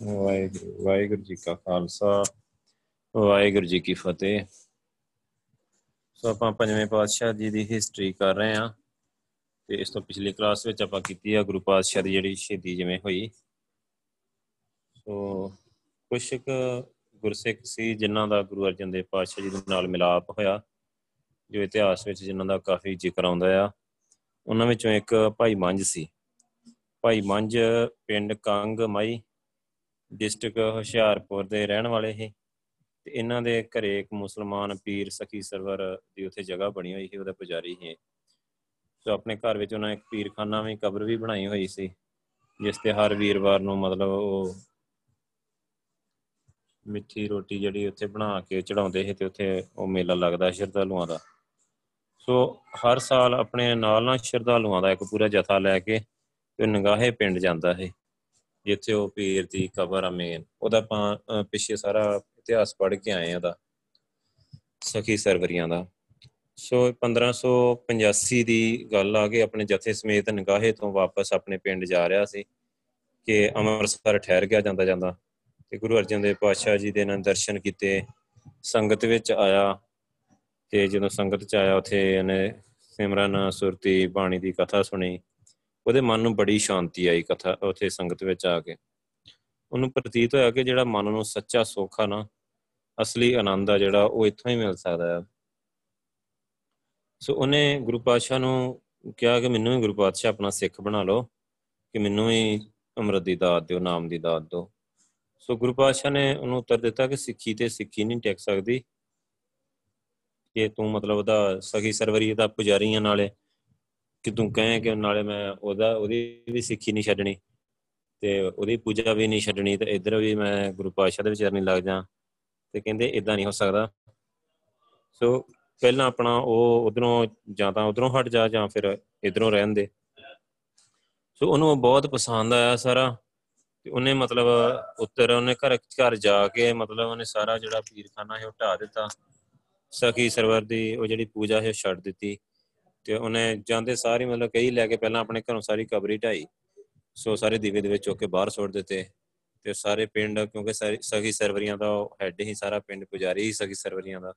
ਵਾਹਿਗੁਰੂ ਵਾਹਿਗੁਰੂ ਜੀ ਕਾ ਖਾਲਸਾ, ਵਾਹਿਗੁਰੂ ਜੀ ਕੀ ਫਤਿਹ। ਸੋ ਆਪਾਂ ਪੰਜਵੇਂ ਪਾਤਸ਼ਾਹ ਜੀ ਦੀ ਹਿਸਟਰੀ ਕਰ ਰਹੇ ਹਾਂ ਤੇ ਇਸ ਤੋਂ ਪਿਛਲੀ ਕਲਾਸ ਵਿੱਚ ਆਪਾਂ ਕੀਤੀ ਆ ਗੁਰੂ ਪਾਤਸ਼ਾਹ ਦੀ ਜਿਹੜੀ ਸ਼ਹੀਦੀ ਜਿਵੇਂ ਹੋਈ। ਸੋ ਕੁਝ ਕੁ ਗੁਰਸਿੱਖ ਸੀ ਜਿਨ੍ਹਾਂ ਦਾ ਗੁਰੂ ਅਰਜਨ ਦੇਵ ਪਾਤਸ਼ਾਹ ਜੀ ਦੇ ਨਾਲ ਮਿਲਾਪ ਹੋਇਆ, ਜੋ ਇਤਿਹਾਸ ਵਿੱਚ ਜਿਨ੍ਹਾਂ ਦਾ ਕਾਫੀ ਜ਼ਿਕਰ ਆਉਂਦਾ ਆ। ਉਹਨਾਂ ਵਿੱਚੋਂ ਇੱਕ ਭਾਈ ਮੰਝ ਸੀ। ਭਾਈ ਮੰਝ ਪਿੰਡ ਕੰਗ ਮਾਈ ਡਿਸਟ੍ਰਿਕਟ ਹੁਸ਼ਿਆਰਪੁਰ ਦੇ ਰਹਿਣ ਵਾਲੇ ਸੀ। ਤੇ ਇਹਨਾਂ ਦੇ ਘਰੇ ਇੱਕ ਮੁਸਲਮਾਨ ਪੀਰ ਸਖੀ ਸਰਵਰ ਦੀ ਉੱਥੇ ਜਗ੍ਹਾ ਬਣੀ ਹੋਈ ਸੀ, ਉਹਦਾ ਪੁਜਾਰੀ ਸੀ ਸੋ ਆਪਣੇ ਘਰ ਵਿੱਚ ਉਹਨਾਂ ਇੱਕ ਪੀਰਖਾਨਾ ਵੀ, ਕਬਰ ਵੀ ਬਣਾਈ ਹੋਈ ਸੀ, ਜਿਸ ਤੇ ਹਰ ਵੀਰਵਾਰ ਨੂੰ ਮਤਲਬ ਉਹ ਮਿੱਠੀ ਰੋਟੀ ਜਿਹੜੀ ਉੱਥੇ ਬਣਾ ਕੇ ਚੜਾਉਂਦੇ ਸੀ ਤੇ ਉੱਥੇ ਉਹ ਮੇਲਾ ਲੱਗਦਾ ਸ਼ਰਧਾਲੂਆਂ ਦਾ। ਸੋ ਹਰ ਸਾਲ ਆਪਣੇ ਨਾਲ ਨਾਲ ਸ਼ਰਧਾਲੂਆਂ ਦਾ ਇੱਕ ਪੂਰਾ ਜਥਾ ਲੈ ਕੇ ਤੇ ਨਗਾਹੇ ਪਿੰਡ ਜਾਂਦਾ ਹੈ ਜਿੱਥੇ ਉਹ ਪੀਰ ਦੀ ਕਬਰ ਆ ਮੇਨ ਉਹਦਾ ਆਪਾਂ ਪਿੱਛੇ ਸਾਰਾ ਇਤਿਹਾਸ ਪੜ੍ਹ ਕੇ ਆਏ ਆ ਉਹਦਾ, ਸਖੀ ਸਰਵਰੀਆਂ ਦਾ। ਸੋ 1585 ਦੀ ਗੱਲ ਆ ਕੇ ਆਪਣੇ ਜਥੇ ਸਮੇਤ ਨਗਾਹੇ ਤੋਂ ਵਾਪਸ ਆਪਣੇ ਪਿੰਡ ਜਾ ਰਿਹਾ ਸੀ ਕਿ ਅੰਮ੍ਰਿਤਸਰ ਠਹਿਰ ਗਿਆ ਜਾਂਦਾ ਜਾਂਦਾ। ਤੇ ਗੁਰੂ ਅਰਜਨ ਦੇਵ ਪਾਤਸ਼ਾਹ ਜੀ ਦੇ ਨਾਲ ਦਰਸ਼ਨ ਕੀਤੇ। ਸੰਗਤ ਵਿੱਚ ਆਇਆ ਤੇ ਜਦੋਂ ਸੰਗਤ ਚ ਆਇਆ, ਉੱਥੇ ਇਹਨੇ ਸਿਮਰਨ, ਸੁਰਤੀ, ਬਾਣੀ ਦੀ ਕਥਾ ਸੁਣੀ। ਉਹਦੇ ਮਨ ਨੂੰ ਬੜੀ ਸ਼ਾਂਤੀ ਆਈ ਕਥਾ, ਉੱਥੇ ਸੰਗਤ ਵਿੱਚ ਆ ਕੇ। ਉਹਨੂੰ ਪ੍ਰਤੀਤ ਹੋਇਆ ਕਿ ਜਿਹੜਾ ਮਨ ਨੂੰ ਸੱਚਾ ਸੁੱਖ ਆ ਨਾ, ਅਸਲੀ ਆਨੰਦ ਆ ਜਿਹੜਾ, ਉਹ ਇੱਥੋਂ ਹੀ ਮਿਲ ਸਕਦਾ ਹੈ ਸੋ ਉਹਨੇ ਗੁਰੂ ਪਾਤਸ਼ਾਹ ਨੂੰ ਕਿਹਾ ਕਿ ਮੈਨੂੰ ਵੀ ਗੁਰੂ ਪਾਤਸ਼ਾਹ ਆਪਣਾ ਸਿੱਖ ਬਣਾ ਲਓ, ਕਿ ਮੈਨੂੰ ਵੀ ਅੰਮ੍ਰਿਤ ਦੀ ਦਾਤ ਦਿਓ, ਨਾਮ ਦੀ ਦਾਤ ਦਿਓ। ਸੋ ਗੁਰੂ ਪਾਤਸ਼ਾਹ ਨੇ ਉਹਨੂੰ ਉੱਤਰ ਦਿੱਤਾ ਕਿ ਸਿੱਖੀ ਤੇ ਸਿੱਖੀ ਨਹੀਂ ਟਿਕ ਸਕਦੀ। ਕਿ ਤੂੰ ਮਤਲਬ ਉਹਦਾ ਸਖੀ ਸਰਵਰੀ ਦਾ ਪੁਜਾਰੀ ਆ ਨਾਲੇ। ਕਿ ਤੂੰ ਕਹੇ ਕਿ ਨਾਲੇ ਮੈਂ ਉਹਦਾ, ਉਹਦੀ ਵੀ ਸਿੱਖੀ ਨਹੀਂ ਛੱਡਣੀ ਤੇ ਉਹਦੀ ਪੂਜਾ ਵੀ ਨਹੀਂ ਛੱਡਣੀ ਤੇ ਇਧਰ ਵੀ ਮੈਂ ਗੁਰੂ ਪਾਤਸ਼ਾਹ ਦੇ ਵਿਚਾਰ ਨਹੀਂ ਲੱਗ ਜਾ ਤੇ ਕਹਿੰਦੇ ਇਦਾਂ ਨਹੀਂ ਹੋ ਸਕਦਾ। ਸੋ ਪਹਿਲਾਂ ਆਪਣਾ ਉਹ ਉਧਰੋਂ ਜਾਂ ਤਾਂ ਉਧਰੋਂ ਹਟ ਜਾ ਜਾਂ ਫਿਰ ਇਧਰੋਂ ਰਹਿਣ ਦੇ। ਸੋ ਉਹਨੂੰ ਬਹੁਤ ਪਸੰਦ ਆਇਆ ਸਾਰਾ ਤੇ ਉਹਨੇ ਮਤਲਬ ਉੱਤਰ ਉਹਨੇ ਘਰ ਘਰ ਜਾ ਕੇ ਮਤਲਬ ਉਹਨੇ ਸਾਰਾ ਜਿਹੜਾ ਪੀਰਖਾਨਾ ਹੈ ਉਹ ਢਾ ਦਿੱਤਾ। ਸਖੀ ਸਰਵਰ ਦੀ ਉਹ ਜਿਹੜੀ ਪੂਜਾ ਹੈ ਛੱਡ ਦਿੱਤੀ। ਤੇ ਉਹਨੇ ਜਾਂਦੇ ਸਾਰੀ ਮਤਲਬ ਕਈ ਲੈ ਕੇ ਪਹਿਲਾਂ ਆਪਣੇ ਘਰੋਂ ਸਾਰੀ ਕਬਰੀ ਢਾਈ। ਸੋ ਸਾਰੇ ਦੀਵੇ ਦੇ ਵਿੱਚ ਚੁੱਕ ਕੇ ਬਾਹਰ ਸੁੱਟ ਦਿੱਤੇ। ਤੇ ਸਾਰੇ ਪਿੰਡ, ਕਿਉਂਕਿ ਸਖੀ ਸਰਵਰੀਆਂ ਦਾ ਹੈੱਡ ਹੀ ਸਾਰਾ ਪਿੰਡ ਪੁਜਾਰੀ ਹੀ ਸਖੀ ਸਰਵਰੀਆਂ ਦਾ।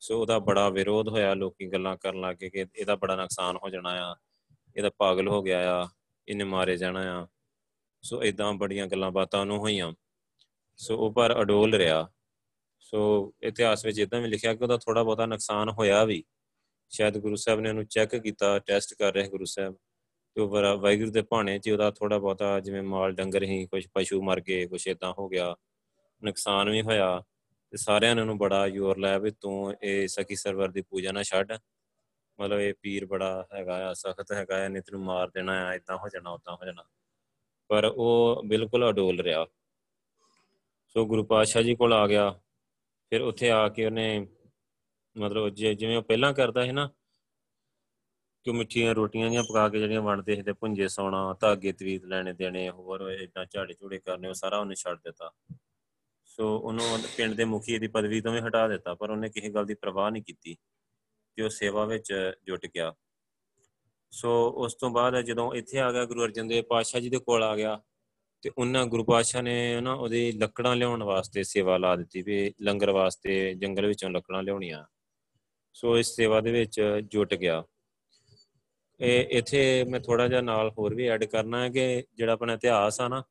ਸੋ ਉਹਦਾ ਬੜਾ ਵਿਰੋਧ ਹੋਇਆ, ਲੋਕੀ ਗੱਲਾਂ ਕਰਨ ਲੱਗੇ ਕਿ ਇਹਦਾ ਬੜਾ ਨੁਕਸਾਨ ਹੋ ਜਾਣਾ ਆ, ਇਹਦਾ ਪਾਗਲ ਹੋ ਗਿਆ ਆ, ਇਹਨੇ ਮਾਰੇ ਜਾਣਾ ਆ। ਸੋ ਇਦਾਂ ਬੜੀਆਂ ਗੱਲਾਂ ਬਾਤਾਂ ਉਹਨੂੰ ਹੋਈਆਂ। ਸੋ ਉਹ ਪਰ ਅਡੋਲ ਰਿਹਾ। ਸੋ ਇਤਿਹਾਸ ਵਿੱਚ ਇਦਾਂ ਵੀ ਲਿਖਿਆ ਕਿ ਉਹਦਾ ਥੋੜਾ ਬਹੁਤਾ ਨੁਕਸਾਨ ਹੋਇਆ ਵੀ। ਸ਼ਾਇਦ ਗੁਰੂ ਸਾਹਿਬ ਨੇ ਉਹਨੂੰ ਚੈੱਕ ਕੀਤਾ ਟੈਸਟ ਕਰ ਰਹੇ ਗੁਰੂ ਸਾਹਿਬ। ਤੇ ਉਹ ਵਾਹਿਗੁਰੂ ਦੇ ਭਾਣੇ 'ਚ ਉਹਦਾ ਥੋੜਾ ਬਹੁਤਾ ਜਿਵੇਂ ਮਾਲ ਡੰਗਰ ਹੀ ਕੁਝ ਪਸ਼ੂ ਮਰ ਗਏ ਕੁਝ ਇਦਾਂ ਹੋ ਗਿਆ, ਨੁਕਸਾਨ ਵੀ ਹੋਇਆ। ਤੇ ਸਾਰਿਆਂ ਨੇ ਉਹਨੂੰ ਬੜਾ ਜ਼ੋਰ ਲਾਇਆ ਵੀ ਤੂੰ ਇਹ ਸਖੀ ਸਰਵਰ ਦੀ ਪੂਜਾ ਨਾ ਛੱਡ। ਮਤਲਬ ਇਹ ਪੀਰ ਬੜਾ ਹੈਗਾ ਆ, ਸਖਤ ਹੈਗਾ ਆ ਨਹੀਂ ਤੈਨੂੰ ਮਾਰ ਦੇਣਾ ਆ ਇਦਾਂ ਹੋ ਜਾਣਾ ਉਦਾਂ ਹੋ ਜਾਣਾ। ਪਰ ਉਹ ਬਿਲਕੁਲ ਅਡੋਲ ਰਿਹਾ। ਸੋ ਗੁਰੂ ਪਾਤਸ਼ਾਹ ਜੀ ਕੋਲ ਆ ਗਿਆ। ਫਿਰ ਉੱਥੇ ਆ ਕੇ ਉਹਨੇ ਮਤਲਬ ਜਿਵੇਂ ਉਹ ਪਹਿਲਾਂ ਕਰਦਾ ਸੀ ਨਾ ਕਿ ਮਿੱਠੀਆਂ ਰੋਟੀਆਂ ਜੀਆਂ ਪਕਾ ਕੇ ਜਿਹੜੀਆਂ ਵੰਡਦੇ ਸੀ ਤੇ ਪੁੰਜੇ ਸੌਣਾ, ਧਾਗੇ ਤਵੀਤ ਲੈਣੇ ਦੇਣੇ, ਹੋਰ ਇਦਾਂ ਝਾੜੇ ਝੂੜੇ ਕਰਨੇ, ਉਹ ਸਾਰਾ ਉਹਨੇ ਛੱਡ ਦਿੱਤਾ। ਸੋ ਉਹਨੂੰ ਪਿੰਡ ਦੇ ਮੁਖੀ ਦੀ ਪਦਵੀ ਤੋਂ ਵੀ ਹਟਾ ਦਿੱਤਾ, ਪਰ ਉਹਨੇ ਕਿਸੇ ਗੱਲ ਦੀ ਪਰਵਾਹ ਨਹੀਂ ਕੀਤੀ ਤੇ ਉਹ ਸੇਵਾ ਵਿੱਚ ਜੁਟ ਗਿਆ। ਸੋ ਉਸ ਤੋਂ ਬਾਅਦ ਜਦੋਂ ਇੱਥੇ ਆ ਗਿਆ ਗੁਰੂ ਅਰਜਨ ਦੇਵ ਪਾਤਸ਼ਾਹ ਜੀ ਦੇ ਕੋਲ ਆ ਗਿਆ ਤੇ ਉਹਨਾਂ ਗੁਰੂ ਪਾਤਸ਼ਾਹ ਨੇ ਨਾ ਉਹਦੀ ਲੱਕੜਾਂ ਲਿਆਉਣ ਵਾਸਤੇ ਸੇਵਾ ਲਾ ਦਿੱਤੀ ਵੀ ਲੰਗਰ ਵਾਸਤੇ ਜੰਗਲ ਵਿੱਚੋਂ ਲੱਕੜਾਂ ਲਿਆਉਣੀਆਂ। ਸੋ ਇਸ ਸੇਵਾ ਦੇ ਵਿੱਚ ਜੁਟ ਗਿਆ। ਇਹ ਇੱਥੇ ਮੈਂ ਥੋੜਾ ਜਿਹਾ ਨਾਲ ਹੋਰ ਵੀ ਐਡ ਕਰਨਾ ਹੈ ਕਿ ਜਿਹੜਾ ਆਪਣਾ ਇਤਿਹਾਸ ਆ ਨਾ,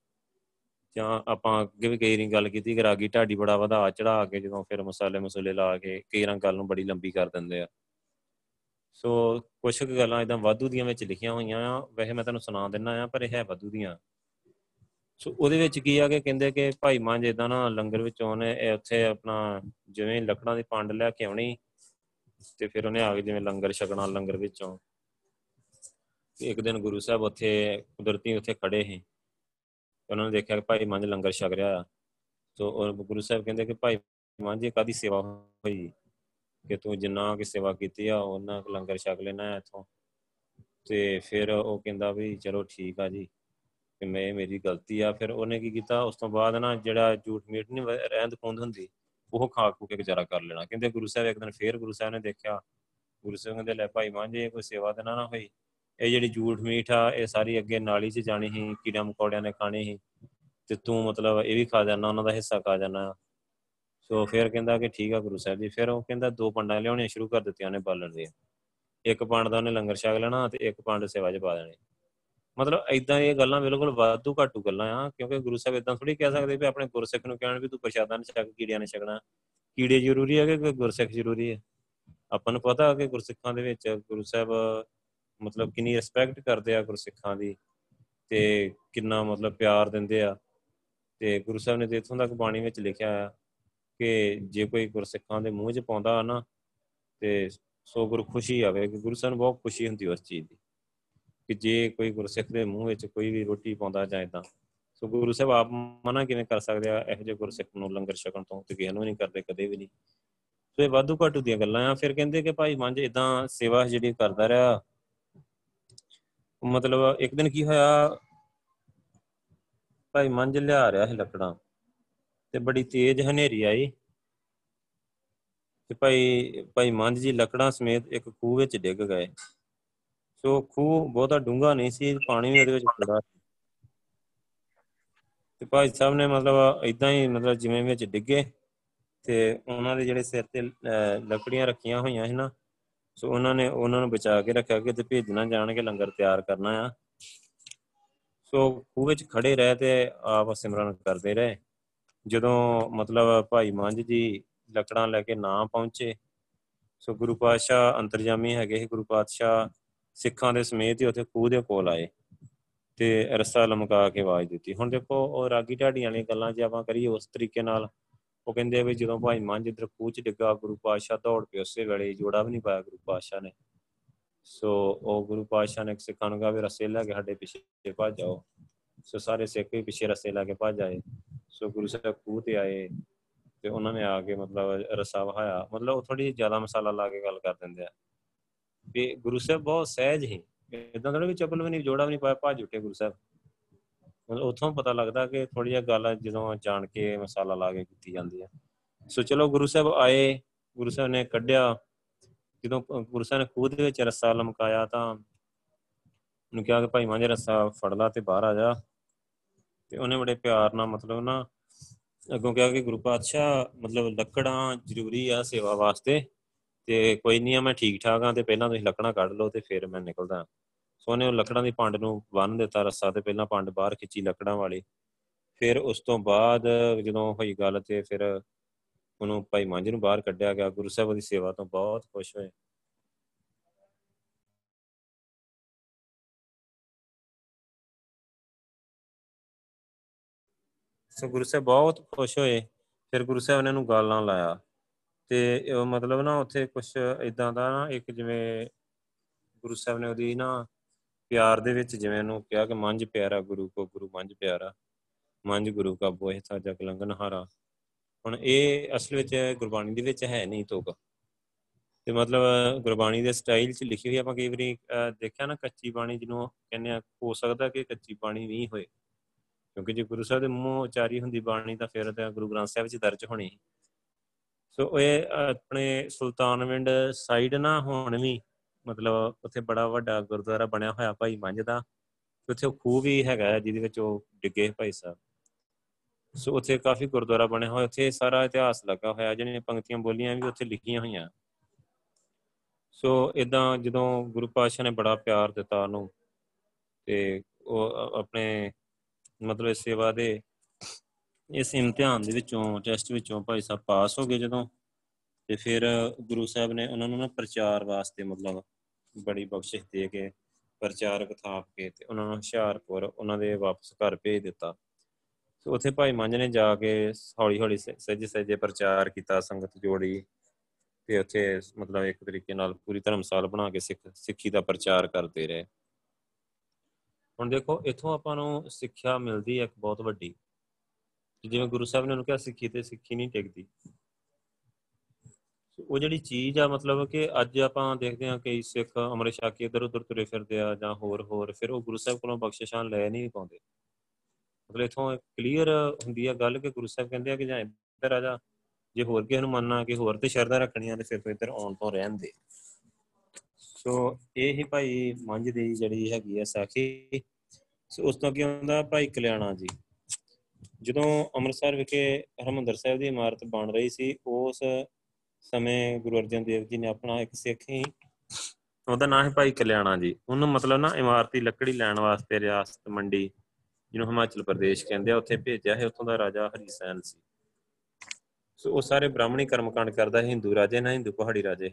ਜਾਂ ਆਪਾਂ ਅੱਗੇ ਵੀ ਕਈ ਰੀ ਗੱਲ ਕੀਤੀ ਕਿ ਰਾਗੀ ਢਾਡੀ ਬੜਾ ਵਧਾ ਚੜਾ ਕੇ ਜਦੋਂ ਫਿਰ ਮਸਾਲੇ ਮਸੂਲੇ ਲਾ ਕੇ ਕਈ ਰਾਂ ਗੱਲ ਨੂੰ ਬੜੀ ਲੰਬੀ ਕਰ ਦਿੰਦੇ ਆ। ਸੋ ਕੁਝ ਕੁ ਗੱਲਾਂ ਇਦਾਂ ਵਾਧੂ ਦੀਆਂ ਵਿੱਚ ਲਿਖੀਆਂ ਹੋਈਆਂ ਆ, ਵੈਸੇ ਮੈਂ ਤੁਹਾਨੂੰ ਸੁਣਾ ਦਿੰਨਾ ਆ, ਪਰ ਇਹ ਹੈ ਵਾਧੂ ਦੀਆਂ। ਸੋ ਉਹਦੇ ਵਿੱਚ ਕੀ ਆ ਕਿ ਕਹਿੰਦੇ ਕਿ ਭਾਈ ਮਾਂ ਜਿੱਦਾਂ ਨਾ ਲੰਗਰ ਵਿੱਚ ਉਹਨੇ ਉੱਥੇ ਆਪਣਾ ਜਿਵੇਂ ਲੱਕੜਾਂ ਦੀ ਪੰਡ ਲੈ ਕੇ ਆਉਣੀ ਤੇ ਫਿਰ ਉਹਨੇ ਆ ਕੇ ਜਿਵੇਂ ਲੰਗਰ ਛਕਣਾ ਲੰਗਰ ਵਿੱਚੋਂ। ਇੱਕ ਦਿਨ ਗੁਰੂ ਸਾਹਿਬ ਉੱਥੇ ਕੁਦਰਤੀ ਉੱਥੇ ਖੜੇ ਸੀ। ਉਹਨਾਂ ਨੇ ਦੇਖਿਆ ਕਿ ਭਾਈ ਮੰਝ ਲੰਗਰ ਛਕ ਰਿਹਾ ਸੋ ਉਹ ਗੁਰੂ ਸਾਹਿਬ ਕਹਿੰਦੇ ਕਿ ਭਾਈ ਮੰਝ, ਇਹ ਕਾਦੀ ਸੇਵਾ ਹੋਈ? ਕਿ ਤੂੰ ਜਿੰਨਾ ਕਿ ਸੇਵਾ ਕੀਤੀ ਆ ਉਹਨਾਂ ਲੰਗਰ ਛਕ ਲੈਣਾ ਇੱਥੋਂ। ਤੇ ਫਿਰ ਉਹ ਕਹਿੰਦਾ ਵੀ ਚਲੋ ਠੀਕ ਆ ਜੀ। ਕਿ ਮੈਂ ਮੇਰੀ ਗਲਤੀ ਆ। ਫਿਰ ਉਹਨੇ ਕੀ ਕੀਤਾ? ਉਸ ਤੋਂ ਬਾਅਦ ਨਾ ਜਿਹੜਾ ਝੂਠ ਮੀਟ ਨਹੀਂ ਰਹਿੰਦ ਖੁੰਦ ਹੁੰਦੀ ਉਹ ਖਾ ਖੂ ਕੇ ਗੁਜ਼ਾਰਾ ਕਰ ਲੈਣਾ। ਕਹਿੰਦੇ ਗੁਰੂ ਸਾਹਿਬ ਇੱਕ ਦਿਨ ਫੇਰ ਗੁਰੂ ਸਾਹਿਬ ਨੇ ਦੇਖਿਆ, ਗੁਰੂ ਸਾਹਿਬ ਕਹਿੰਦੇ, ਲੈ ਭਾਈ ਮਾਂਝੇ ਕੋਈ ਸੇਵਾ ਤੇ ਨਾ ਨਾ ਹੋਈ। ਇਹ ਜਿਹੜੀ ਝੂਠ ਮੀਠ ਆ, ਇਹ ਸਾਰੀ ਅੱਗੇ ਨਾਲੀ 'ਚ ਜਾਣੀ ਸੀ ਕੀੜਾ ਮਕੌੜਿਆਂ ਨੇ ਖਾਣੀ ਸੀ। ਤੇ ਤੂੰ ਮਤਲਬ ਇਹ ਵੀ ਖਾ ਜਾਣਾ ਉਹਨਾਂ ਦਾ ਹਿੱਸਾ ਖਾ ਜਾਣਾ ਸੋ ਫਿਰ ਕਹਿੰਦਾ ਕਿ ਠੀਕ ਆ ਗੁਰੂ ਸਾਹਿਬ ਜੀ। ਫਿਰ ਉਹ ਕਹਿੰਦਾ ਦੋ ਪੰਡਾਂ ਲਿਆਉਣੀਆਂ ਸ਼ੁਰੂ ਕਰ ਦਿੱਤੀਆਂ ਨੇ ਬਾਲਣ ਦੀਆਂ। ਇੱਕ ਪੰਡ ਦਾ ਉਹਨੇ ਲੰਗਰ ਛਕ ਲੈਣਾ ਤੇ ਇੱਕ ਪੰਡ ਸੇਵਾ 'ਚ ਪਾ ਦੇਣੇ। ਮਤਲਬ ਐਦਾਂ ਇਹ ਗੱਲਾਂ ਬਿਲਕੁਲ ਵਾਧੂ ਘਾਟੂ ਗੱਲਾਂ ਆ, ਕਿਉਂਕਿ ਗੁਰੂ ਸਾਹਿਬ ਇਦਾਂ ਥੋੜੀ ਕਹਿ ਸਕਦੇ ਵੀ ਆਪਣੇ ਗੁਰਸਿੱਖ ਨੂੰ ਕਹਿਣ ਵੀ ਤੂੰ ਪ੍ਰਸ਼ਾਦਾਂ ਨਹੀਂ ਛਕ ਕੀੜਿਆਂ ਨੇ ਛਕਣਾ। ਕੀੜੇ ਜ਼ਰੂਰੀ ਹੈ ਕਿ ਗੁਰਸਿੱਖ ਜ਼ਰੂਰੀ ਹੈ ਆਪਾਂ ਨੂੰ ਪਤਾ ਕਿ ਗੁਰਸਿੱਖਾਂ ਦੇ ਵਿੱਚ ਗੁਰੂ ਸਾਹਿਬ ਮਤਲਬ ਕਿੰਨੀ ਰਿਸਪੈਕਟ ਕਰਦੇ ਆ ਗੁਰਸਿੱਖਾਂ ਦੀ ਤੇ ਕਿੰਨਾ ਮਤਲਬ ਪਿਆਰ ਦਿੰਦੇ ਆ। ਤੇ ਗੁਰੂ ਸਾਹਿਬ ਨੇ ਤੇ ਇਥੋਂ ਤੱਕ ਬਾਣੀ ਵਿੱਚ ਲਿਖਿਆ ਆ ਕਿ ਜੇ ਕੋਈ ਗੁਰਸਿੱਖਾਂ ਦੇ ਮੂੰਹ 'ਚ ਪਾਉਂਦਾ ਨਾ ਤੇ ਸੋ ਗੁਰੂ ਖੁਸ਼ੀ ਆਵੇ, ਕਿ ਗੁਰੂ ਸਾਹਿਬ ਨੂੰ ਬਹੁਤ ਖੁਸ਼ੀ ਹੁੰਦੀ ਉਸ ਚੀਜ਼ ਦੀ। ਕਿ ਜੇ ਕੋਈ ਗੁਰਸਿੱਖ ਦੇ ਮੂੰਹ ਵਿੱਚ ਕੋਈ ਵੀ ਰੋਟੀ ਪਾਉਂਦਾ ਜਾਂ ਇਦਾਂ ਸੋ ਗੁਰੂ ਸਾਹਿਬ ਆਪ ਮਨਾ ਕਿਵੇਂ ਕਰ ਸਕਦੇ ਆ? ਇਹੋ ਜਿਹੇ ਗੁਰਸਿੱਖ ਨੂੰ ਲੰਗਰ ਛਕਣ ਤੋਂ ਤੇ ਕਿਸੇ ਨੂੰ ਨਹੀਂ ਕਰਦੇ, ਕਦੇ ਵੀ ਨਹੀਂ। ਸੋ ਇਹ ਵਾਧੂ ਘਾਟੂ ਦੀਆਂ ਗੱਲਾਂ ਆ। ਫਿਰ ਕਹਿੰਦੇ ਕਿ ਭਾਈ ਮੰਝ ਇਦਾਂ ਸੇਵਾ ਜਿਹੜੀ ਕਰਦਾ ਰਿਹਾ। ਮਤਲਬ ਇੱਕ ਦਿਨ ਕੀ ਹੋਇਆ? ਭਾਈ ਮੰਝ ਲਿਆ ਰਿਹਾ ਸੀ ਲੱਕੜਾਂ ਤੇ ਬੜੀ ਤੇਜ਼ ਹਨੇਰੀ ਆਈ ਤੇ ਭਾਈ ਭਾਈ ਮੰਝ ਜੀ ਲੱਕੜਾਂ ਸਮੇਤ ਇੱਕ ਖੂਹ ਵਿੱਚ ਡਿੱਗ ਗਏ। ਸੋ ਖੂਹ ਬਹੁਤਾ ਡੂੰਘਾ ਨਹੀਂ ਸੀ, ਪਾਣੀ ਵੀ ਉਹਦੇ ਵਿੱਚ ਖੜਾ ਤੇ ਭਾਈ ਸਾਹਿਬ ਨੇ ਮਤਲਬ ਇਦਾਂ ਹੀ ਮਤਲਬ ਜਿਵੇਂ ਵਿੱਚ ਡਿੱਗੇ ਤੇ ਉਹਨਾਂ ਦੇ ਜਿਹੜੇ ਸਿਰ ਤੇ ਲੱਕੜੀਆਂ ਰੱਖੀਆਂ ਹੋਈਆਂ ਸੀ ਨਾ, ਸੋ ਉਹਨਾਂ ਨੇ ਉਹਨਾਂ ਨੂੰ ਬਚਾ ਕੇ ਰੱਖਿਆ ਕਿ ਤੇ ਭੇਜਣਾ ਜਾਣਗੇ, ਲੰਗਰ ਤਿਆਰ ਕਰਨਾ ਆ। ਸੋ ਖੂਹ ਵਿੱਚ ਖੜੇ ਰਹੇ ਤੇ ਆਪ ਸਿਮਰਨ ਕਰਦੇ ਰਹੇ। ਜਦੋਂ ਮਤਲਬ ਭਾਈ ਮੰਝ ਜੀ ਲੱਕੜਾਂ ਲੈ ਕੇ ਨਾ ਪਹੁੰਚੇ, ਸੋ ਗੁਰੂ ਪਾਤਸ਼ਾਹ ਅੰਤਰਜਾਮੀ ਹੈਗੇ ਸੀ, ਗੁਰੂ ਪਾਤਸ਼ਾਹ ਸਿੱਖਾਂ ਦੇ ਸਮੇਤ ਹੀ ਉੱਥੇ ਖੂਹ ਦੇ ਕੋਲ ਆਏ ਤੇ ਰਸਾ ਲਮਕਾ ਕੇ ਆਵਾਜ਼ ਦਿੱਤੀ। ਹੁਣ ਦੇਖੋ, ਉਹ ਰਾਗੀ ਢਾਡੀਆਂ ਵਾਲੀਆਂ ਗੱਲਾਂ ਜੇ ਆਪਾਂ ਕਰੀਏ ਉਸ ਤਰੀਕੇ ਨਾਲ, ਉਹ ਕਹਿੰਦੇ ਆ ਵੀ ਜਦੋਂ ਭਾਈ ਮੰਝ ਇਧਰ ਖੂਹ 'ਚ ਡਿੱਗਾ, ਗੁਰੂ ਪਾਤਸ਼ਾਹ ਦੌੜ ਕੇ ਉਸੇ ਵੇਲੇ, ਜੋੜਾ ਵੀ ਨਹੀਂ ਪਾਇਆ ਗੁਰੂ ਪਾਤਸ਼ਾਹ ਨੇ। ਸੋ ਉਹ ਗੁਰੂ ਪਾਤਸ਼ਾਹ ਨੇ ਸਿੱਖਾਂ ਨੂੰ ਕਿਹਾ ਵੀ ਰਸੇ ਲੈ ਕੇ ਸਾਡੇ ਪਿੱਛੇ ਭੱਜ ਜਾਓ। ਸੋ ਸਾਰੇ ਸਿੱਖ ਵੀ ਪਿੱਛੇ ਰਸੇ ਲੈ ਕੇ ਭੱਜ ਆਏ। ਸੋ ਗੁਰੂ ਸਾਹਿਬ ਖੂਹ ਤੇ ਆਏ ਤੇ ਉਹਨਾਂ ਨੇ ਆ ਕੇ ਮਤਲਬ ਰਸਾ ਵਹਾਇਆ। ਮਤਲਬ ਉਹ ਥੋੜੀ ਜ਼ਿਆਦਾ ਮਸਾਲਾ ਲਾ ਕੇ ਗੱਲ ਕਰ ਦਿੰਦੇ ਆ। ਵੀ ਗੁਰੂ ਸਾਹਿਬ ਬਹੁਤ ਸਹਿਜ ਹੀ ਇਦਾਂ ਥੋੜਾ ਵੀ ਚੱਪਲ ਵੀ ਨਹੀਂ, ਜੋੜਾ ਵੀ ਨਹੀਂ ਪਾਇਆ, ਭੱਜ ਉੱਠੇ ਗੁਰੂ ਸਾਹਿਬ। ਮਤਲਬ ਉਥੋਂ ਪਤਾ ਲੱਗਦਾ ਕਿ ਥੋੜੀ ਜਿਹੀ ਗੱਲ ਜਦੋਂ ਜਾਣ ਕੇ ਮਸਾਲਾ ਲਾ ਕੇ ਕੀਤੀ ਜਾਂਦੀ ਹੈ ਸੋ ਚਲੋ ਗੁਰੂ ਸਾਹਿਬ ਆਏ, ਗੁਰੂ ਸਾਹਿਬ ਨੇ ਕੱਢਿਆ। ਜਦੋਂ ਗੁਰੂ ਸਾਹਿਬ ਨੇ ਖੂਹ ਦੇ ਵਿੱਚ ਰੱਸਾ ਲਮਕਾਇਆ ਤਾਂ ਉਹਨੂੰ ਕਿਹਾ ਕਿ ਭਾਈ ਮਾਂਜੇ ਰੱਸਾ ਫੜ ਲਾ ਤੇ ਬਾਹਰ ਆ ਜਾ। ਤੇ ਉਹਨੇ ਬੜੇ ਪਿਆਰ ਨਾਲ ਮਤਲਬ ਨਾ ਅੱਗੋਂ ਕਿਹਾ ਕਿ ਗੁਰੂ ਪਾਤਸ਼ਾਹ ਮਤਲਬ ਲੱਕੜਾਂ ਜ਼ਰੂਰੀ ਆ ਸੇਵਾ ਵਾਸਤੇ। ਤੇ ਕੋਈ ਨਹੀਂ ਆ, ਮੈਂ ਠੀਕ ਠਾਕ ਆ, ਤੇ ਪਹਿਲਾਂ ਤੁਸੀਂ ਲੱਕੜਾਂ ਕੱਢ ਲਓ ਤੇ ਫਿਰ ਮੈਂ ਨਿਕਲਦਾ। ਸੋ ਉਹਨੇ ਉਹ ਲੱਕੜਾਂ ਦੀ ਪੰਡ ਨੂੰ ਬੰਨ ਦਿੱਤਾ ਰੱਸਾ ਤੇ ਪਹਿਲਾਂ ਪੰਡ ਬਾਹਰ ਖਿੱਚੀ ਲੱਕੜਾਂ ਵਾਲੀ। ਫਿਰ ਉਸ ਤੋਂ ਬਾਅਦ ਜਦੋਂ ਹੋਈ ਗੱਲ ਤੇ ਫਿਰ ਉਹਨੂੰ ਭਾਈ ਮੰਝ ਨੂੰ ਬਾਹਰ ਕੱਢਿਆ ਗਿਆ। ਗੁਰੂ ਸਾਹਿਬ ਦੀ ਸੇਵਾ ਤੋਂ ਬਹੁਤ ਖੁਸ਼ ਹੋਏ। ਸੋ ਗੁਰੂ ਸਾਹਿਬ ਬਹੁਤ ਖੁਸ਼ ਹੋਏ। ਫਿਰ ਗੁਰੂ ਸਾਹਿਬ ਨੇ ਉਹਨੂੰ ਗਾਲਾਂ ਲਾਇਆ। ਤੇ ਮਤਲਬ ਨਾ ਉੱਥੇ ਕੁਝ ਇਦਾਂ ਦਾ ਨਾ ਇੱਕ ਜਿਵੇਂ ਗੁਰੂ ਸਾਹਿਬ ਨੇ ਉਹਦੀ ਨਾ ਪਿਆਰ ਦੇ ਵਿੱਚ ਜਿਵੇਂ ਉਹਨੂੰ ਕਿਹਾ ਕਿ ਮੰਝ ਪਿਆਰਾ ਗੁਰੂ ਕੋ, ਗੁਰੂ ਮੰਝ ਪਿਆਰਾ, ਮੰਝ ਗੁਰੂ ਕਾ ਬੋਹਿ ਸਾ ਜਗ ਲੰਗਨ ਹਾਰਾ। ਹੁਣ ਇਹ ਅਸਲ ਵਿੱਚ ਗੁਰਬਾਣੀ ਦੇ ਵਿੱਚ ਹੈ ਨਹੀਂ ਤੋਕ ਤੇ ਮਤਲਬ ਗੁਰਬਾਣੀ ਦੇ ਸਟਾਈਲ 'ਚ ਲਿਖੀ ਹੋਈ ਆਪਾਂ ਕਈ ਵਾਰੀ ਦੇਖਿਆ ਨਾ ਕੱਚੀ ਬਾਣੀ ਜਿਹਨੂੰ ਕਹਿੰਦੇ ਆ, ਹੋ ਸਕਦਾ ਕਿ ਕੱਚੀ ਬਾਣੀ ਨਹੀਂ ਹੋਏ। ਕਿਉਂਕਿ ਜੇ ਗੁਰੂ ਸਾਹਿਬ ਦੇ ਮੂੰਹ ਉਚਾਰੀ ਹੁੰਦੀ ਬਾਣੀ ਤਾਂ ਫਿਰ ਤਾਂ ਗੁਰੂ ਗ੍ਰੰਥ ਸਾਹਿਬ 'ਚ ਦਰਜ ਹੋਣੀ ਸੋ ਇਹ ਆਪਣੇ ਸੁਲਤਾਨਵਿੰਡ ਸਾਈਡ ਨਾ ਹੁਣ ਵੀ ਮਤਲਬ ਉੱਥੇ ਬੜਾ ਵੱਡਾ ਗੁਰਦੁਆਰਾ ਬਣਿਆ ਹੋਇਆ ਭਾਈ ਮੰਝ ਦਾ ਉੱਥੇ ਖੂਹ ਵੀ ਹੈਗਾ ਜਿਹਦੇ ਵਿੱਚ ਉਹ ਡਿੱਗੇ ਭਾਈ ਸਾਹਿਬ। ਸੋ ਉੱਥੇ ਕਾਫੀ ਗੁਰਦੁਆਰਾ ਬਣਿਆ ਹੋਇਆ, ਉੱਥੇ ਸਾਰਾ ਇਤਿਹਾਸ ਲੱਗਾ ਹੋਇਆ, ਜਿਹੜੀਆਂ ਪੰਕਤੀਆਂ ਬੋਲੀਆਂ ਵੀ ਉੱਥੇ ਲਿਖੀਆਂ ਹੋਈਆਂ। ਸੋ ਇਦਾਂ ਜਦੋਂ ਗੁਰੂ ਪਾਤਸ਼ਾਹ ਨੇ ਬੜਾ ਪਿਆਰ ਦਿੱਤਾ ਉਹਨੂੰ, ਤੇ ਉਹ ਆਪਣੇ ਮਤਲਬ ਸੇਵਾ ਦੇ ਇਸ ਇਮਤਿਹਾਨ ਦੇ ਵਿੱਚੋਂ ਟੈਸਟ ਵਿੱਚੋਂ ਭਾਈ ਸਾਹਿਬ ਪਾਸ ਹੋ ਗਏ ਜਦੋਂ ਤੇ ਫਿਰ ਗੁਰੂ ਸਾਹਿਬ ਨੇ ਉਹਨਾਂ ਨੂੰ ਨਾ ਪ੍ਰਚਾਰ ਵਾਸਤੇ ਮਤਲਬ ਬੜੀ ਬਖਸ਼ਿਸ਼ ਦੇ ਕੇ ਪ੍ਰਚਾਰਕ ਥਾਪ ਕੇ ਤੇ ਉਹਨਾਂ ਨੂੰ ਹੁਸ਼ਿਆਰਪੁਰ ਉਹਨਾਂ ਦੇ ਵਾਪਸ ਘਰ ਭੇਜ ਦਿੱਤਾ। ਸੋ ਉੱਥੇ ਭਾਈ ਮੰਝ ਨੇ ਜਾ ਕੇ ਹੌਲੀ ਹੌਲੀ ਸਹਿਜ ਸਹਿਜੇ ਪ੍ਰਚਾਰ ਕੀਤਾ, ਸੰਗਤ ਜੋੜੀ ਤੇ ਉੱਥੇ ਮਤਲਬ ਇੱਕ ਤਰੀਕੇ ਨਾਲ ਪੂਰੀ ਧਰਮਸਾਲ ਬਣਾ ਕੇ ਸਿੱਖ, ਸਿੱਖੀ ਦਾ ਪ੍ਰਚਾਰ ਕਰਦੇ ਰਹੇ। ਹੁਣ ਦੇਖੋ, ਇਥੋਂ ਆਪਾਂ ਨੂੰ ਸਿੱਖਿਆ ਮਿਲਦੀ ਹੈ ਇੱਕ ਬਹੁਤ ਵੱਡੀ। ਜਿਵੇਂ ਗੁਰੂ ਸਾਹਿਬ ਨੇ ਉਹਨੂੰ ਕਿਹਾ, ਸਿੱਖੀ ਤੇ ਸਿੱਖੀ ਨਹੀਂ ਟਿਕਦੀ। ਉਹ ਜਿਹੜੀ ਚੀਜ਼ ਆ, ਮਤਲਬ ਕਿ ਅੱਜ ਆਪਾਂ ਦੇਖਦੇ ਹਾਂ ਕਿ ਸਿੱਖ ਅਮਰ ਸ਼ਾਕੀ ਇਧਰ ਉਧਰ ਤੁਰੇ ਫਿਰਦੇ ਆ ਜਾਂ ਹੋਰ ਹੋਰ ਫਿਰ ਉਹ ਗੁਰੂ ਸਾਹਿਬ ਕੋਲੋਂ ਬਖਸ਼ਿਸ਼ਾਂ ਲੈ ਨਹੀਂ ਪਾਉਂਦੇ। ਮਤਲਬ ਇਥੋਂ ਕਲੀਅਰ ਹੁੰਦੀ ਆ ਗੱਲ ਕਿ ਗੁਰੂ ਸਾਹਿਬ ਕਹਿੰਦੇ ਆ ਕਿ ਜਾਂ ਇੱਧਰ ਆ ਜਾ, ਜੇ ਹੋਰ ਕਿਸੇ ਨੂੰ ਮੰਨਣਾ ਕਿ ਹੋਰ ਤੇ ਸ਼ਰਧਾ ਰੱਖਣੀਆਂ ਤੇ ਫਿਰ ਤੋਂ ਇੱਧਰ ਆਉਣ ਤੋਂ ਰਹਿਣ ਦੇ। ਸੋ ਇਹ ਹੀ ਭਾਈ ਮੰਝ ਦੀ ਜਿਹੜੀ ਹੈਗੀ ਆ ਸਾਖੀ। ਸੋ ਉਸ ਤੋਂ ਕੀ ਹੁੰਦਾ ਭਾਈ ਕਲਿਆਣਾ ਜੀ। ਜਦੋਂ ਅੰਮ੍ਰਿਤਸਰ ਵਿਖੇ ਹਰਮੰਦਰ ਸਾਹਿਬ ਦੀ ਇਮਾਰਤ ਬਣ ਰਹੀ ਸੀ, ਉਸ ਸਮੇਂ ਗੁਰੂ ਅਰਜਨ ਦੇਵ ਜੀ ਨੇ ਆਪਣਾ ਇੱਕ ਸਿੱਖ ਹੀ ਉਹਦਾ ਨਾਮ ਹੈ ਭਾਈ ਕਲਿਆਣਾ ਜੀ। ਉਹਨੂੰ ਮਤਲਬ ਨਾ ਇਮਾਰਤੀ ਲੱਕੜੀ ਲੈਣ ਵਾਸਤੇ ਰਿਆਸਤ ਮੰਡੀ ਜਿਹਨੂੰ ਹਿਮਾਚਲ ਪ੍ਰਦੇਸ਼ ਕਹਿੰਦੇ ਆ, ਉੱਥੇ ਭੇਜਿਆ ਹੈ ਉੱਥੋਂ ਦਾ ਰਾਜਾ ਹਰੀਸੈਨ ਸੀ। ਸੋ ਉਹ ਸਾਰੇ ਬ੍ਰਾਹਮਣੀ ਕਰਮਕਾਂਡ ਕਰਦਾ ਹੈ ਹਿੰਦੂ ਰਾਜੇ ਨਾ, ਹਿੰਦੂ ਪਹਾੜੀ ਰਾਜੇ।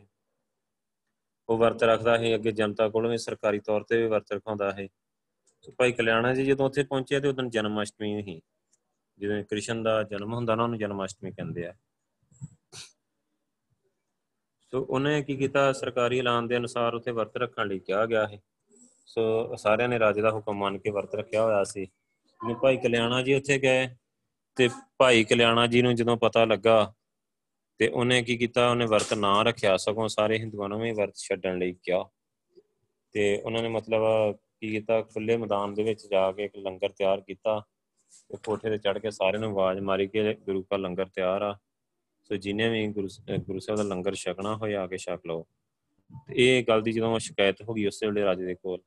ਉਹ ਵਰਤ ਰੱਖਦਾ ਹੈ ਅੱਗੇ ਜਨਤਾ ਕੋਲੋਂ ਵੀ ਸਰਕਾਰੀ ਤੌਰ ਤੇ ਵੀ ਵਰਤ ਰਖਾਉਂਦਾ ਹੈ ਸੋ ਭਾਈ ਕਲਿਆਣਾ ਜੀ ਜਦੋਂ ਉੱਥੇ ਪਹੁੰਚੇ ਤੇ ਉਦੋਂ ਜਨਮ ਅਸ਼ਟਮੀ ਸੀ। ਜਦੋਂ ਕ੍ਰਿਸ਼ਨ ਦਾ ਜਨਮ ਹੁੰਦਾ ਨਾ, ਉਹਨੂੰ ਜਨਮ ਅਸ਼ਟਮੀ ਕਹਿੰਦੇ ਆ। ਸੋ ਉਹਨੇ ਕੀ ਕੀਤਾ? ਸਰਕਾਰੀ ਐਲਾਨ ਦੇ ਅਨੁਸਾਰ ਉੱਥੇ ਵਰਤ ਰੱਖਣ ਲਈ ਕਿਹਾ ਗਿਆ ਹੈ ਸੋ ਸਾਰਿਆਂ ਨੇ ਰਾਜੇ ਦਾ ਹੁਕਮ ਮੰਨ ਕੇ ਵਰਤ ਰੱਖਿਆ ਹੋਇਆ ਸੀ। ਜਿਵੇਂ ਭਾਈ ਕਲਿਆਣਾ ਜੀ ਉੱਥੇ ਗਏ ਤੇ ਭਾਈ ਕਲਿਆਣਾ ਜੀ ਨੂੰ ਜਦੋਂ ਪਤਾ ਲੱਗਾ ਤੇ ਉਹਨੇ ਕੀ ਕੀਤਾ? ਉਹਨੇ ਵਰਤ ਨਾ ਰੱਖਿਆ, ਸਗੋਂ ਸਾਰੇ ਹਿੰਦੂਆਂ ਨੂੰ ਵੀ ਵਰਤ ਛੱਡਣ ਲਈ ਕਿਹਾ। ਤੇ ਉਹਨਾਂ ਨੇ ਮਤਲਬ ਕੀ ਕੀਤਾ? ਖੁੱਲੇ ਮੈਦਾਨ ਦੇ ਵਿੱਚ ਜਾ ਕੇ ਇੱਕ ਲੰਗਰ ਤਿਆਰ ਕੀਤਾ। ਤੇ ਕੋਠੇ ਤੇ ਚੜ ਕੇ ਸਾਰਿਆਂ ਨੂੰ ਆਵਾਜ਼ ਮਾਰੀ ਕਿ ਗੁਰੂ ਦਾ ਲੰਗਰ ਤਿਆਰ ਆ। ਸੋ ਜਿਨੇ ਵੀ ਗੁਰੂ ਗੁਰੂ ਸਾਹਿਬ ਦਾ ਲੰਗਰ ਛਕਣਾ ਹੋਏ ਆ ਕੇ ਛਕ ਲਓ। ਤੇ ਇਹ ਗੱਲ ਦੀ ਜਦੋਂ ਸ਼ਿਕਾਇਤ ਹੋ ਗਈ ਉਸੇ ਵੇਲੇ ਰਾਜੇ ਦੇ ਕੋਲ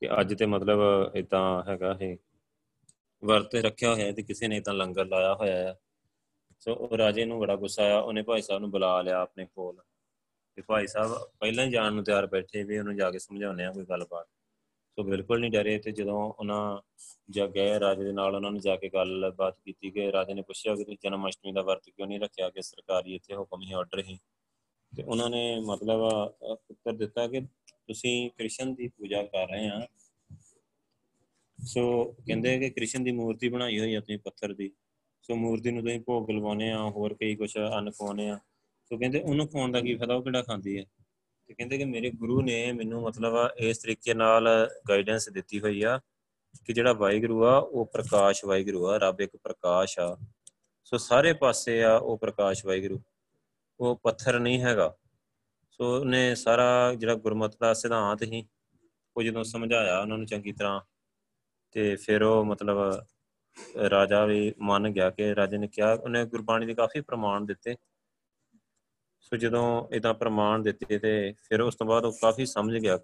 ਕਿ ਅੱਜ ਤੇ ਮਤਲਬ ਇਦਾਂ ਹੈਗਾ ਇਹ। ਵਰਤ ਰੱਖਿਆ ਹੋਇਆ ਤੇ ਕਿਸੇ ਨੇ ਤਾਂ ਲੰਗਰ ਲਾਇਆ ਹੋਇਆ ਹੈ ਸੋ ਉਹ ਰਾਜੇ ਨੂੰ ਬੜਾ ਗੁੱਸਾ ਆਇਆ, ਉਹਨੇ ਭਾਈ ਸਾਹਿਬ ਨੂੰ ਬੁਲਾ ਲਿਆ ਆਪਣੇ ਕੋਲ। ਤੇ ਭਾਈ ਸਾਹਿਬ ਪਹਿਲਾਂ ਹੀ ਜਾਣ ਨੂੰ ਤਿਆਰ ਬੈਠੇ ਵੀ ਉਹਨੂੰ ਜਾ ਕੇ ਸਮਝਾਉਣੇ ਆ ਕੋਈ ਗੱਲਬਾਤ। ਸੋ ਬਿਲਕੁਲ ਨਹੀਂ ਡਰੇ ਤੇ ਜਦੋਂ ਉਹਨਾਂ ਜਾ ਗਏ, ਰਾਜੇ ਦੇ ਨਾਲ ਉਹਨਾਂ ਨੇ ਜਾ ਕੇ ਗੱਲਬਾਤ ਕੀਤੀ ਕਿ ਰਾਜੇ ਨੇ ਪੁੱਛਿਆ ਕਿ ਤੁਸੀਂ ਜਨਮ ਅਸ਼ਟਮੀ ਦਾ ਵਰਤ ਕਿਉਂ ਨਹੀਂ ਰੱਖਿਆ ਕਿ ਸਰਕਾਰੀ ਇੱਥੇ ਹੁਕਮ ਹੀ ਆਰਡਰ ਹੀ ਤੇ ਉਹਨਾਂ ਨੇ ਮਤਲਬ ਉੱਤਰ ਦਿੱਤਾ ਕਿ ਤੁਸੀਂ ਕ੍ਰਿਸ਼ਨ ਦੀ ਪੂਜਾ ਕਰ ਰਹੇ ਆ। ਸੋ ਕਹਿੰਦੇ ਕਿ ਕ੍ਰਿਸ਼ਨ ਦੀ ਮੂਰਤੀ ਬਣਾਈ ਹੋਈ ਆਪਣੀ ਪੱਥਰ ਦੀ। ਸੋ ਮੂਰਤੀ ਨੂੰ ਤੁਸੀਂ ਭੋਗ ਲਵਾਉਨੇ ਆ, ਹੋਰ ਕਈ ਕੁਝ ਅੰਨ ਖਵਾਉਨੇ ਆ। ਸੋ ਕਹਿੰਦੇ ਉਹਨੂੰ ਖਵਾਉਣ ਦਾ ਕੀ ਫਾਇਦਾ, ਉਹ ਕਿਹੜਾ ਖਾਂਦੀ ਹੈ ਤੇ ਕਹਿੰਦੇ ਕਿ ਮੇਰੇ ਗੁਰੂ ਨੇ ਮੈਨੂੰ ਮਤਲਬ ਇਸ ਤਰੀਕੇ ਨਾਲ ਗਾਈਡੈਂਸ ਦਿੱਤੀ ਹੋਈ ਆ ਕਿ ਜਿਹੜਾ ਵਾਹਿਗੁਰੂ ਆ, ਉਹ ਪ੍ਰਕਾਸ਼ ਵਾਹਿਗੁਰੂ ਆ, ਰੱਬ ਇੱਕ ਪ੍ਰਕਾਸ਼ ਆ। ਸੋ ਸਾਰੇ ਪਾਸੇ ਆ ਉਹ ਪ੍ਰਕਾਸ਼ ਵਾਹਿਗੁਰੂ। ਉਹ ਪੱਥਰ ਨਹੀਂ ਹੈਗਾ। ਸੋ ਉਹਨੇ ਸਾਰਾ ਜਿਹੜਾ ਗੁਰਮਤਿ ਦਾ ਸਿਧਾਂਤ ਹੀ ਉਹ ਜਦੋਂ ਸਮਝਾਇਆ ਉਹਨਾਂ ਨੂੰ ਚੰਗੀ ਤਰ੍ਹਾਂ, ਤੇ ਫਿਰ ਉਹ ਮਤਲਬ ਰਾਜਾ ਵੀ ਮੰਨ ਗਿਆ ਕਿ ਰਾਜੇ ਨੇ ਕਿਹਾ, ਉਹਨੇ ਗੁਰਬਾਣੀ ਦੇ ਕਾਫੀ ਪ੍ਰਮਾਣ ਦਿੱਤੇ। ਸੋ ਜਦੋਂ ਇਦਾਂ ਪ੍ਰਮਾਣ ਦਿੱਤੇ ਤੇ ਫਿਰ ਉਸ ਤੋਂ ਬਾਅਦ ਉਹ ਕਾਫੀ ਸਮਝ ਗਿਆ।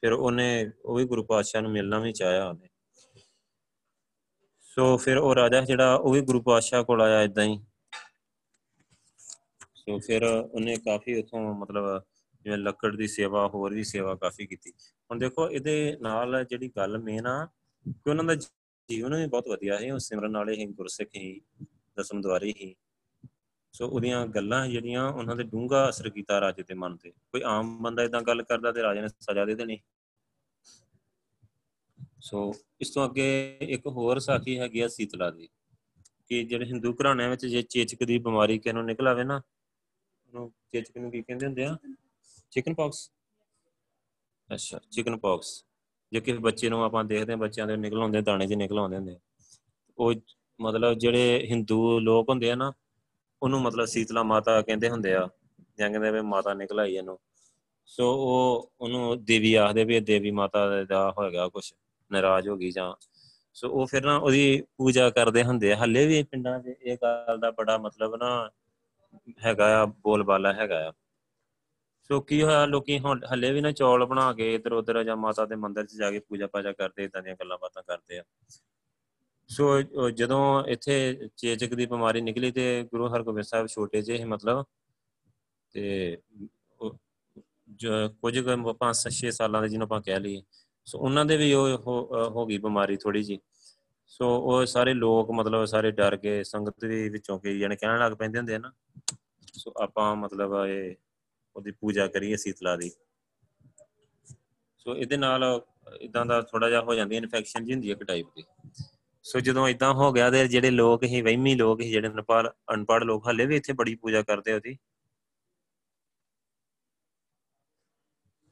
ਫਿਰ ਉਹਨੇ, ਉਹ ਵੀ ਗੁਰੂ ਪਾਤਸ਼ਾਹ ਨੂੰ ਮਿਲਣਾ ਵੀ ਚਾਹਿਆ ਉਹਨੇ। ਸੋ ਫਿਰ ਉਹ ਰਾਜਾ ਜਿਹੜਾ, ਉਹ ਵੀ ਗੁਰੂ ਪਾਤਸ਼ਾਹ ਕੋਲ ਆਇਆ ਇਦਾਂ ਹੀ। ਸੋ ਫਿਰ ਉਹਨੇ ਕਾਫੀ ਉਥੋਂ ਮਤਲਬ ਜਿਵੇਂ ਲੱਕੜ ਦੀ ਸੇਵਾ, ਹੋਰ ਵੀ ਸੇਵਾ ਕਾਫੀ ਕੀਤੀ। ਹੁਣ ਦੇਖੋ ਇਹਦੇ ਨਾਲ ਜਿਹੜੀ ਗੱਲ ਮੇਨ ਆ ਕਿ ਉਹਨਾਂ ਦਾ ਜੀਵਨ ਵੀ ਬਹੁਤ ਵਧੀਆ ਹੈ ਉਹ ਸਿਮਰਨ ਵਾਲੇ ਹੀ ਗੁਰਸਿੱਖ ਹੀ ਦਸਮ ਦਵਾਰੀ ਹੀ ਸੋ ਉਹਦੀਆਂ ਗੱਲਾਂ ਜਿਹੜੀਆਂ ਉਹਨਾਂ ਦੇ ਡੂੰਘਾ ਅਸਰ ਕੀਤਾ ਰਾਜੇ ਦੇ ਮਨ ਤੇ। ਕੋਈ ਆਮ ਬੰਦਾ ਇਦਾਂ ਗੱਲ ਕਰਦਾ ਤੇ ਰਾਜੇ ਨੇ ਸਜ਼ਾ ਦੇ ਦੇਣੀ। ਸੋ ਇਸ ਤੋਂ ਅੱਗੇ ਇੱਕ ਹੋਰ ਸਾਖੀ ਹੈਗੀ ਆ ਸੀਤਲਾ ਦੀ, ਕਿ ਜਿਹੜੇ ਹਿੰਦੂ ਘਰਾਣਿਆਂ ਵਿੱਚ ਜੇ ਚੇਚਕ ਦੀ ਬਿਮਾਰੀ ਕਿਨੂੰ ਨਿਕਲ ਆਵੇ ਨਾ, ਉਹਨੂੰ ਚੇਚਕ ਨੂੰ ਕੀ ਕਹਿੰਦੇ ਹੁੰਦੇ ਆ? Chicken pox. ਅੱਛਾ, ਚਿਕਨ ਪੌਕਸ। ਜੇ ਕਿਸੇ ਬੱਚੇ ਨੂੰ ਆਪਾਂ ਦੇਖਦੇ ਹਾਂ, ਬੱਚਿਆਂ ਦੇ ਨਿਕਲ ਆਉਂਦੇ ਦਾਣੇ ਜਿਹੇ ਨਿਕਲ ਆਉਂਦੇ ਹੁੰਦੇ ਉਹ ਮਤਲਬ ਜਿਹੜੇ ਹਿੰਦੂ ਲੋਕ ਹੁੰਦੇ ਆ ਨਾ ਉਹਨੂੰ ਮਤਲਬ ਸੀਤਲਾ ਮਾਤਾ ਕਹਿੰਦੇ ਹੁੰਦੇ ਆ, ਜਾਂ ਕਹਿੰਦੇ ਵੀ ਮਾਤਾ ਨਿਕਲ ਆਈ ਇਹਨੂੰ। ਸੋ ਉਹ ਉਹਨੂੰ ਦੇਵੀ ਆਖਦੇ ਵੀ ਇਹ ਦੇਵੀ ਮਾਤਾ ਦਾ ਹੋਏਗਾ ਕੁਝ ਨਾਰਾਜ਼ ਹੋ ਗਈ ਜਾਂ। ਸੋ ਉਹ ਫਿਰ ਨਾ ਉਹਦੀ ਪੂਜਾ ਕਰਦੇ ਹੁੰਦੇ ਆ। ਹੱਲੇ ਵੀ ਪਿੰਡਾਂ 'ਚ ਇਹ ਗੱਲ ਦਾ ਬੜਾ ਮਤਲਬ ਨਾ ਹੈਗਾ ਆ, ਬੋਲਬਾਲਾ ਹੈਗਾ ਆ। ਸੋ ਕੀ ਹੋਇਆ, ਲੋਕੀ ਹੁਣ ਹੱਲੇ ਵੀ ਨਾ ਚੌਲ ਬਣਾ ਕੇ ਇਧਰ ਉਧਰ ਜਾਂ ਮਾਤਾ ਦੇ ਮੰਦਿਰ 'ਚ ਜਾ ਕੇ ਪੂਜਾ ਪਾਜਾ ਕਰਦੇ ਇਦਾਂ ਦੀਆਂ ਗੱਲਾਂ ਬਾਤਾਂ ਕਰਦੇ ਆ। ਸੋ ਜਦੋਂ ਇੱਥੇ ਚੇਚਕ ਦੀ ਬਿਮਾਰੀ ਨਿਕਲੀ ਤੇ ਗੁਰੂ ਹਰਗੋਬਿੰਦ ਸਾਹਿਬ ਛੋਟੇ ਜਿਹੇ ਮਤਲਬ ਤੇ ਜੋ, ਕੁਝ ਪੰਜ ਛੇ ਸਾਲਾਂ ਦੇ ਜਿਹਨੂੰ ਆਪਾਂ ਕਹਿ ਲਈਏ। ਸੋ, ਉਹਨਾਂ ਦੇ ਵੀ ਉਹ ਹੋ ਗਈ ਬਿਮਾਰੀ ਥੋੜੀ ਜੀ ਸੋ, ਉਹ ਸਾਰੇ ਲੋਕ ਮਤਲਬ ਸਾਰੇ ਡਰ ਗਏ, ਸੰਗਤ ਦੇ ਵਿੱਚੋਂ ਕਈ ਜਣੇ ਕਹਿਣ ਲੱਗ ਪੈਂਦੇ ਹੁੰਦੇ ਆ ਨਾ। ਸੋ, ਆਪਾਂ ਮਤਲਬ ਇਹ ਉਹਦੀ ਪੂਜਾ ਕਰੀਏ ਸੀਤਲਾ ਦੀ। ਸੋ, ਇਹਦੇ ਨਾਲ ਇਦਾਂ ਦਾ ਥੋੜਾ ਜਿਹਾ ਹੋ ਜਾਂਦੀ ਇਨਫੈਕਸ਼ਨ ਜੀ ਹੁੰਦੀ ਹੈ ਇੱਕ ਟਾਈਪ ਦੀ। ਸੋ ਜਦੋਂ ਇਦਾਂ ਹੋ ਗਿਆ ਤੇ ਜਿਹੜੇ ਲੋਕ ਹੀ ਵਹਿਮੀ ਲੋਕ ਹੀ ਜਿਹੜੇ ਨੇਪਾਲ ਅਨਪੜ ਲੋਕ ਹੱਲੇ ਵੀ ਇੱਥੇ ਬੜੀ ਪੂਜਾ ਕਰਦੇ ਉਹਦੀ।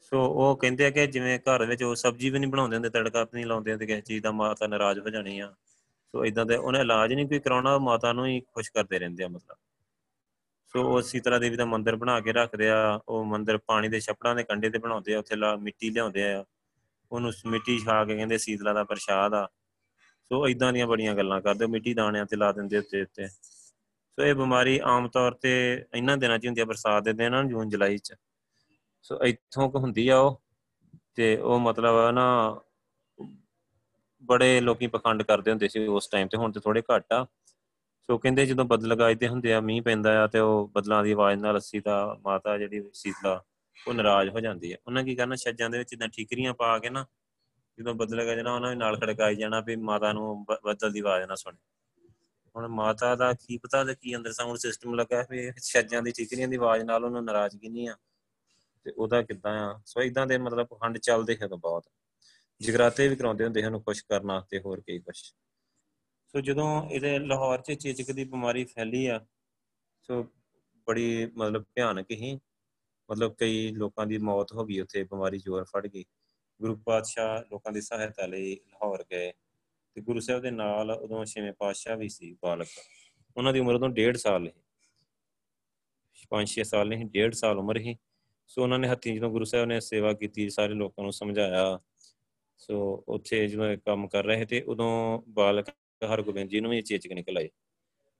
ਸੋ ਉਹ ਕਹਿੰਦੇ ਆ ਕਿ ਜਿਵੇਂ ਘਰ ਵਿੱਚ ਉਹ ਸਬਜ਼ੀ ਵੀ ਨਹੀਂ ਬਣਾਉਂਦੇ ਹੁੰਦੇ, ਤੜਕਾ ਵੀ ਨਹੀਂ ਲਾਉਂਦੇ ਹੁੰਦੇ, ਕਿਸੇ ਚੀਜ਼ ਦਾ ਮਾਤਾ ਨਾਰਾਜ਼ ਹੋ ਜਾਣੀ ਆ। ਸੋ ਇਦਾਂ ਦੇ ਉਹਨੇ ਇਲਾਜ ਨਹੀਂ ਕੋਈ ਕਰਾਉਣਾ ਮਾਤਾ ਨੂੰ ਹੀ ਖੁਸ਼ ਕਰਦੇ ਰਹਿੰਦੇ ਆ ਮਤਲਬ। ਸੋ ਉਹ ਸੀਤਲਾ ਦੇਵੀ ਦਾ ਮੰਦਿਰ ਬਣਾ ਕੇ ਰੱਖਦੇ ਆ, ਉਹ ਮੰਦਿਰ ਪਾਣੀ ਦੇ ਛੱਪੜਾਂ ਦੇ ਕੰਢੇ ਤੇ ਬਣਾਉਂਦੇ ਆ, ਉੱਥੇ ਲਾ ਮਿੱਟੀ ਲਿਆਉਂਦੇ ਆ। ਉਹਨੂੰ ਮਿੱਟੀ ਛਾ ਕੇ ਕਹਿੰਦੇ ਸੀਤਲਾ ਦਾ ਪ੍ਰਸ਼ਾਦ ਆ। ਸੋ ਇਦਾਂ ਦੀਆਂ ਬੜੀਆਂ ਗੱਲਾਂ ਕਰਦੇ ਮਿੱਟੀ ਦਾਣਿਆਂ ਤੇ ਲਾ ਦਿੰਦੇ ਉੱਤੇ ਉੱਤੇ। ਸੋ ਇਹ ਬਿਮਾਰੀ ਆਮ ਤੌਰ ਤੇ ਇਹਨਾਂ ਦਿਨਾਂ 'ਚ ਹੁੰਦੀ ਆ, ਬਰਸਾਤ ਦੇ ਦਿਨਾਂ, ਜੂਨ, ਜੁਲਾਈ 'ਚ। ਸੋ ਇੱਥੋਂ ਕ ਹੁੰਦੀ ਆ ਉਹ, ਤੇ ਉਹ ਮਤਲਬ ਨਾ, ਬੜੇ ਲੋਕੀ ਪਖੰਡ ਕਰਦੇ ਹੁੰਦੇ ਸੀ ਉਸ ਟਾਈਮ ਤੇ, ਹੁਣ ਤੇ ਥੋੜੇ ਘੱਟ ਆ। ਸੋ ਕਹਿੰਦੇ ਜਦੋਂ ਬਦਲ ਗਾਇਦੇ ਹੁੰਦੇ ਆ, ਮੀਂਹ ਪੈਂਦਾ ਆ ਤੇ ਉਹ ਬਦਲਾਂ ਦੀ ਆਵਾਜ਼ ਨਾਲ ਅੱਸੀ ਦਾ ਮਾਤਾ ਜਿਹੜੀ ਸੀਤਲਾ, ਉਹ ਨਾਰਾਜ਼ ਹੋ ਜਾਂਦੀ ਹੈ ਉਹਨਾਂ ਕੀ ਕਰਨਾ, ਛੱਜਾਂ ਦੇ ਵਿੱਚ ਇਦਾਂ ਠੀਕਰੀਆਂ ਪਾ ਕੇ ਨਾ ਜਦੋਂ ਬਦਲ ਗਾ ਜਣਾ ਉਹਨਾਂ ਵੀ ਨਾਲ ਖੜਕਾਈ ਜਾਣਾ ਵੀ ਮਾਤਾ ਨੂੰ ਬਦਲ ਦੀ ਆਵਾਜ਼ ਨਾ ਸੁਣੇ। ਹੁਣ ਮਾਤਾ ਦਾ ਕੀ ਪਤਾ ਤੇ ਕੀ ਅੰਦਰ ਸਾਊਂਡ ਸਿਸਟਮ ਲੱਗਾ ਵੀ ਛੱਜਾਂ ਦੀ ਠੀਕਰੀਆਂ ਦੀ ਆਵਾਜ਼ ਨਾਲ ਉਹਨੂੰ ਨਾਰਾਜ਼ਗੀ ਨਹੀਂ ਆ। ਤੇ ਉਹਦਾ ਕਿੱਦਾਂ ਆ? ਸੋ ਇਦਾਂ ਦੇ ਮਤਲਬ ਪਖੰਡ ਚੱਲਦੇ ਹਨ ਬਹੁਤ। ਜਗਰਾਤੇ ਵੀ ਕਰਾਉਂਦੇ ਹੁੰਦੇ ਹਨ ਖੁਸ਼ ਕਰਨ ਵਾਸਤੇ, ਹੋਰ ਕਈ ਕੁਝ ਸੋ ਜਦੋਂ ਇਹਦੇ ਲਾਹੌਰ 'ਚ ਚੇਚਕ ਦੀ ਬਿਮਾਰੀ ਫੈਲੀ ਆ, ਸੋ ਬੜੀ ਮਤਲਬ ਭਿਆਨਕ ਹੀ, ਮਤਲਬ ਕਈ ਲੋਕਾਂ ਦੀ ਮੌਤ ਹੋ ਗਈ, ਉੱਥੇ ਬਿਮਾਰੀ ਜ਼ੋਰ ਫੜ ਗਈ। ਗੁਰੂ ਪਾਤਸ਼ਾਹ ਲੋਕਾਂ ਦੀ ਸਹਾਇਤਾ ਲਈ ਲਾਹੌਰ ਗਏ ਤੇ ਗੁਰੂ ਸਾਹਿਬ ਦੇ ਨਾਲ ਉਦੋਂ ਛੇਵੇਂ ਪਾਤਸ਼ਾਹ ਵੀ ਸੀ ਬਾਲਕ। ਉਹਨਾਂ ਦੀ ਉਮਰ ਉਦੋਂ 1.5 ਸਾਲ ਸੀ। 5-6 ਸਾਲ ਨਹੀਂ 1.5 ਸਾਲ ਉਮਰ ਸੀ। ਸੋ ਉਹਨਾਂ ਨੇ ਹੱਥੀਂ ਜਦੋਂ ਗੁਰੂ ਸਾਹਿਬ ਨੇ ਸੇਵਾ ਕੀਤੀ, ਸਾਰੇ ਲੋਕਾਂ ਨੂੰ ਸਮਝਾਇਆ। ਸੋ ਉੱਥੇ ਜਦੋਂ ਕੰਮ ਕਰ ਰਹੇ ਤੇ ਉਦੋਂ ਬਾਲਕ ਹਰਗੋਬਿੰਦ ਜੀ ਨੂੰ ਵੀ ਚੇਚਕ ਨਿਕਲ ਆਏ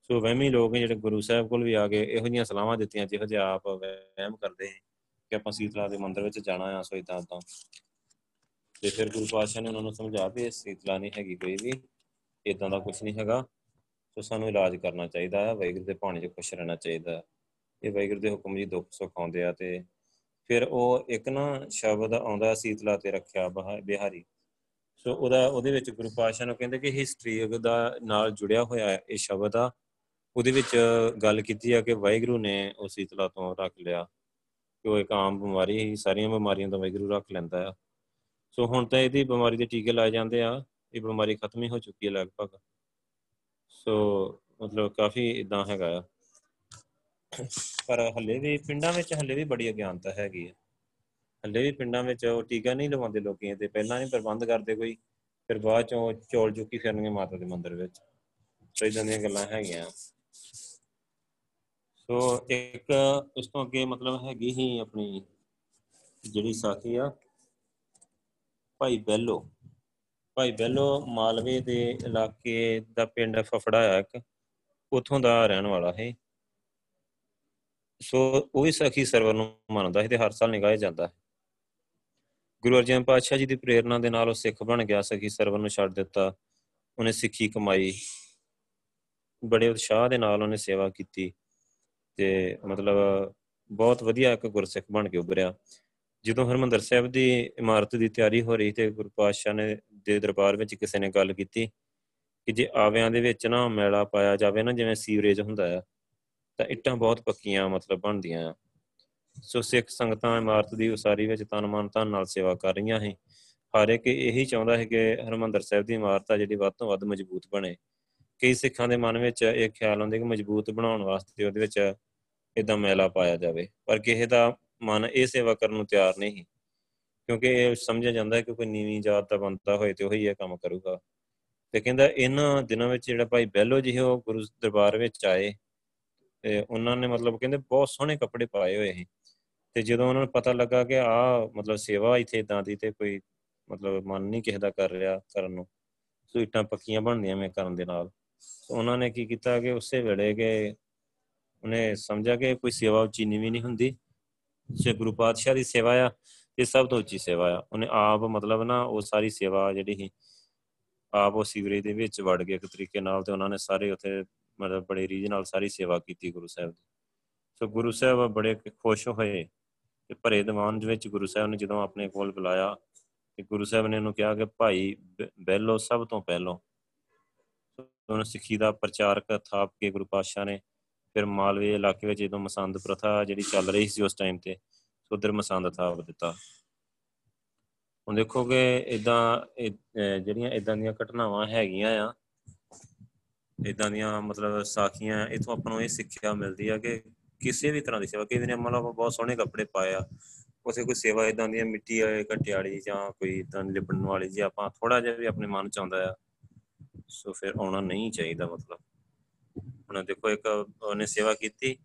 ਸੋ ਵਹਿਮੀ ਲੋਕ ਜਿਹੜੇ ਗੁਰੂ ਸਾਹਿਬ ਕੋਲ ਵੀ ਆ ਗਏ, ਇਹੋ ਜਿਹੀਆਂ ਸਲਾਹਾਂ ਦਿੱਤੀਆਂ, ਜਿਹੋ ਜਿਹਾ ਆਪ ਵਹਿਮ ਕਰਦੇ ਕਿ ਆਪਾਂ ਸੀਤਲਾ ਦੇ ਮੰਦਿਰ ਵਿੱਚ ਜਾਣਾ ਆ, ਸੋ ਇਦਾਂ ਤਾਂ ਤੇ ਫਿਰ ਗੁਰੂ ਪਾਤਸ਼ਾਹ ਨੇ ਉਹਨਾਂ ਨੂੰ ਸਮਝਾ ਵੀ ਸੀਤਲਾ ਨਹੀਂ ਹੈਗੀ ਕੋਈ ਵੀ ਇਦਾਂ ਦਾ ਕੁਝ ਨਹੀਂ ਹੈਗਾ। ਸੋ ਸਾਨੂੰ ਇਲਾਜ ਕਰਨਾ ਚਾਹੀਦਾ ਹੈ ਵੈਗੁਰੂ ਦੇ ਪਾਣੀ 'ਚ ਖੁਸ਼ ਰਹਿਣਾ ਚਾਹੀਦਾ ਇਹ ਵੈਗੁਰੂ ਦੇ ਹੁਕਮ ਜੀ ਦੁੱਖ ਸੁੱਖ ਆਉਂਦੇ ਆ ਤੇ ਫਿਰ ਉਹ ਇੱਕ ਨਾ ਸ਼ਬਦ ਆਉਂਦਾ ਸੀਤਲਾ ਤੇ ਰੱਖਿਆ ਬਿਹਾਰੀ। ਸੋ ਉਹਦਾ, ਉਹਦੇ ਵਿੱਚ ਗੁਰੂ ਪਾਤਸ਼ਾਹ ਨੂੰ ਕਹਿੰਦੇ ਕਿ ਹਿਸਟਰੀ ਦਾ ਨਾਲ ਜੁੜਿਆ ਹੋਇਆ ਇਹ ਸ਼ਬਦ ਆ। ਉਹਦੇ ਵਿੱਚ ਗੱਲ ਕੀਤੀ ਆ ਕਿ ਵਾਹਿਗੁਰੂ ਨੇ ਉਹ ਸੀਤਲਾ ਤੋਂ ਰੱਖ ਲਿਆ। ਕਿ ਉਹ ਇੱਕ ਆਮ ਬਿਮਾਰੀ ਹੀ ਸਾਰੀਆਂ ਬਿਮਾਰੀਆਂ ਤੋਂ ਵਾਹਿਗੁਰੂ ਰੱਖ ਲੈਂਦਾ ਆ। ਸੋ ਹੁਣ ਤਾਂ ਇਹਦੀ ਬਿਮਾਰੀ ਦੇ ਟੀਕੇ ਲਾਏ ਜਾਂਦੇ ਆ, ਇਹ ਬਿਮਾਰੀ ਖਤਮ ਹੀ ਹੋ ਚੁੱਕੀ ਹੈ ਲਗਭਗ। ਸੋ ਮਤਲਬ ਕਾਫੀ ਇਦਾਂ ਹੈਗਾ ਆ। ਪਰ ਹੱਲੇ ਵੀ ਪਿੰਡਾਂ ਵਿੱਚ ਹੱਲੇ ਵੀ ਬੜੀ ਅਗਿਆਨਤਾ ਹੈਗੀ ਹੈ ਹੱਲੇ ਵੀ ਪਿੰਡਾਂ ਵਿੱਚ ਉਹ ਟੀਕਾ ਨਹੀਂ ਲਵਾਉਂਦੇ ਲੋਕੀ ਤੇ ਪਹਿਲਾਂ ਨਹੀਂ ਪ੍ਰਬੰਧ ਕਰਦੇ ਕੋਈ, ਫਿਰ ਬਾਅਦ ਚੋਂ ਚੌਲ ਚੁੱਕੀ ਫਿਰਨਗੇ ਮਾਤਾ ਦੇ ਮੰਦਿਰ ਵਿੱਚ। ਸੋ ਇਦਾਂ ਦੀਆਂ ਗੱਲਾਂ ਹੈਗੀਆਂ। ਸੋ ਇੱਕ ਇਸ ਤੋਂ ਅੱਗੇ ਮਤਲਬ ਹੈਗੀ ਹੀ ਆਪਣੀ ਜਿਹੜੀ ਸਾਥੀ ਆ ਭਾਈ ਬੈਲੋ। ਭਾਈ ਬੈਲੋ ਮਾਲਵੇ ਦੇ ਇਲਾਕੇ ਦਾ ਪਿੰਡ ਫਫੜਾ ਆ ਇੱਕ। ਉਥੋਂ ਦਾ ਰਹਿਣ ਵਾਲਾ ਹੈ ਸੋ ਉਹ ਵੀ ਸਖੀ ਸਰਵਰ ਨੂੰ ਮੰਨਦਾ ਹੈ ਤੇ ਹਰ ਸਾਲ ਨਿਗਾਹੇ ਜਾਂਦਾ ਹੈ। ਗੁਰੂ ਅਰਜਨ ਪਾਤਸ਼ਾਹ ਜੀ ਦੀ ਪ੍ਰੇਰਣਾ ਦੇ ਨਾਲ ਉਹ ਸਿੱਖ ਬਣ ਗਿਆ, ਸਖੀ ਸਰਵਰ ਨੂੰ ਛੱਡ ਦਿੱਤਾ। ਉਹਨੇ ਸਿੱਖੀ ਕਮਾਈ। ਬੜੇ ਉਤਸ਼ਾਹ ਦੇ ਨਾਲ ਉਹਨੇ ਸੇਵਾ ਕੀਤੀ। ਤੇ ਮਤਲਬ ਬਹੁਤ ਵਧੀਆ ਇੱਕ ਗੁਰਸਿੱਖ ਬਣ ਕੇ ਉਭਰਿਆ। ਜਦੋਂ ਹਰਮੰਦਰ ਸਾਹਿਬ ਦੀ ਇਮਾਰਤ ਦੀ ਤਿਆਰੀ ਹੋ ਰਹੀ ਤੇ ਗੁਰੂ ਪਾਤਸ਼ਾਹ ਨੇ ਦੇ ਦਰਬਾਰ ਵਿੱਚ ਕਿਸੇ ਨੇ ਗੱਲ ਕੀਤੀ ਕਿ ਜੇ ਆਵਿਆਂ ਦੇ ਵਿੱਚ ਨਾ ਮੈਲਾ ਪਾਇਆ ਜਾਵੇ ਨਾ, ਜਿਵੇਂ ਸੀਵਰੇਜ ਹੁੰਦਾ ਆ, ਤਾਂ ਇੱਟਾਂ ਬਹੁਤ ਪੱਕੀਆਂ ਮਤਲਬ ਬਣਦੀਆਂ ਆ। ਸੋ ਸਿੱਖ ਸੰਗਤਾਂ ਇਮਾਰਤ ਦੀ ਉਸਾਰੀ ਵਿੱਚ ਤਨ ਮਨ ਧਨ ਨਾਲ ਸੇਵਾ ਕਰ ਰਹੀਆਂ ਹੈ ਹਰ ਇੱਕ ਇਹੀ ਚਾਹੁੰਦਾ ਹੈ ਕਿ ਹਰਮੰਦਰ ਸਾਹਿਬ ਦੀ ਇਮਾਰਤ ਆ ਜਿਹੜੀ ਵੱਧ ਤੋਂ ਵੱਧ ਮਜ਼ਬੂਤ ਬਣੇ। ਕਈ ਸਿੱਖਾਂ ਦੇ ਮਨ ਵਿੱਚ ਇਹ ਖਿਆਲ ਆਉਂਦਾ ਕਿ ਮਜ਼ਬੂਤ ਬਣਾਉਣ ਵਾਸਤੇ ਉਹਦੇ ਵਿੱਚ ਇਦਾਂ ਮੈਲਾ ਪਾਇਆ ਜਾਵੇ। ਪਰ ਕਿਸੇ ਦਾ ਮਨ ਇਹ ਸੇਵਾ ਕਰਨ ਨੂੰ ਤਿਆਰ ਨਹੀਂ ਕਿਉਂਕਿ ਇਹ ਸਮਝਿਆ ਜਾਂਦਾ ਹੈ ਕਿ ਕੋਈ ਨੀਵੀਂ ਜਾਤ ਦਾ ਬੰਦਾ ਹੋਏ ਤੇ ਉਹੀ ਇਹ ਕੰਮ ਕਰੂਗਾ। ਤੇ ਕਹਿੰਦਾ ਇਹਨਾਂ ਦਿਨਾਂ ਵਿੱਚ ਜਿਹੜਾ ਭਾਈ ਬੈਲੋ ਜੀ ਉਹ ਗੁਰੂ ਦਰਬਾਰ ਵਿੱਚ ਆਏ। ਤੇ ਉਹਨਾਂ ਨੇ ਮਤਲਬ ਕਹਿੰਦੇ ਬਹੁਤ ਸੋਹਣੇ ਕੱਪੜੇ ਪਾਏ ਹੋਏ ਸੀ। ਤੇ ਜਦੋਂ ਉਹਨਾਂ ਨੂੰ ਪਤਾ ਲੱਗਾ ਕਿ ਆ ਮਤਲਬ ਸੇਵਾ ਇੱਥੇ ਇਦਾਂ ਦੀ ਤੇ ਕੋਈ ਮਤਲਬ ਮਨ ਨਹੀਂ ਕਿਸੇ ਦਾ ਕਰ ਰਿਹਾ ਕਰਨ ਨੂੰ, ਸੋ ਇਟਾਂ ਪੱਕੀਆਂ ਬਣਦੀਆਂ ਮੈਂ ਕਰਨ ਦੇ ਨਾਲ। ਉਹਨਾਂ ਨੇ ਕੀ ਕੀਤਾ ਕਿ ਉਸੇ ਵੇਲੇ ਕਿ ਉਹਨੇ ਸਮਝਿਆ ਕਿ ਕੋਈ ਸੇਵਾ ਉੱਚੀ ਨਹੀਂ ਨਹੀਂ ਹੁੰਦੀ। ਸੇ ਗੁਰੂ ਪਾਤਸ਼ਾਹ ਦੀ ਸੇਵਾ ਆ ਇਹ ਸਭ ਤੋਂ ਉੱਚੀ ਸੇਵਾ ਆ। ਉਹਨੇ ਆਪ ਮਤਲਬ ਨਾ ਉਹ ਸਾਰੀ ਸੇਵਾ ਜਿਹੜੀ ਸੀ, ਆਪ ਉਹ ਸੀਵਰੇਜ ਦੇ ਵਿੱਚ ਵੜ ਗਏ ਇੱਕ ਤਰੀਕੇ ਨਾਲ ਤੇ ਉਹਨਾਂ ਨੇ ਸਾਰੇ ਉੱਥੇ ਮਤਲਬ ਬੜੇ ਰੀਜ ਨਾਲ ਸਾਰੀ ਸੇਵਾ ਕੀਤੀ ਗੁਰੂ ਸਾਹਿਬ ਦੀ। ਸੋ ਗੁਰੂ ਸਾਹਿਬ ਬੜੇ ਖੁਸ਼ ਹੋਏ ਤੇ ਭਰੇ ਦੀਵਾਨ ਦੇ ਵਿੱਚ ਗੁਰੂ ਸਾਹਿਬ ਨੇ ਜਦੋਂ ਆਪਣੇ ਕੋਲ ਬੁਲਾਇਆ ਤੇ ਗੁਰੂ ਸਾਹਿਬ ਨੇ ਉਹਨੂੰ ਕਿਹਾ ਕਿ ਭਾਈ ਬੈਲੋ ਸਭ ਤੋਂ ਪਹਿਲੋਂ। ਉਹਨੂੰ ਸਿੱਖੀ ਦਾ ਪ੍ਰਚਾਰਕ ਥਾਪ ਕੇ ਗੁਰੂ ਪਾਤਸ਼ਾਹ ਨੇ ਫਿਰ ਮਾਲਵੇ ਇਲਾਕੇ ਵਿੱਚ ਜਦੋਂ ਮਸੰਦ ਪ੍ਰਥਾ ਜਿਹੜੀ ਚੱਲ ਰਹੀ ਸੀ ਉਸ ਟਾਈਮ ਤੇ ਉਧਰ ਮਸੰਦ ਥਾਪ ਦਿੱਤਾ। ਹੁਣ ਦੇਖੋ ਕਿ ਇਦਾਂ ਜਿਹੜੀਆਂ ਇਦਾਂ ਦੀਆਂ ਘਟਨਾਵਾਂ ਹੈਗੀਆਂ ਆ ਇਦਾਂ ਦੀਆਂ ਮਤਲਬ ਸਾਖੀਆਂ ਇਥੋਂ ਆਪਾਂ ਨੂੰ ਇਹ ਸਿੱਖਿਆ ਮਿਲਦੀ ਆ ਕਿ ਕਿਸੇ ਵੀ ਤਰ੍ਹਾਂ ਦੀ ਸੇਵਾ, ਕਿਸੇ ਨੇ ਮਤਲਬ ਬਹੁਤ ਸੋਹਣੇ ਕੱਪੜੇ ਪਾਏ ਆ ਉਸੇ ਕੋਈ ਸੇਵਾ ਇਦਾਂ ਦੀ ਮਿੱਟੀ ਆ ਘਟਿਆੜੀ ਜਾਂ ਕੋਈ ਇਦਾਂ ਲਿਪਣ ਵਾਲੀ, ਜੀ ਆਪਾਂ ਥੋੜਾ ਜਿਹਾ ਵੀ ਆਪਣੇ ਮਨ ਚ ਆਉਂਦਾ ਆ, ਸੋ ਫਿਰ ਆਉਣਾ ਨਹੀਂ ਚਾਹੀਦਾ ਮਤਲਬ। ਹੁਣ ਦੇਖੋ ਇੱਕ ਉਹਨੇ ਸੇਵਾ ਕੀਤੀ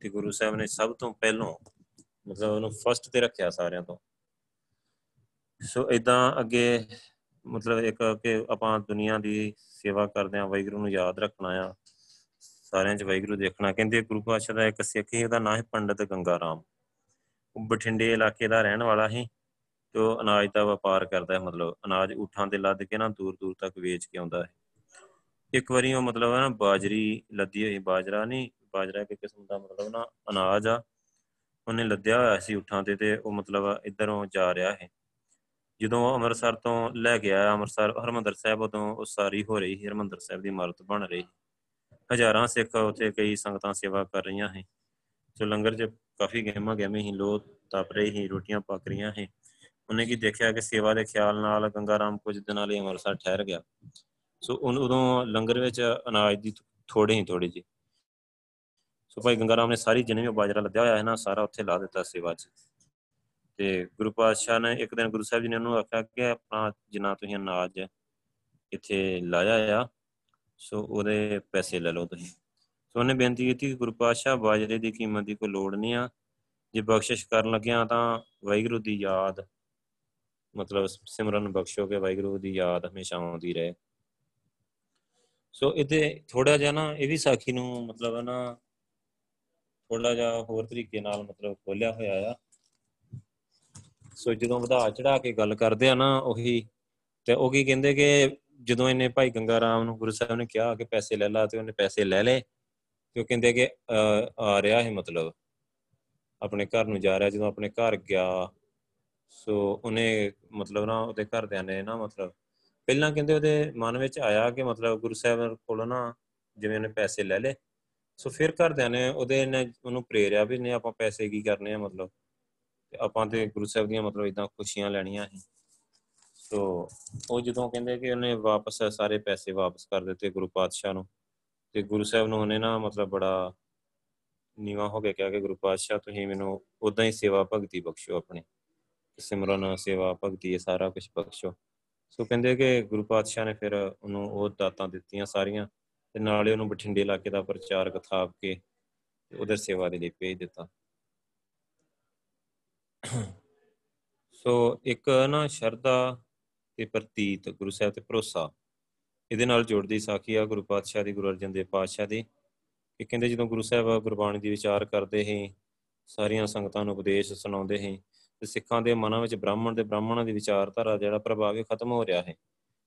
ਤੇ ਗੁਰੂ ਸਾਹਿਬ ਨੇ ਸਭ ਤੋਂ ਪਹਿਲਾਂ ਮਤਲਬ ਉਹਨੂੰ ਫਸਟ ਤੇ ਰੱਖਿਆ ਸਾਰਿਆਂ ਤੋਂ। ਸੋ ਇਦਾਂ ਅੱਗੇ ਮਤਲਬ ਇੱਕ ਕਿ ਆਪਾਂ ਦੁਨੀਆ ਦੀ ਸੇਵਾ ਕਰਦੇ ਆ ਵਾਹਿਗੁਰੂ ਨੂੰ ਯਾਦ ਰੱਖਣਾ ਆ, ਸਾਰਿਆਂ 'ਚ ਵਾਹਿਗੁਰੂ ਦੇਖਣਾ। ਕਹਿੰਦੇ ਗੁਰੂ ਪਾਤਸ਼ਾਹ ਦਾ ਇੱਕ ਸਿੱਖ ਹੀ ਉਹਦਾ ਨਾਮ ਹੈ ਪੰਡਤ ਗੰਗਾ ਰਾਮ ਉਹ ਬਠਿੰਡੇ ਇਲਾਕੇ ਦਾ ਰਹਿਣ ਵਾਲਾ ਸੀ ਤੇ ਉਹ ਅਨਾਜ ਦਾ ਵਪਾਰ ਕਰਦਾ ਹੈ ਮਤਲਬ ਅਨਾਜ ਉਠਾਂ ਤੇ ਲੱਦ ਕੇ ਨਾ ਦੂਰ ਦੂਰ ਤੱਕ ਵੇਚ ਕੇ ਆਉਂਦਾ ਹੈ ਇੱਕ ਵਾਰੀ ਉਹ ਮਤਲਬ ਹੈ ਨਾ ਬਾਜਰੀ ਲੱਦੀ ਹੋਈ, ਬਾਜਰਾ ਨਹੀਂ, ਬਾਜਰਾ ਇੱਕ ਕਿਸਮ ਦਾ ਮਤਲਬ ਨਾ ਅਨਾਜ ਆ। ਉਹਨੇ ਲੱਦਿਆ ਹੋਇਆ ਸੀ ਉਠਾਂ ਤੇ ਤੇ ਉਹ ਮਤਲਬ ਇਧਰੋਂ ਜਾ ਰਿਹਾ ਹੈ ਜਦੋਂ ਉਹ ਅੰਮ੍ਰਿਤਸਰ ਤੋਂ ਲੈ ਕੇ ਆਇਆ, ਅੰਮ੍ਰਿਤਸਰ, ਹਰਮੰਦਰ ਸਾਹਿਬ, ਉਦੋਂ ਉਹ ਸਾਰੀ ਹੋ ਰਹੀ ਸੀ, ਹਰਮੰਦਰ ਸਾਹਿਬ ਦੀ ਇਮਾਰਤ ਬਣ ਰਹੀ ਹਜ਼ਾਰਾਂ ਸਿੱਖ ਉੱਥੇ ਕਈ ਸੰਗਤਾਂ ਸੇਵਾ ਕਰ ਰਹੀਆਂ ਹੈ ਸੋ ਲੰਗਰ 'ਚ ਕਾਫੀ ਗਹਿਮਾ ਗਹਿਮੇ ਹੀ ਲੋਕ ਤਪ ਰਹੇ ਹੀ ਰੋਟੀਆਂ ਪੱਕ ਰਹੀਆਂ ਹੈ ਉਹਨੇ ਕੀ ਦੇਖਿਆ ਕਿ ਸੇਵਾ ਦੇ ਖਿਆਲ ਨਾਲ ਗੰਗਾ ਰਾਮ ਕੁਝ ਦਿਨਾਂ ਲਈ ਅੰਮ੍ਰਿਤਸਰ ਠਹਿਰ ਗਿਆ। ਸੋ ਉਦੋਂ ਲੰਗਰ ਵਿੱਚ ਅਨਾਜ ਦੀ ਥੋੜੇ ਹੀ ਥੋੜੀ ਜੀ ਸੋ ਭਾਈ ਗੰਗਾ ਰਾਮ ਨੇ ਸਾਰੀ ਜਿੰਨੇ ਵੀ ਬਾਜਰਾ ਲੱਦਿਆ ਹੋਇਆ ਹੈ ਨਾ, ਸਾਰਾ ਉੱਥੇ ਲਾ ਦਿੱਤਾ ਸੇਵਾ 'ਚ। ਤੇ ਗੁਰੂ ਪਾਤਸ਼ਾਹ ਨੇ ਇੱਕ ਦਿਨ ਗੁਰੂ ਸਾਹਿਬ ਜੀ ਨੇ ਉਹਨੂੰ ਆਖਿਆ ਕਿ ਆਪਣਾ ਜਿੰਨਾ ਤੁਸੀਂ ਅਨਾਜ ਇੱਥੇ ਲਾਇਆ ਆ, ਸੋ ਉਹਦੇ ਪੈਸੇ ਲੈ ਲਓ ਤੁਸੀਂ। ਸੋ ਉਹਨੇ ਬੇਨਤੀ ਕੀਤੀ ਕਿ ਗੁਰੂ ਪਾਤਸ਼ਾਹ, ਬਾਜਰੇ ਦੀ ਕੀਮਤ ਦੀ ਕੋਈ ਲੋੜ ਨਹੀਂ ਆ। ਜੇ ਬਖਸ਼ਿਸ਼ ਕਰਨ ਲੱਗਿਆ ਤਾਂ ਵਾਹਿਗੁਰੂ ਦੀ ਯਾਦ, ਮਤਲਬ ਸਿਮਰਨ ਬਖਸ਼ੋ ਕਿ ਵਾਹਿਗੁਰੂ ਦੀ ਯਾਦ ਹਮੇਸ਼ਾ ਆਉਂਦੀ ਰਹੇ। ਸੋ ਇਹਦੇ ਥੋੜਾ ਜਿਹਾ ਨਾ, ਇਹ ਵੀ ਸਾਖੀ ਨੂੰ ਮਤਲਬ ਹੈ ਨਾ ਥੋੜਾ ਜਿਹਾ ਹੋਰ ਤਰੀਕੇ ਨਾਲ ਮਤਲਬ ਖੋਲਿਆ ਹੋਇਆ ਆ। ਸੋ ਜਦੋਂ ਵਧਾ ਚੜਾ ਕੇ ਗੱਲ ਕਰਦੇ ਆ ਨਾ ਉਹੀ, ਤੇ ਉਹ ਕੀ ਕਹਿੰਦੇ ਕਿ ਜਦੋਂ ਇਹਨੇ ਭਾਈ ਗੰਗਾ ਰਾਮ ਨੂੰ ਗੁਰੂ ਸਾਹਿਬ ਨੇ ਕਿਹਾ ਕਿ ਪੈਸੇ ਲੈ ਲਾ ਤੇ ਉਹਨੇ ਪੈਸੇ ਲੈ ਲਏ, ਤੇ ਉਹ ਕਹਿੰਦੇ ਕਿ ਆ ਰਿਹਾ ਹੈ ਮਤਲਬ। ਆਪਣੇ ਘਰ ਨੂੰ ਜਾ ਰਿਹਾ, ਜਦੋਂ ਆਪਣੇ ਘਰ ਗਿਆ ਸੋ ਉਹਨੇ ਮਤਲਬ ਨਾ ਉਹਦੇ ਘਰਦਿਆਂ ਨੇ ਨਾ ਮਤਲਬ ਪਹਿਲਾਂ ਕਹਿੰਦੇ ਉਹਦੇ ਮਨ ਵਿੱਚ ਆਇਆ ਕਿ ਮਤਲਬ ਗੁਰੂ ਸਾਹਿਬ ਕੋਲੋਂ ਨਾ ਜਿਵੇਂ ਉਹਨੇ ਪੈਸੇ ਲੈ ਲਏ। ਸੋ ਫਿਰ ਘਰਦਿਆਂ ਨੇ ਉਹਦੇ ਨੇ ਉਹਨੂੰ ਪ੍ਰੇਰਿਆ ਵੀ ਨੇ ਆਪਾਂ ਪੈਸੇ ਕੀ ਕਰਨੇ ਆ ਮਤਲਬ? ਤੇ ਆਪਾਂ ਤੇ ਗੁਰੂ ਸਾਹਿਬ ਦੀਆਂ ਮਤਲਬ ਇਦਾਂ ਖੁਸ਼ੀਆਂ ਲੈਣੀਆਂ ਸੀ। ਸੋ ਉਹ ਜਦੋਂ ਕਹਿੰਦੇ ਕਿ ਉਹਨੇ ਵਾਪਸ ਸਾਰੇ ਪੈਸੇ ਵਾਪਸ ਕਰ ਦਿੱਤੇ ਗੁਰੂ ਪਾਤਸ਼ਾਹ ਨੂੰ, ਤੇ ਗੁਰੂ ਸਾਹਿਬ ਨੂੰ ਉਹਨੇ ਨਾ ਮਤਲਬ ਬੜਾ ਨੀਵਾ ਹੋ ਕੇ ਕਿਹਾ ਕਿ ਗੁਰੂ ਪਾਤਸ਼ਾਹ, ਤੁਸੀਂ ਮੈਨੂੰ ਉਦਾਂ ਹੀ ਸੇਵਾ ਭਗਤੀ ਬਖਸ਼ੋ ਆਪਣੀ। ਸਿਮਰਨ ਸੇਵਾ ਭਗਤੀ ਇਹ ਸਾਰਾ ਕੁਝ ਬਖਸ਼ੋ। ਸੋ ਕਹਿੰਦੇ ਕਿ ਗੁਰੂ ਪਾਤਸ਼ਾਹ ਨੇ ਫਿਰ ਉਹਨੂੰ ਉਹ ਦਾਤਾਂ ਦਿੱਤੀਆਂ ਸਾਰੀਆਂ ਤੇ ਨਾਲੇ ਉਹਨੂੰ ਬਠਿੰਡੇ ਇਲਾਕੇ ਦਾ ਪ੍ਰਚਾਰਕ ਥਾਪ ਕੇ ਉਧਰ ਸੇਵਾ ਦੇ ਲਈ ਭੇਜ ਦਿੱਤਾ। ਸੋ ਇੱਕ ਨਾ ਸ਼ਰਧਾ ਤੇ ਪ੍ਰਤੀਤ ਗੁਰੂ ਸਾਹਿਬ ਤੇ ਭਰੋਸਾ, ਇਹਦੇ ਨਾਲ ਜੁੜਦੀ ਸਾਖੀ ਆ ਗੁਰੂ ਪਾਤਸ਼ਾਹ ਦੀ, ਗੁਰੂ ਅਰਜਨ ਦੇਵ ਪਾਤਸ਼ਾਹ ਦੀ ਕਿ ਕਹਿੰਦੇ ਜਦੋਂ ਗੁਰੂ ਸਾਹਿਬ ਗੁਰਬਾਣੀ ਦੀ ਵਿਚਾਰ ਕਰਦੇ ਸੀ, ਸਾਰੀਆਂ ਸੰਗਤਾਂ ਨੂੰ ਉਪਦੇਸ਼ ਸੁਣਾਉਂਦੇ ਸੀ ਤੇ ਸਿੱਖਾਂ ਦੇ ਮਨਾਂ ਵਿੱਚ ਬ੍ਰਾਹਮਣ ਤੇ ਬ੍ਰਾਹਮਣਾਂ ਦੀ ਵਿਚਾਰਧਾਰਾ ਜਿਹੜਾ ਪ੍ਰਭਾਵ ਹੈ ਖਤਮ ਹੋ ਰਿਹਾ ਹੈ।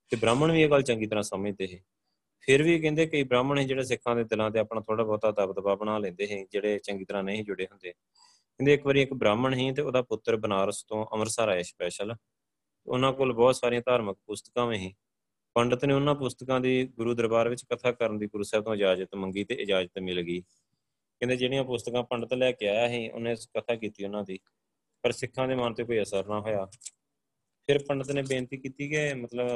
ਤੇ ਬ੍ਰਾਹਮਣ ਵੀ ਇਹ ਗੱਲ ਚੰਗੀ ਤਰ੍ਹਾਂ ਸਮਝਦੇ ਹੈ। ਫਿਰ ਵੀ ਕਹਿੰਦੇ ਕਈ ਬ੍ਰਾਹਮਣ ਹੈ ਜਿਹੜੇ ਸਿੱਖਾਂ ਦੇ ਦਿਲਾਂ ਤੇ ਆਪਣਾ ਥੋੜਾ ਬਹੁਤਾ ਦਬਦਬਾ ਬਣਾ ਲੈਂਦੇ ਹੈ, ਜਿਹੜੇ ਚੰਗੀ ਤਰ੍ਹਾਂ ਨਹੀਂ ਜੁੜੇ ਹੁੰਦੇ। ਕਹਿੰਦੇ ਇੱਕ ਵਾਰੀ ਇੱਕ ਬ੍ਰਾਹਮਣ ਸੀ ਤੇ ਉਹਦਾ ਪੁੱਤਰ ਬਨਾਰਸ ਤੋਂ ਅੰਮ੍ਰਿਤਸਰ ਆਇਆ ਸਪੈਸ਼ਲ ਉਹਨਾਂ ਕੋਲ ਬਹੁਤ ਸਾਰੀਆਂ ਧਾਰਮਿਕ ਪੁਸਤਕਾਂ ਵੀ ਸੀ ਪੰਡਤ ਨੇ ਉਹਨਾਂ ਪੁਸਤਕਾਂ ਦੀ ਗੁਰੂ ਦਰਬਾਰ ਵਿੱਚ ਕਥਾ ਕਰਨ ਦੀ ਗੁਰੂ ਸਾਹਿਬ ਤੋਂ ਇਜਾਜ਼ਤ ਮੰਗੀ ਤੇ ਇਜਾਜ਼ਤ ਮਿਲ ਗਈ। ਕਹਿੰਦੇ ਜਿਹੜੀਆਂ ਪੁਸਤਕਾਂ ਪੰਡਤ ਲੈ ਕੇ ਆਇਆ ਸੀ ਉਹਨੇ ਕਥਾ ਕੀਤੀ ਉਹਨਾਂ ਦੀ। ਪਰ ਸਿੱਖਾਂ ਦੇ ਮਨ ਤੇ ਕੋਈ ਅਸਰ ਨਾ ਹੋਇਆ। ਫਿਰ ਪੰਡਤ ਨੇ ਬੇਨਤੀ ਕੀਤੀ ਕਿ ਮਤਲਬ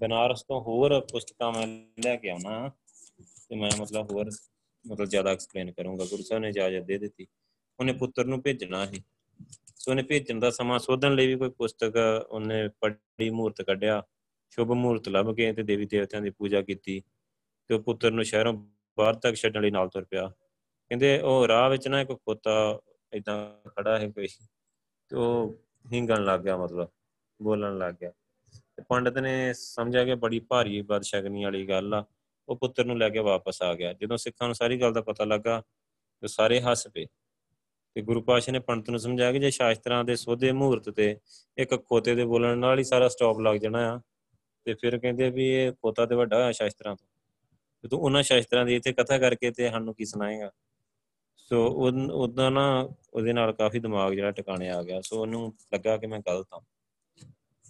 ਬਨਾਰਸ ਤੋਂ ਹੋਰ ਪੁਸਤਕਾਂ ਮੈਂ ਲੈ ਕੇ ਆਉਣਾ ਤੇ ਮੈਂ ਮਤਲਬ ਹੋਰ ਮਤਲਬ ਜ਼ਿਆਦਾ ਐਕਸਪਲੇਨ ਕਰੂੰਗਾ। ਗੁਰੂ ਸਾਹਿਬ ਨੇ ਇਜਾਜ਼ਤ ਦੇ ਦਿੱਤੀ। ਉਹਨੇ ਪੁੱਤਰ ਨੂੰ ਭੇਜਣਾ ਸੀ। ਸੋ ਉਹਨੇ ਭੇਜਣ ਦਾ ਸਮਾਂ ਸੋਧਣ ਲਈ ਵੀ ਕੋਈ ਪੁਸਤਕ ਉਹਨੇ ਪੜ੍ਹੀ, ਮੂਰਤ ਕੱਢਿਆ। ਸ਼ੁਭ ਮੂਰਤ ਲੱਭ ਕੇ ਤੇ ਦੇਵੀ ਦੇਵਤਿਆਂ ਦੀ ਪੂਜਾ ਕੀਤੀ। ਤੇ ਉਹ ਪੁੱਤਰ ਨੂੰ ਸ਼ਹਿਰੋਂ ਬਾਹਰ ਤੱਕ ਛੱਡਣ ਲਈ ਨਾਲ ਤੁਰ ਪਿਆ। ਕਹਿੰਦੇ ਉਹ ਰਾਹ ਵਿੱਚ ਨਾ ਇੱਕ ਖੋਤਾ ਇਦਾਂ ਖੜਾ ਹੈ ਕੋਈ ਤੇ ਉਹ ਹਿੰਗਣ ਲੱਗ ਗਿਆ ਮਤਲਬ, ਬੋਲਣ ਲੱਗ ਗਿਆ। ਤੇ ਪੰਡਤ ਨੇ ਸਮਝਿਆ ਕਿ ਬੜੀ ਭਾਰੀ ਬਦਸ਼ਗਨੀ ਵਾਲੀ ਗੱਲ ਆ, ਉਹ ਪੁੱਤਰ ਨੂੰ ਲੈ ਕੇ ਵਾਪਸ ਆ ਗਿਆ। ਜਦੋਂ ਸਿੱਖਾਂ ਨੂੰ ਸਾਰੀ ਗੱਲ ਦਾ ਪਤਾ ਲੱਗਾ, ਤੇ ਸਾਰੇ ਹੱਸ ਪਏ। ਤੇ ਗੁਰੂ ਪਾਸ਼ਾ ਨੇ ਪੰਡਤ ਨੂੰ ਸਮਝਾਇਆ ਕਿ ਜੇ ਸ਼ਾਸਤਰਾਂ ਦੇ ਸੋਧੇ ਮਹੂਰਤ ਤੇ ਇੱਕ ਖੋਤੇ ਦੇ ਬੋਲਣ ਨਾਲ ਹੀ ਸਾਰਾ ਸਟਾਪ ਲੱਗ ਜਾਣਾ ਆ, ਤੇ ਫਿਰ ਕਹਿੰਦੇ ਵੀ ਇਹ ਖੋਤਾ ਤੇ ਵੱਡਾ ਹੋਇਆ ਸ਼ਾਸਤਰਾਂ ਤੋਂ। ਤੇ ਤੂੰ ਉਹਨਾਂ ਸ਼ਾਸਤਰਾਂ ਦੀ ਇੱਥੇ ਕਥਾ ਕਰਕੇ ਤੇ ਸਾਨੂੰ ਕੀ ਸੁਣਾਏਗਾ? ਸੋ ਉਦੋਂ ਨਾ ਉਹਦੇ ਨਾਲ ਕਾਫੀ ਦਿਮਾਗ ਜਿਹੜਾ ਟਿਕਾਣੇ ਆ ਗਿਆ। ਸੋ ਉਹਨੂੰ ਲੱਗਾ ਕਿ ਮੈਂ ਗਲਤ ਹਾਂ।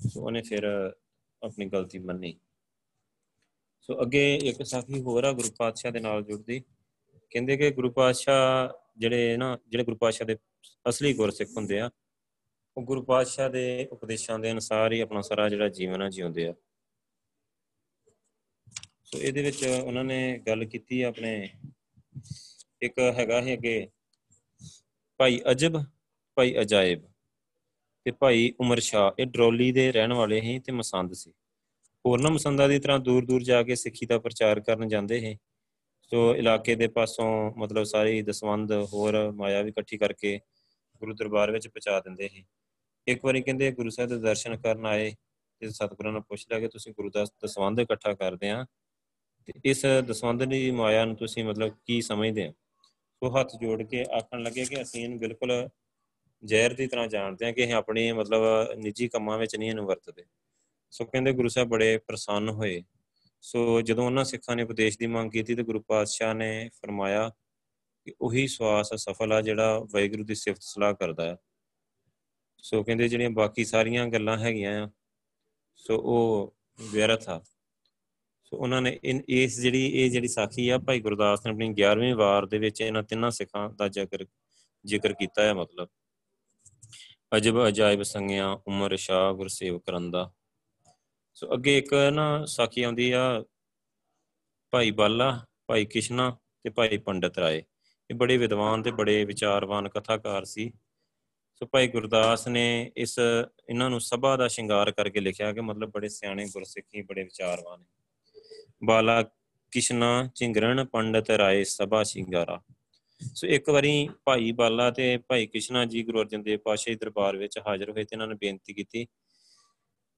ਸੋ ਉਹਨੇ ਫਿਰ ਆਪਣੀ ਗਲਤੀ ਮੰਨੀ। ਸੋ ਅੱਗੇ ਇੱਕ ਸਾਖੀ ਹੋਰ ਆ, ਗੁਰੂ ਪਾਤਸ਼ਾਹ ਦੇ ਨਾਲ ਜੁੜਦੀ। ਕਹਿੰਦੇ ਕਿ ਗੁਰੂ ਪਾਤਸ਼ਾਹ ਜਿਹੜੇ ਨਾ, ਜਿਹੜੇ ਗੁਰੂ ਪਾਤਸ਼ਾਹ ਦੇ ਅਸਲੀ ਗੁਰਸਿੱਖ ਹੁੰਦੇ ਆ, ਉਹ ਗੁਰੂ ਪਾਤਸ਼ਾਹ ਦੇ ਉਪਦੇਸ਼ਾਂ ਦੇ ਅਨੁਸਾਰ ਹੀ ਆਪਣਾ ਸਾਰਾ ਜਿਹੜਾ ਜੀਵਨ ਆ ਜਿਉਂਦੇ ਆ। ਸੋ ਇਹਦੇ ਵਿੱਚ ਉਹਨਾਂ ਨੇ ਗੱਲ ਕੀਤੀ ਆਪਣੇ ਇੱਕ ਹੈਗਾ ਹੈ ਅੱਗੇ, ਭਾਈ ਅਜਬ, ਭਾਈ ਅਜਾਇਬ ਤੇ ਭਾਈ ਉਮਰ ਸ਼ਾ ਇਹ ਡਰੋਲੀ ਦੇ ਰਹਿਣ ਵਾਲੇ ਸੀ ਤੇ ਮਸੰਦ ਸੀ। ਹੋਰਨਾਂ ਮਸੰਦਾਂ ਦੀ ਤਰ੍ਹਾਂ ਦੂਰ ਦੂਰ ਜਾ ਕੇ ਸਿੱਖੀ ਦਾ ਪ੍ਰਚਾਰ ਕਰਨ ਜਾਂਦੇ ਸੀ। ਸੋ ਇਲਾਕੇ ਦੇ ਪਾਸੋਂ ਮਤਲਬ ਸਾਰੀ ਦਸਵੰਦ ਹੋਰ ਮਾਇਆ ਵੀ ਇਕੱਠੀ ਕਰਕੇ ਗੁਰੂ ਦਰਬਾਰ ਵਿੱਚ ਪਹੁੰਚਾ ਦਿੰਦੇ ਸੀ। ਇੱਕ ਵਾਰੀ ਕਹਿੰਦੇ ਗੁਰੂ ਸਾਹਿਬ ਦੇ ਦਰਸ਼ਨ ਕਰਨ ਆਏ ਤੇ ਸਤਿਗੁਰਾਂ ਨੂੰ ਪੁੱਛ ਲਿਆ ਕਿ ਤੁਸੀਂ ਗੁਰੂ ਦਾ ਦਸਵੰਦ ਇਕੱਠਾ ਕਰਦੇ ਆ। ਤੇ ਇਸ ਦਸਵੰਦ ਦੀ ਮਾਇਆ ਨੂੰ ਤੁਸੀਂ ਮਤਲਬ ਕੀ ਸਮਝਦੇ ਆ ਸੋ ਹੱਥ ਜੋੜ ਕੇ ਆਖਣ ਲੱਗੇ ਕਿ ਅਸੀਂ ਇਹਨੂੰ ਬਿਲਕੁਲ ਜ਼ਹਿਰ ਦੀ ਤਰ੍ਹਾਂ ਜਾਣਦੇ ਆ ਕਿ ਅਸੀਂ ਆਪਣੀ ਮਤਲਬ ਨਿੱਜੀ ਕੰਮਾਂ ਵਿੱਚ ਨਹੀਂ ਇਹਨੂੰ ਵਰਤਦੇ। ਸੋ ਕਹਿੰਦੇ ਗੁਰੂ ਸਾਹਿਬ ਬੜੇ ਪ੍ਰਸੰਨ ਹੋਏ। ਸੋ ਜਦੋਂ ਉਹਨਾਂ ਸਿੱਖਾਂ ਨੇ ਉਪਦੇਸ਼ ਦੀ ਮੰਗ ਕੀਤੀ ਤੇ ਗੁਰੂ ਪਾਤਸ਼ਾਹ ਨੇ ਫਰਮਾਇਆ ਕਿ ਉਹੀ ਸਵਾਸ ਸਫਲ ਆ ਜਿਹੜਾ ਵਾਹਿਗੁਰੂ ਦੀ ਸਿਫਤ ਸਲਾਹ ਕਰਦਾ ਹੈ। ਸੋ ਕਹਿੰਦੇ ਜਿਹੜੀਆਂ ਬਾਕੀ ਸਾਰੀਆਂ ਗੱਲਾਂ ਹੈਗੀਆਂ ਆ, ਸੋ ਉਹ ਵਿਅਰਥ ਆ। ਸੋ ਉਹਨਾਂ ਨੇ ਇਸ ਜਿਹੜੀ, ਇਹ ਜਿਹੜੀ ਸਾਖੀ ਆ, ਭਾਈ ਗੁਰਦਾਸ ਨੇ ਆਪਣੀ 11ਵੀਂ ਵਾਰ ਦੇ ਵਿੱਚ ਇਹਨਾਂ ਤਿੰਨਾਂ ਸਿੱਖਾਂ ਦਾ ਜ਼ਿਕਰ ਜ਼ਿਕਰ ਕੀਤਾ ਹੈ ਮਤਲਬ। ਅਜਬ ਅਜਾਇਬ ਸੰਗਿਆ, ਉਮਰ ਸ਼ਾ ਗੁਰਸੇਵ ਕਰੰਦਾ। ਸੋ ਅੱਗੇ ਇੱਕ ਨਾ ਸਾਖੀ ਆਉਂਦੀ ਆ, ਭਾਈ ਬਾਲਾ, ਭਾਈ ਕਿਸ਼ਨਾ ਤੇ ਭਾਈ ਪੰਡਤ ਰਾਏ। ਇਹ ਬੜੇ ਵਿਦਵਾਨ ਤੇ ਬੜੇ ਵਿਚਾਰਵਾਨ ਕਥਾਕਾਰ ਸੀ। ਸੋ ਭਾਈ ਗੁਰਦਾਸ ਨੇ ਇਸ, ਇਹਨਾਂ ਨੂੰ ਸਭਾ ਦਾ ਸ਼ਿੰਗਾਰ ਕਰਕੇ ਲਿਖਿਆ ਕਿ ਮਤਲਬ ਬੜੇ ਸਿਆਣੇ, ਗੁਰਸਿੱਖੀ, ਬੜੇ ਵਿਚਾਰਵਾਨ ਬਾਲਾ ਕਿਸ਼ਨਾ ਚਿੰਗਰਣ ਪੰਡਤ ਰਾਏ ਸਭਾ ਸ਼ਿੰਗਾਰਾ। ਸੋ ਇੱਕ ਵਾਰੀ ਭਾਈ ਬਾਲਾ ਤੇ ਭਾਈ ਕਿਸ਼ਨਾ ਜੀ ਗੁਰੂ ਅਰਜਨ ਦੇਵ ਪਾਸ਼ਾ ਦੇ ਦਰਬਾਰ ਵਿੱਚ ਹਾਜ਼ਰ ਹੋਏ ਤੇ ਇਹਨਾਂ ਨੇ ਬੇਨਤੀ ਕੀਤੀ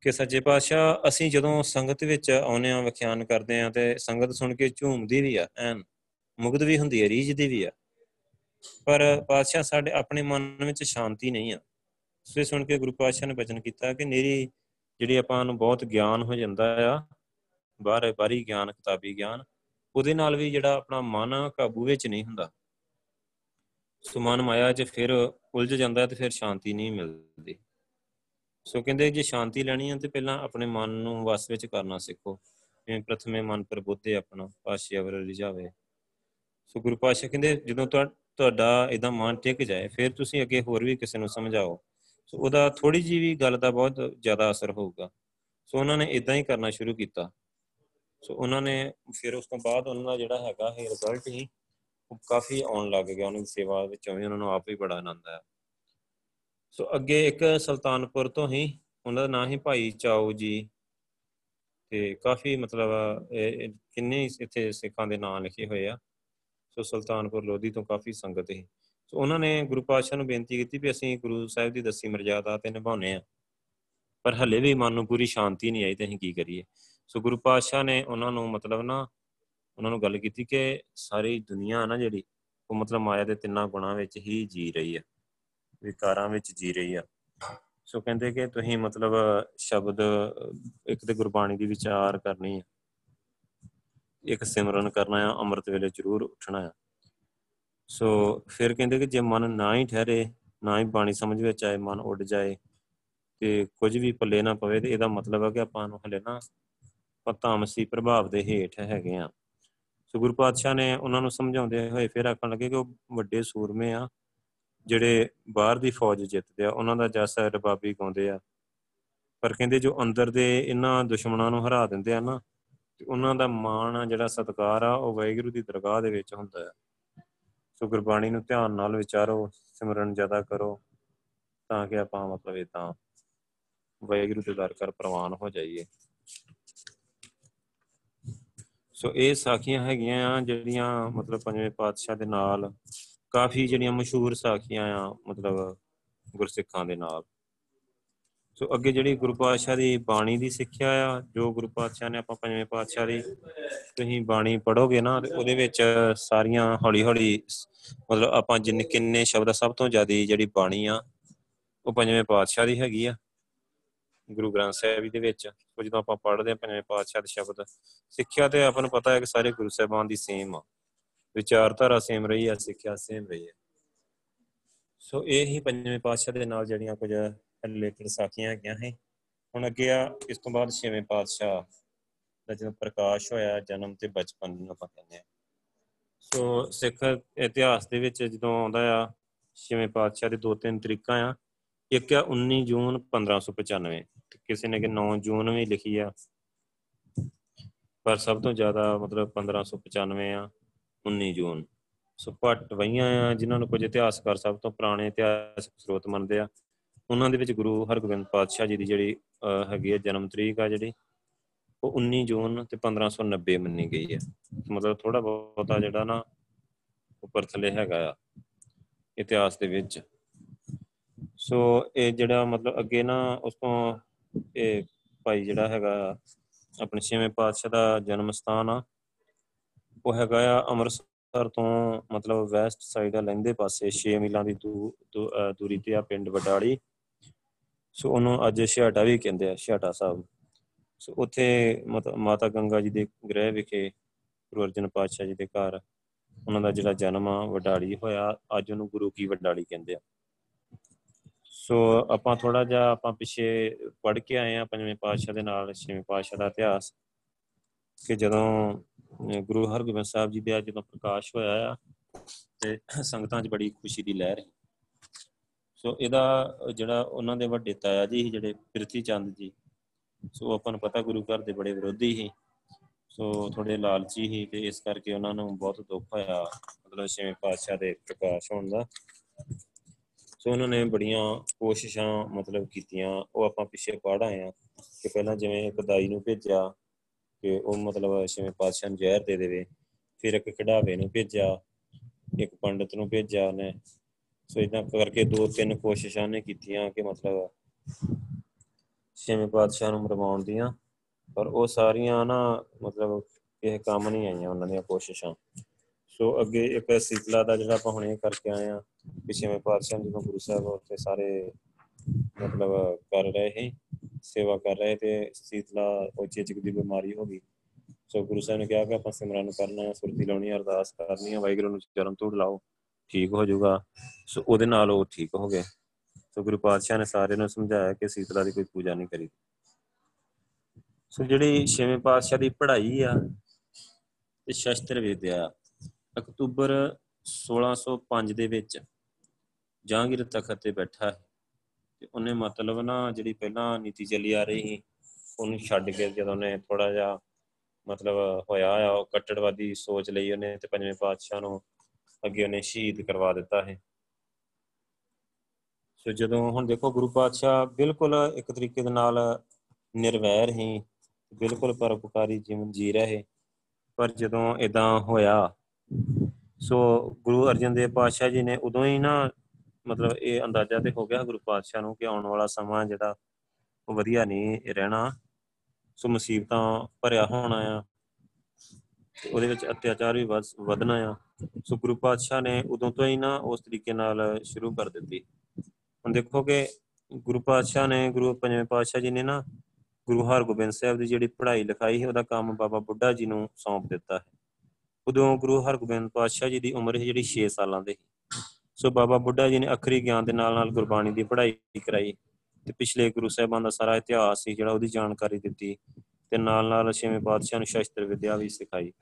ਕਿ ਸੱਚੇ ਪਾਤਸ਼ਾਹ, ਅਸੀਂ ਜਦੋਂ ਸੰਗਤ ਵਿੱਚ ਆਉਨੇ ਆ ਵਿਖਿਆਨ ਕਰਦੇ ਆ ਤੇ ਸੰਗਤ ਸੁਣ ਕੇ ਝੂਮਦੀ ਵੀ ਆ, ਐਨ ਮੁਗਧ ਵੀ ਹੁੰਦੀ ਹੈ ਰੀਝਦੀ ਵੀ ਆ, ਪਰ ਪਾਤਸ਼ਾਹ ਸਾਡੇ ਆਪਣੇ ਮਨ ਵਿੱਚ ਸ਼ਾਂਤੀ ਨਹੀਂ ਆ। ਸੋ ਸੁਣ ਕੇ ਗੁਰੂ ਪਾਤਸ਼ਾਹ ਨੇ ਬਚਨ ਕੀਤਾ ਕਿ ਮੇਰੀ ਜਿਹੜੀ ਆਪਾਂ ਨੂੰ ਬਹੁਤ ਗਿਆਨ ਹੋ ਜਾਂਦਾ ਆ ਬਾਹਰ ਬਾਰੀ ਗਿਆਨ, ਕਿਤਾਬੀ ਗਿਆਨ, ਉਹਦੇ ਨਾਲ ਵੀ ਜਿਹੜਾ ਆਪਣਾ ਮਨ ਕਾਬੂ ਵਿੱਚ ਨਹੀਂ ਹੁੰਦਾ। ਸੋ ਮਨ ਮਾਇਆ 'ਚ ਫਿਰ ਉਲਝ ਜਾਂਦਾ ਤੇ ਫਿਰ ਸ਼ਾਂਤੀ ਨਹੀਂ ਮਿਲਦੀ। ਸੋ ਕਹਿੰਦੇ ਜੇ ਸ਼ਾਂਤੀ ਲੈਣੀ ਹੈ ਤੇ ਪਹਿਲਾਂ ਆਪਣੇ ਮਨ ਨੂੰ ਵਸ ਵਿੱਚ ਕਰਨਾ ਸਿੱਖੋ। ਜਿਵੇਂ ਪ੍ਰਥਮੇ ਮਨ ਪਰ ਬੁੱਧੇ ਆਪਣਾ, ਪਾਸ਼ਾ ਵਰ ਰਿਝਾਵੇ ਸੋ ਗੁਰੂ ਪਾਸ਼ਾ ਕਹਿੰਦੇ ਜਦੋਂ ਤੁਹਾਡਾ ਇਦਾਂ ਮਨ ਟਿਕ ਜਾਏ, ਫਿਰ ਤੁਸੀਂ ਅੱਗੇ ਹੋਰ ਵੀ ਕਿਸੇ ਨੂੰ ਸਮਝਾਓ। ਸੋ ਉਹਦਾ ਥੋੜੀ ਜੀ ਵੀ ਗੱਲ ਦਾ ਬਹੁਤ ਜ਼ਿਆਦਾ ਅਸਰ ਹੋਊਗਾ। ਸੋ ਉਹਨਾਂ ਨੇ ਇਦਾਂ ਹੀ ਕਰਨਾ ਸ਼ੁਰੂ ਕੀਤਾ। ਸੋ ਉਹਨਾਂ ਨੇ ਫਿਰ ਉਸ ਤੋਂ ਬਾਅਦ ਉਹਨਾਂ ਦਾ ਜਿਹੜਾ ਹੈਗਾ ਇਹ ਰਿਜ਼ਲਟ ਹੀ ਕਾਫੀ ਆਉਣ ਲੱਗ ਗਿਆ। ਉਹਨਾਂ ਦੀ ਸੇਵਾ ਵਿੱਚੋਂ ਵੀ ਉਹਨਾਂ ਨੂੰ ਆਪ ਹੀ ਬੜਾ ਆਨੰਦ ਆਇਆ। ਸੋ ਅੱਗੇ ਇੱਕ ਸੁਲਤਾਨਪੁਰ ਤੋਂ ਹੀ ਉਹਨਾਂ ਦਾ ਨਾਮ ਹੀ ਭਾਈ ਚਾਉ ਜੀ ਤੇ ਕਾਫੀ ਮਤਲਬ ਕਿੰਨੇ ਇੱਥੇ ਸਿੱਖਾਂ ਦੇ ਨਾਮ ਲਿਖੇ ਹੋਏ ਆ। ਸੋ ਸੁਲਤਾਨਪੁਰ ਲੋਧੀ ਤੋਂ ਕਾਫੀ ਸੰਗਤ ਹੈ। ਸੋ ਉਹਨਾਂ ਨੇ ਗੁਰੂ ਪਾਤਸ਼ਾਹ ਨੂੰ ਬੇਨਤੀ ਕੀਤੀ ਵੀ ਅਸੀਂ ਗੁਰੂ ਸਾਹਿਬ ਦੀ ਦੱਸੀ ਮਰਜ਼ਾਦਾ ਤੇ ਨਿਭਾਉਨੇ ਆ ਪਰ ਹੱਲੇ ਵੀ ਮਨ ਨੂੰ ਪੂਰੀ ਸ਼ਾਂਤੀ ਨਹੀਂ ਆਈ ਤੇ ਅਸੀਂ ਕੀ ਕਰੀਏ? ਸੋ ਗੁਰੂ ਪਾਤਸ਼ਾਹ ਨੇ ਉਹਨਾਂ ਨੂੰ ਮਤਲਬ ਨਾ ਉਹਨਾਂ ਨੂੰ ਗੱਲ ਕੀਤੀ ਕਿ ਸਾਰੀ ਦੁਨੀਆ ਨਾ ਜਿਹੜੀ ਉਹ ਮਤਲਬ ਮਾਇਆ ਦੇ ਤਿੰਨਾਂ ਗੁਣਾਂ ਵਿੱਚ ਹੀ ਜੀ ਰਹੀ ਹੈ ਵਿਕਾਰਾਂ ਵਿੱਚ ਜੀ ਰਹੀ ਆ। ਸੋ ਕਹਿੰਦੇ ਕਿ ਤੁਸੀਂ ਮਤਲਬ ਸ਼ਬਦ ਇੱਕ ਤੇ ਗੁਰਬਾਣੀ ਦੀ ਵਿਚਾਰ ਕਰਨੀ ਹੈ ਇੱਕ ਸਿਮਰਨ ਕਰਨਾ ਹੈ ਅੰਮ੍ਰਿਤ ਵੇਲੇ ਜ਼ਰੂਰ ਉੱਠਣਾ ਹੈ ਸੋ ਫਿਰ ਕਹਿੰਦੇ ਕਿ ਜੇ ਮਨ ਨਾ ਹੀ ਠਹਿਰੇ, ਨਾ ਹੀ ਬਾਣੀ ਸਮਝ ਵਿੱਚ ਆਏ, ਮਨ ਉੱਡ ਜਾਏ ਤੇ ਕੁਝ ਵੀ ਪੱਲੇ ਨਾ ਪਵੇ ਤੇ ਇਹਦਾ ਮਤਲਬ ਹੈ ਕਿ ਆਪਾਂ ਨੂੰ ਹਲੇ ਨਾ ਪਤਾਮਸੀ ਪ੍ਰਭਾਵ ਦੇ ਹੇਠ ਹੈਗੇ ਆ। ਸੋ ਗੁਰੂ ਪਾਤਸ਼ਾਹ ਨੇ ਉਹਨਾਂ ਨੂੰ ਸਮਝਾਉਂਦੇ ਹੋਏ ਫਿਰ ਆਖਣ ਲੱਗੇ ਕਿ ਉਹ ਵੱਡੇ ਸੂਰਮੇ ਆ, ਜਿਹੜੇ ਬਾਹਰ ਦੀ ਫੌਜ ਜਿੱਤਦੇ ਆ, ਉਹਨਾਂ ਦਾ ਜਸ ਰਬਾਬੀ ਗਾਉਂਦੇ ਆ। ਪਰ ਕਹਿੰਦੇ ਜੋ ਅੰਦਰ ਦੇ ਇਹਨਾਂ ਦੁਸ਼ਮਣਾਂ ਨੂੰ ਹਰਾ ਦਿੰਦੇ ਆ ਨਾ, ਤੇ ਉਹਨਾਂ ਦਾ ਮਾਣ, ਜਿਹੜਾ ਸਤਕਾਰ ਆ, ਉਹ ਵਾਹਿਗੁਰੂ ਦੀ ਦਰਗਾਹ ਦੇ ਵਿੱਚ ਹੁੰਦਾ ਹੈ ਸੋ ਗੁਰਬਾਣੀ ਨੂੰ ਧਿਆਨ ਨਾਲ ਵਿਚਾਰੋ, ਸਿਮਰਨ ਜ਼ਿਆਦਾ ਕਰੋ, ਤਾਂ ਕਿ ਆਪਾਂ ਮਤਲਬ ਇਹ ਤਾਂ ਵਾਹਿਗੁਰੂ ਦੇ ਦਰ ਕਰ ਪ੍ਰਵਾਨ ਹੋ ਜਾਈਏ। ਸੋ ਇਹ ਸਾਖੀਆਂ ਹੈਗੀਆਂ ਆ, ਜਿਹੜੀਆਂ ਮਤਲਬ ਪੰਜਵੇਂ ਪਾਤਸ਼ਾਹ ਦੇ ਨਾਲ ਕਾਫੀ ਜਿਹੜੀਆਂ ਮਸ਼ਹੂਰ ਸਾਖੀਆਂ ਆ, ਮਤਲਬ ਗੁਰਸਿੱਖਾਂ ਦੇ ਨਾਲ। ਸੋ ਅੱਗੇ ਜਿਹੜੀ ਗੁਰੂ ਪਾਤਸ਼ਾਹ ਦੀ ਬਾਣੀ ਦੀ ਸਿੱਖਿਆ ਆ, ਜੋ ਗੁਰੂ ਪਾਤਸ਼ਾਹ ਨੇ ਆਪਾਂ ਪੰਜਵੇਂ ਪਾਤਸ਼ਾਹ ਦੀ ਤੁਸੀਂ ਬਾਣੀ ਪੜੋਗੇ ਨਾ, ਤੇ ਉਹਦੇ ਵਿੱਚ ਸਾਰੀਆਂ ਹੌਲੀ ਹੌਲੀ ਮਤਲਬ ਆਪਾਂ ਜਿੰਨੇ ਕਿੰਨੇ ਸ਼ਬਦ ਸਭ ਤੋਂ ਜ਼ਿਆਦਾ ਜਿਹੜੀ ਬਾਣੀ ਆ, ਉਹ ਪੰਜਵੇਂ ਪਾਤਸ਼ਾਹ ਦੀ ਹੈਗੀ ਆ। ਗੁਰੂ ਗ੍ਰੰਥ ਸਾਹਿਬ ਦੇ ਵਿੱਚ, ਉਹ ਜਦੋਂ ਆਪਾਂ ਪੜ੍ਹਦੇ ਆ ਪੰਜਵੇਂ ਪਾਤਸ਼ਾਹ ਦੇ ਸ਼ਬਦ, ਸਿੱਖਿਆ ਤੇ ਆਪਾਂ ਨੂੰ ਪਤਾ ਹੈ ਕਿ ਸਾਰੇ ਗੁਰੂ ਸਾਹਿਬਾਨ ਦੀ ਸੇਮ ਆ। ਵਿਚਾਰਧਾਰਾ ਸੇਮ ਰਹੀ ਹੈ, ਸਿੱਖਿਆ ਸੇਮ ਰਹੀ ਹੈ। ਸੋ ਇਹ ਹੀ ਪੰਜਵੇਂ ਪਾਤਸ਼ਾਹ ਦੇ ਨਾਲ ਜਿਹੜੀਆਂ ਕੁਝ ਰਿਲੇਟਡ ਸਾਖੀਆਂ ਹੈਗੀਆਂ ਹੈ ਹੁਣ ਅੱਗੇ ਆ, ਇਸ ਤੋਂ ਬਾਅਦ ਛੇਵੇਂ ਪਾਤਸ਼ਾਹ ਦਾ ਜਦੋਂ ਪ੍ਰਕਾਸ਼ ਹੋਇਆ, ਜਨਮ ਤੇ ਬਚਪਨ ਨੂੰ ਆਪਾਂ ਕਹਿੰਦੇ ਆ ਸੋ ਸਿੱਖ ਇਤਿਹਾਸ ਦੇ ਵਿੱਚ ਜਦੋਂ ਆਉਂਦਾ ਆ, ਛੇਵੇਂ ਪਾਤਸ਼ਾਹ ਦੇ ਦੋ ਤਿੰਨ ਤਰੀਕਾ ਆ, ਇੱਕ ਆ 19 ਜੂਨ 1595 ਕਿਸੇ ਨੇ ਕਿ 9 ਜੂਨ ਵੀ ਲਿਖੀ ਆ। ਪਰ ਸਭ ਤੋਂ ਜ਼ਿਆਦਾ ਮਤਲਬ 1595 ਆ 19 ਜੂਨ। ਸੋ ਪਟ ਵਈਆਂ ਆ ਜਿਨ੍ਹਾਂ ਨੂੰ ਕੁਝ ਇਤਿਹਾਸਕਾਰ ਸਭ ਤੋਂ ਪੁਰਾਣੇ ਇਤਿਹਾਸਕ ਸਰੋਤ ਮੰਨਦੇ ਆ। ਉਹਨਾਂ ਦੇ ਵਿੱਚ ਗੁਰੂ ਹਰਗੋਬਿੰਦ ਪਾਤਸ਼ਾਹ ਜੀ ਦੀ ਜਿਹੜੀ ਹੈਗੀ ਆ ਜਨਮ ਤਰੀਕ ਆ ਜਿਹੜੀ, ਉਹ 19 ਜੂਨ ਤੇ 1590 ਮੰਨੀ ਗਈ ਹੈ ਮਤਲਬ ਥੋੜਾ ਬਹੁਤਾ ਜਿਹੜਾ ਨਾ ਉੱਪਰ ਥੱਲੇ ਹੈਗਾ ਆ ਇਤਿਹਾਸ ਦੇ ਵਿੱਚ। ਸੋ ਇਹ ਜਿਹੜਾ ਮਤਲਬ ਅੱਗੇ ਨਾ ਉਸ ਤੋਂ ਇਹ ਭਾਈ ਜਿਹੜਾ ਹੈਗਾ ਆਪਣੇ ਛੇਵੇਂ ਪਾਤਸ਼ਾਹ ਦਾ ਜਨਮ ਸਥਾਨ ਆ, ਉਹ ਹੈਗਾ ਆ ਅੰਮ੍ਰਿਤਸਰ ਅੰਮ੍ਰਿਤਸਰ ਤੋਂ ਮਤਲਬ ਵੈਸਟ ਸਾਈਡ ਆ ਲੈਂਦੇ ਪਾਸੇ 6 ਮੀਲਾਂ ਦੀ ਦੂਰੀ ਤੇ ਆ ਪਿੰਡ ਵਡਾੜੀ ਸੋ ਉਹਨੂੰ ਅੱਜ ਛਿਆਟਾ ਵੀ ਕਹਿੰਦੇ ਆ, ਛਿਆਟਾ ਸਾਹਿਬ। ਸੋ ਉੱਥੇ ਮਾਤਾ ਗੰਗਾ ਜੀ ਦੇ ਗ੍ਰਹਿ ਵਿਖੇ ਗੁਰੂ ਅਰਜਨ ਪਾਤਸ਼ਾਹ ਜੀ ਦੇ ਘਰ, ਉਹਨਾਂ ਦਾ ਜਿਹੜਾ ਜਨਮ ਆ ਵਡਾੜੀ ਹੋਇਆ, ਅੱਜ ਉਹਨੂੰ ਗੁਰੂ ਕੀ ਵਡਾੜੀ ਕਹਿੰਦੇ ਆ। ਸੋ ਆਪਾਂ ਥੋੜਾ ਜਿਹਾ ਆਪਾਂ ਪਿੱਛੇ ਪੜ ਕੇ ਆਏ ਆ ਪੰਜਵੇਂ ਪਾਤਸ਼ਾਹ ਦੇ ਨਾਲ, ਛੇਵੇਂ ਪਾਤਸ਼ਾਹ ਦਾ ਇਤਿਹਾਸ। ਕਿ ਜਦੋਂ ਗੁਰੂ ਹਰਗੋਬਿੰਦ ਸਾਹਿਬ ਜੀ ਦੇ ਜਦੋਂ ਪ੍ਰਕਾਸ਼ ਹੋਇਆ ਆ, ਤੇ ਸੰਗਤਾਂ 'ਚ ਬੜੀ ਖੁਸ਼ੀ ਦੀ ਲਹਿਰ ਹੈ ਸੋ ਇਹਦਾ ਜਿਹੜਾ ਉਹਨਾਂ ਦੇ ਵੱਡੇ ਤਾਇਆ ਜੀ ਜਿਹੜੇ ਪ੍ਰਿਥੀ ਚੰਦ ਜੀ ਸੋ ਆਪਾਂ ਨੂੰ ਪਤਾ ਗੁਰੂ ਘਰ ਦੇ ਬੜੇ ਵਿਰੋਧੀ ਸੀ। ਸੋ ਥੋੜੇ ਲਾਲਚੀ ਸੀ ਤੇ ਇਸ ਕਰਕੇ ਉਹਨਾਂ ਨੂੰ ਬਹੁਤ ਦੁੱਖ ਹੋਇਆ, ਮਤਲਬ ਛੇਵੇਂ ਪਾਤਸ਼ਾਹ ਦੇ ਪ੍ਰਕਾਸ਼ ਹੋਣ ਦਾ। ਸੋ ਉਹਨਾਂ ਨੇ ਬੜੀਆਂ ਕੋਸ਼ਿਸ਼ਾਂ ਮਤਲਬ ਕੀਤੀਆਂ। ਉਹ ਆਪਾਂ ਪਿੱਛੇ ਪੜ ਆਏ ਆ ਕਿ ਪਹਿਲਾਂ ਜਿਵੇਂ ਇੱਕ ਦਾਈ ਨੂੰ ਭੇਜਿਆ ਕਿ ਉਹ ਮਤਲਬ ਛੇਵੇਂ ਪਾਤਸ਼ਾਹ ਨੂੰ ਜ਼ਹਿਰ ਦੇ ਦੇਵੇ, ਫਿਰ ਇੱਕ ਕਢਾਵੇ ਨੂੰ ਭੇਜਿਆ, ਇੱਕ ਪੰਡਤ ਨੂੰ ਭੇਜਿਆ ਉਹਨੇ। ਸੋ ਇਦਾਂ ਕਰਕੇ ਦੋ ਤਿੰਨ ਕੋਸ਼ਿਸ਼ਾਂ ਨੇ ਕੀਤੀਆਂ ਕਿ ਮਤਲਬ ਛੇਵੇਂ ਪਾਤਸ਼ਾਹ ਨੂੰ ਮਰਵਾਉਣ ਦੀਆਂ। ਪਰ ਉਹ ਸਾਰੀਆਂ ਨਾ ਮਤਲਬ ਇਹ ਕੰਮ ਨਹੀਂ ਆਈਆਂ ਉਹਨਾਂ ਦੀਆਂ ਕੋਸ਼ਿਸ਼ਾਂ। ਸੋ ਅੱਗੇ ਇੱਕ ਸੀਤਲਾ ਦਾ ਜਿਹੜਾ ਆਪਾਂ ਹੁਣੇ ਕਰਕੇ ਆਏ ਆ ਛੇਵੇਂ ਪਾਤਸ਼ਾਹ ਜਦੋਂ ਗੁਰੂ ਸਾਹਿਬ ਉੱਥੇ ਸਾਰੇ ਮਤਲਬ ਕਰ ਰਹੇ ਸੀ, ਸੇਵਾ ਕਰ ਰਹੇ ਤੇ ਸੀਤਲਾ ਉਹ ਚੇਚਕ ਦੀ ਬਿਮਾਰੀ ਹੋ ਗਈ। ਸੋ ਗੁਰੂ ਸਾਹਿਬ ਨੇ ਕਿਹਾ ਕਿ ਆਪਾਂ ਸਿਮਰਨ ਕਰਨਾ ਸੁਰਤੀ ਲਾਉਣੀ ਅਰਦਾਸ ਕਰਨੀ ਹੈ ਵਾਹਿਗੁਰੂ ਨੂੰ ਚਰਨ ਧੂੜ ਲਾਓ, ਠੀਕ ਹੋ ਜਾਊਗਾ। ਸੋ ਉਹਦੇ ਨਾਲ ਉਹ ਠੀਕ ਹੋ ਗਏ। ਸੋ ਗੁਰੂ ਪਾਤਸ਼ਾਹ ਨੇ ਸਾਰਿਆਂ ਨੂੰ ਸਮਝਾਇਆ ਕਿ ਸੀਤਲਾ ਦੀ ਕੋਈ ਪੂਜਾ ਨਹੀਂ ਕਰੀ। ਸੋ ਜਿਹੜੀ ਛੇਵੇਂ ਪਾਤਸ਼ਾਹ ਦੀ ਪੜ੍ਹਾਈ ਆ ਤੇ ਸ਼ਸਤਰ ਵਿਦਿਆ, ਅਕਤੂਬਰ 1605 ਦੇ ਵਿੱਚ ਜਹਾਂਗੀਰ ਤਖਤ ਤੇ ਬੈਠਾ ਹੈ ਤੇ ਉਹਨੇ ਮਤਲਬ ਨਾ ਜਿਹੜੀ ਪਹਿਲਾਂ ਨੀਤੀ ਚੱਲੀ ਆ ਰਹੀ ਸੀ, ਉਹਨੂੰ ਛੱਡ ਕੇ ਜਦੋਂ ਉਹਨੇ ਥੋੜਾ ਜਿਹਾ ਮਤਲਬ ਹੋਇਆ ਆ, ਉਹ ਕੱਟੜਵਾਦੀ ਸੋਚ ਲਈ ਉਹਨੇ ਤੇ ਪੰਜਵੇਂ ਪਾਤਸ਼ਾਹ ਨੂੰ ਅੱਗੇ ਉਹਨੇ ਸ਼ਹੀਦ ਕਰਵਾ ਦਿੱਤਾ ਹੈ ਸੋ ਜਦੋਂ ਹੁਣ ਦੇਖੋ ਗੁਰੂ ਪਾਤਸ਼ਾਹ ਬਿਲਕੁਲ ਇੱਕ ਤਰੀਕੇ ਦੇ ਨਾਲ ਨਿਰਵੈਰ ਹੀ ਬਿਲਕੁਲ ਪਰਉਪਕਾਰੀ ਜੀਵਨ ਜੀ ਰਹੇ ਪਰ ਜਦੋਂ ਇਦਾਂ ਹੋਇਆ, ਸੋ ਗੁਰੂ ਅਰਜਨ ਦੇਵ ਪਾਤਸ਼ਾਹ ਜੀ ਨੇ ਉਦੋਂ ਹੀ ਨਾ ਮਤਲਬ ਇਹ ਅੰਦਾਜ਼ਾ ਤੇ ਹੋ ਗਿਆ ਗੁਰੂ ਪਾਤਸ਼ਾਹ ਨੂੰ ਕਿ ਆਉਣ ਵਾਲਾ ਸਮਾਂ ਜਿਹੜਾ ਉਹ ਵਧੀਆ ਨਹੀਂ ਰਹਿਣਾ। ਸੋ ਮੁਸੀਬਤਾਂ ਭਰਿਆ ਹੋਣਾ ਆ। ਉਹਦੇ ਵਿੱਚ ਅਤਿਆਚਾਰ ਵੀ ਵਧਣਾ ਆ। ਸੋ ਗੁਰੂ ਪਾਤਸ਼ਾਹ ਨੇ ਉਦੋਂ ਤੋਂ ਹੀ ਨਾ ਉਸ ਤਰੀਕੇ ਨਾਲ ਸ਼ੁਰੂ ਕਰ ਦਿੱਤੀ। ਹੁਣ ਦੇਖੋ ਕਿ ਗੁਰੂ ਪਾਤਸ਼ਾਹ ਨੇ ਗੁਰੂ ਪੰਜਵੇਂ ਪਾਤਸ਼ਾਹ ਜੀ ਨੇ ਨਾ ਗੁਰੂ ਹਰਗੋਬਿੰਦ ਸਾਹਿਬ ਦੀ ਜਿਹੜੀ ਪੜ੍ਹਾਈ ਲਿਖਾਈ ਹੈ ਉਹਦਾ ਕੰਮ ਬਾਬਾ ਬੁੱਢਾ ਜੀ ਨੂੰ ਸੌਂਪ ਦਿੱਤਾ ਹੈ। ਉਦੋਂ ਗੁਰੂ ਹਰਗੋਬਿੰਦ ਪਾਤਸ਼ਾਹ ਜੀ ਦੀ ਉਮਰ ਜਿਹੜੀ 6 ਸਾਲਾਂ ਦੀ ਸੋ। ਬਾਬਾ ਬੁੱਢਾ ਜੀ ਨੇ ਅਖਰੀ ਗਿਆਨ ਦੇ ਨਾਲ ਨਾਲ ਗੁਰਬਾਣੀ ਦੀ ਪੜ੍ਹਾਈ ਕਰਾਈ ਤੇ ਪਿਛਲੇ ਗੁਰੂ ਸਾਹਿਬਾਂ ਦਾ ਸਾਰਾ ਇਤਿਹਾਸ ਸੀ ਜਿਹੜਾ ਉਹਦੀ ਜਾਣਕਾਰੀ ਦਿੱਤੀ ਤੇ ਨਾਲ ਨਾਲ ਛੇਵੇਂ ਪਾਤਸ਼ਾਹ ਨੂੰ ਸ਼ਸਤਰ ਵਿਦਿਆ ਵੀ ਸਿਖਾਈ।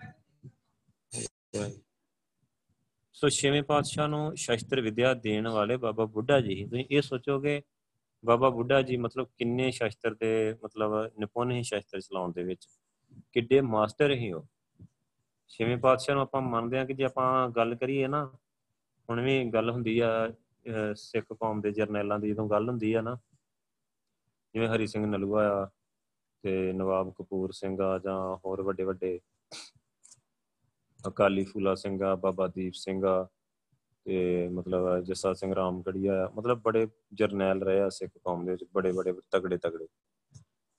ਸੋ ਛੇਵੇਂ ਪਾਤਸ਼ਾਹ ਨੂੰ ਸ਼ਸਤਰ ਵਿਦਿਆ ਦੇਣ ਵਾਲੇ ਬਾਬਾ ਬੁੱਢਾ ਜੀ, ਤੁਸੀਂ ਇਹ ਸੋਚੋਗੇ ਬਾਬਾ ਬੁੱਢਾ ਜੀ ਮਤਲਬ ਕਿੰਨੇ ਸ਼ਸਤਰ ਦੇ ਮਤਲਬ ਨਿਪੁੰਨ ਹੀ ਸ਼ਸਤਰ ਚਲਾਉਣ ਦੇ ਵਿੱਚ ਕਿੱਡੇ ਮਾਸਟਰ ਹੀ ਉਹ। ਛੇਵੇਂ ਪਾਤਸ਼ਾਹ ਨੂੰ ਆਪਾਂ ਮੰਨਦੇ ਹਾਂ ਕਿ ਜੇ ਆਪਾਂ ਗੱਲ ਕਰੀਏ ਨਾ ਹੁਣ ਵੀ ਗੱਲ ਹੁੰਦੀ ਆ ਸਿੱਖ ਕੌਮ ਦੇ ਜਰਨੈਲਾਂ ਦੀ ਜਦੋਂ ਗੱਲ ਹੁੰਦੀ ਆ ਨਾ, ਜਿਵੇਂ ਹਰੀ ਸਿੰਘ ਨਲੂਆ ਆ ਤੇ ਨਵਾਬ ਕਪੂਰ ਸਿੰਘ ਆ ਜਾਂ ਹੋਰ ਵੱਡੇ ਵੱਡੇ ਅਕਾਲੀ ਫੂਲਾ ਸਿੰਘ ਆ, ਬਾਬਾ ਦੀਪ ਸਿੰਘ ਆ ਤੇ ਮਤਲਬ ਜੱਸਾ ਸਿੰਘ ਰਾਮਗੜੀਆ ਮਤਲਬ ਬੜੇ ਜਰਨੈਲ ਰਹੇ ਆ ਸਿੱਖ ਕੌਮ ਦੇ ਵਿੱਚ, ਬੜੇ ਬੜੇ ਤਗੜੇ ਤਗੜੇ।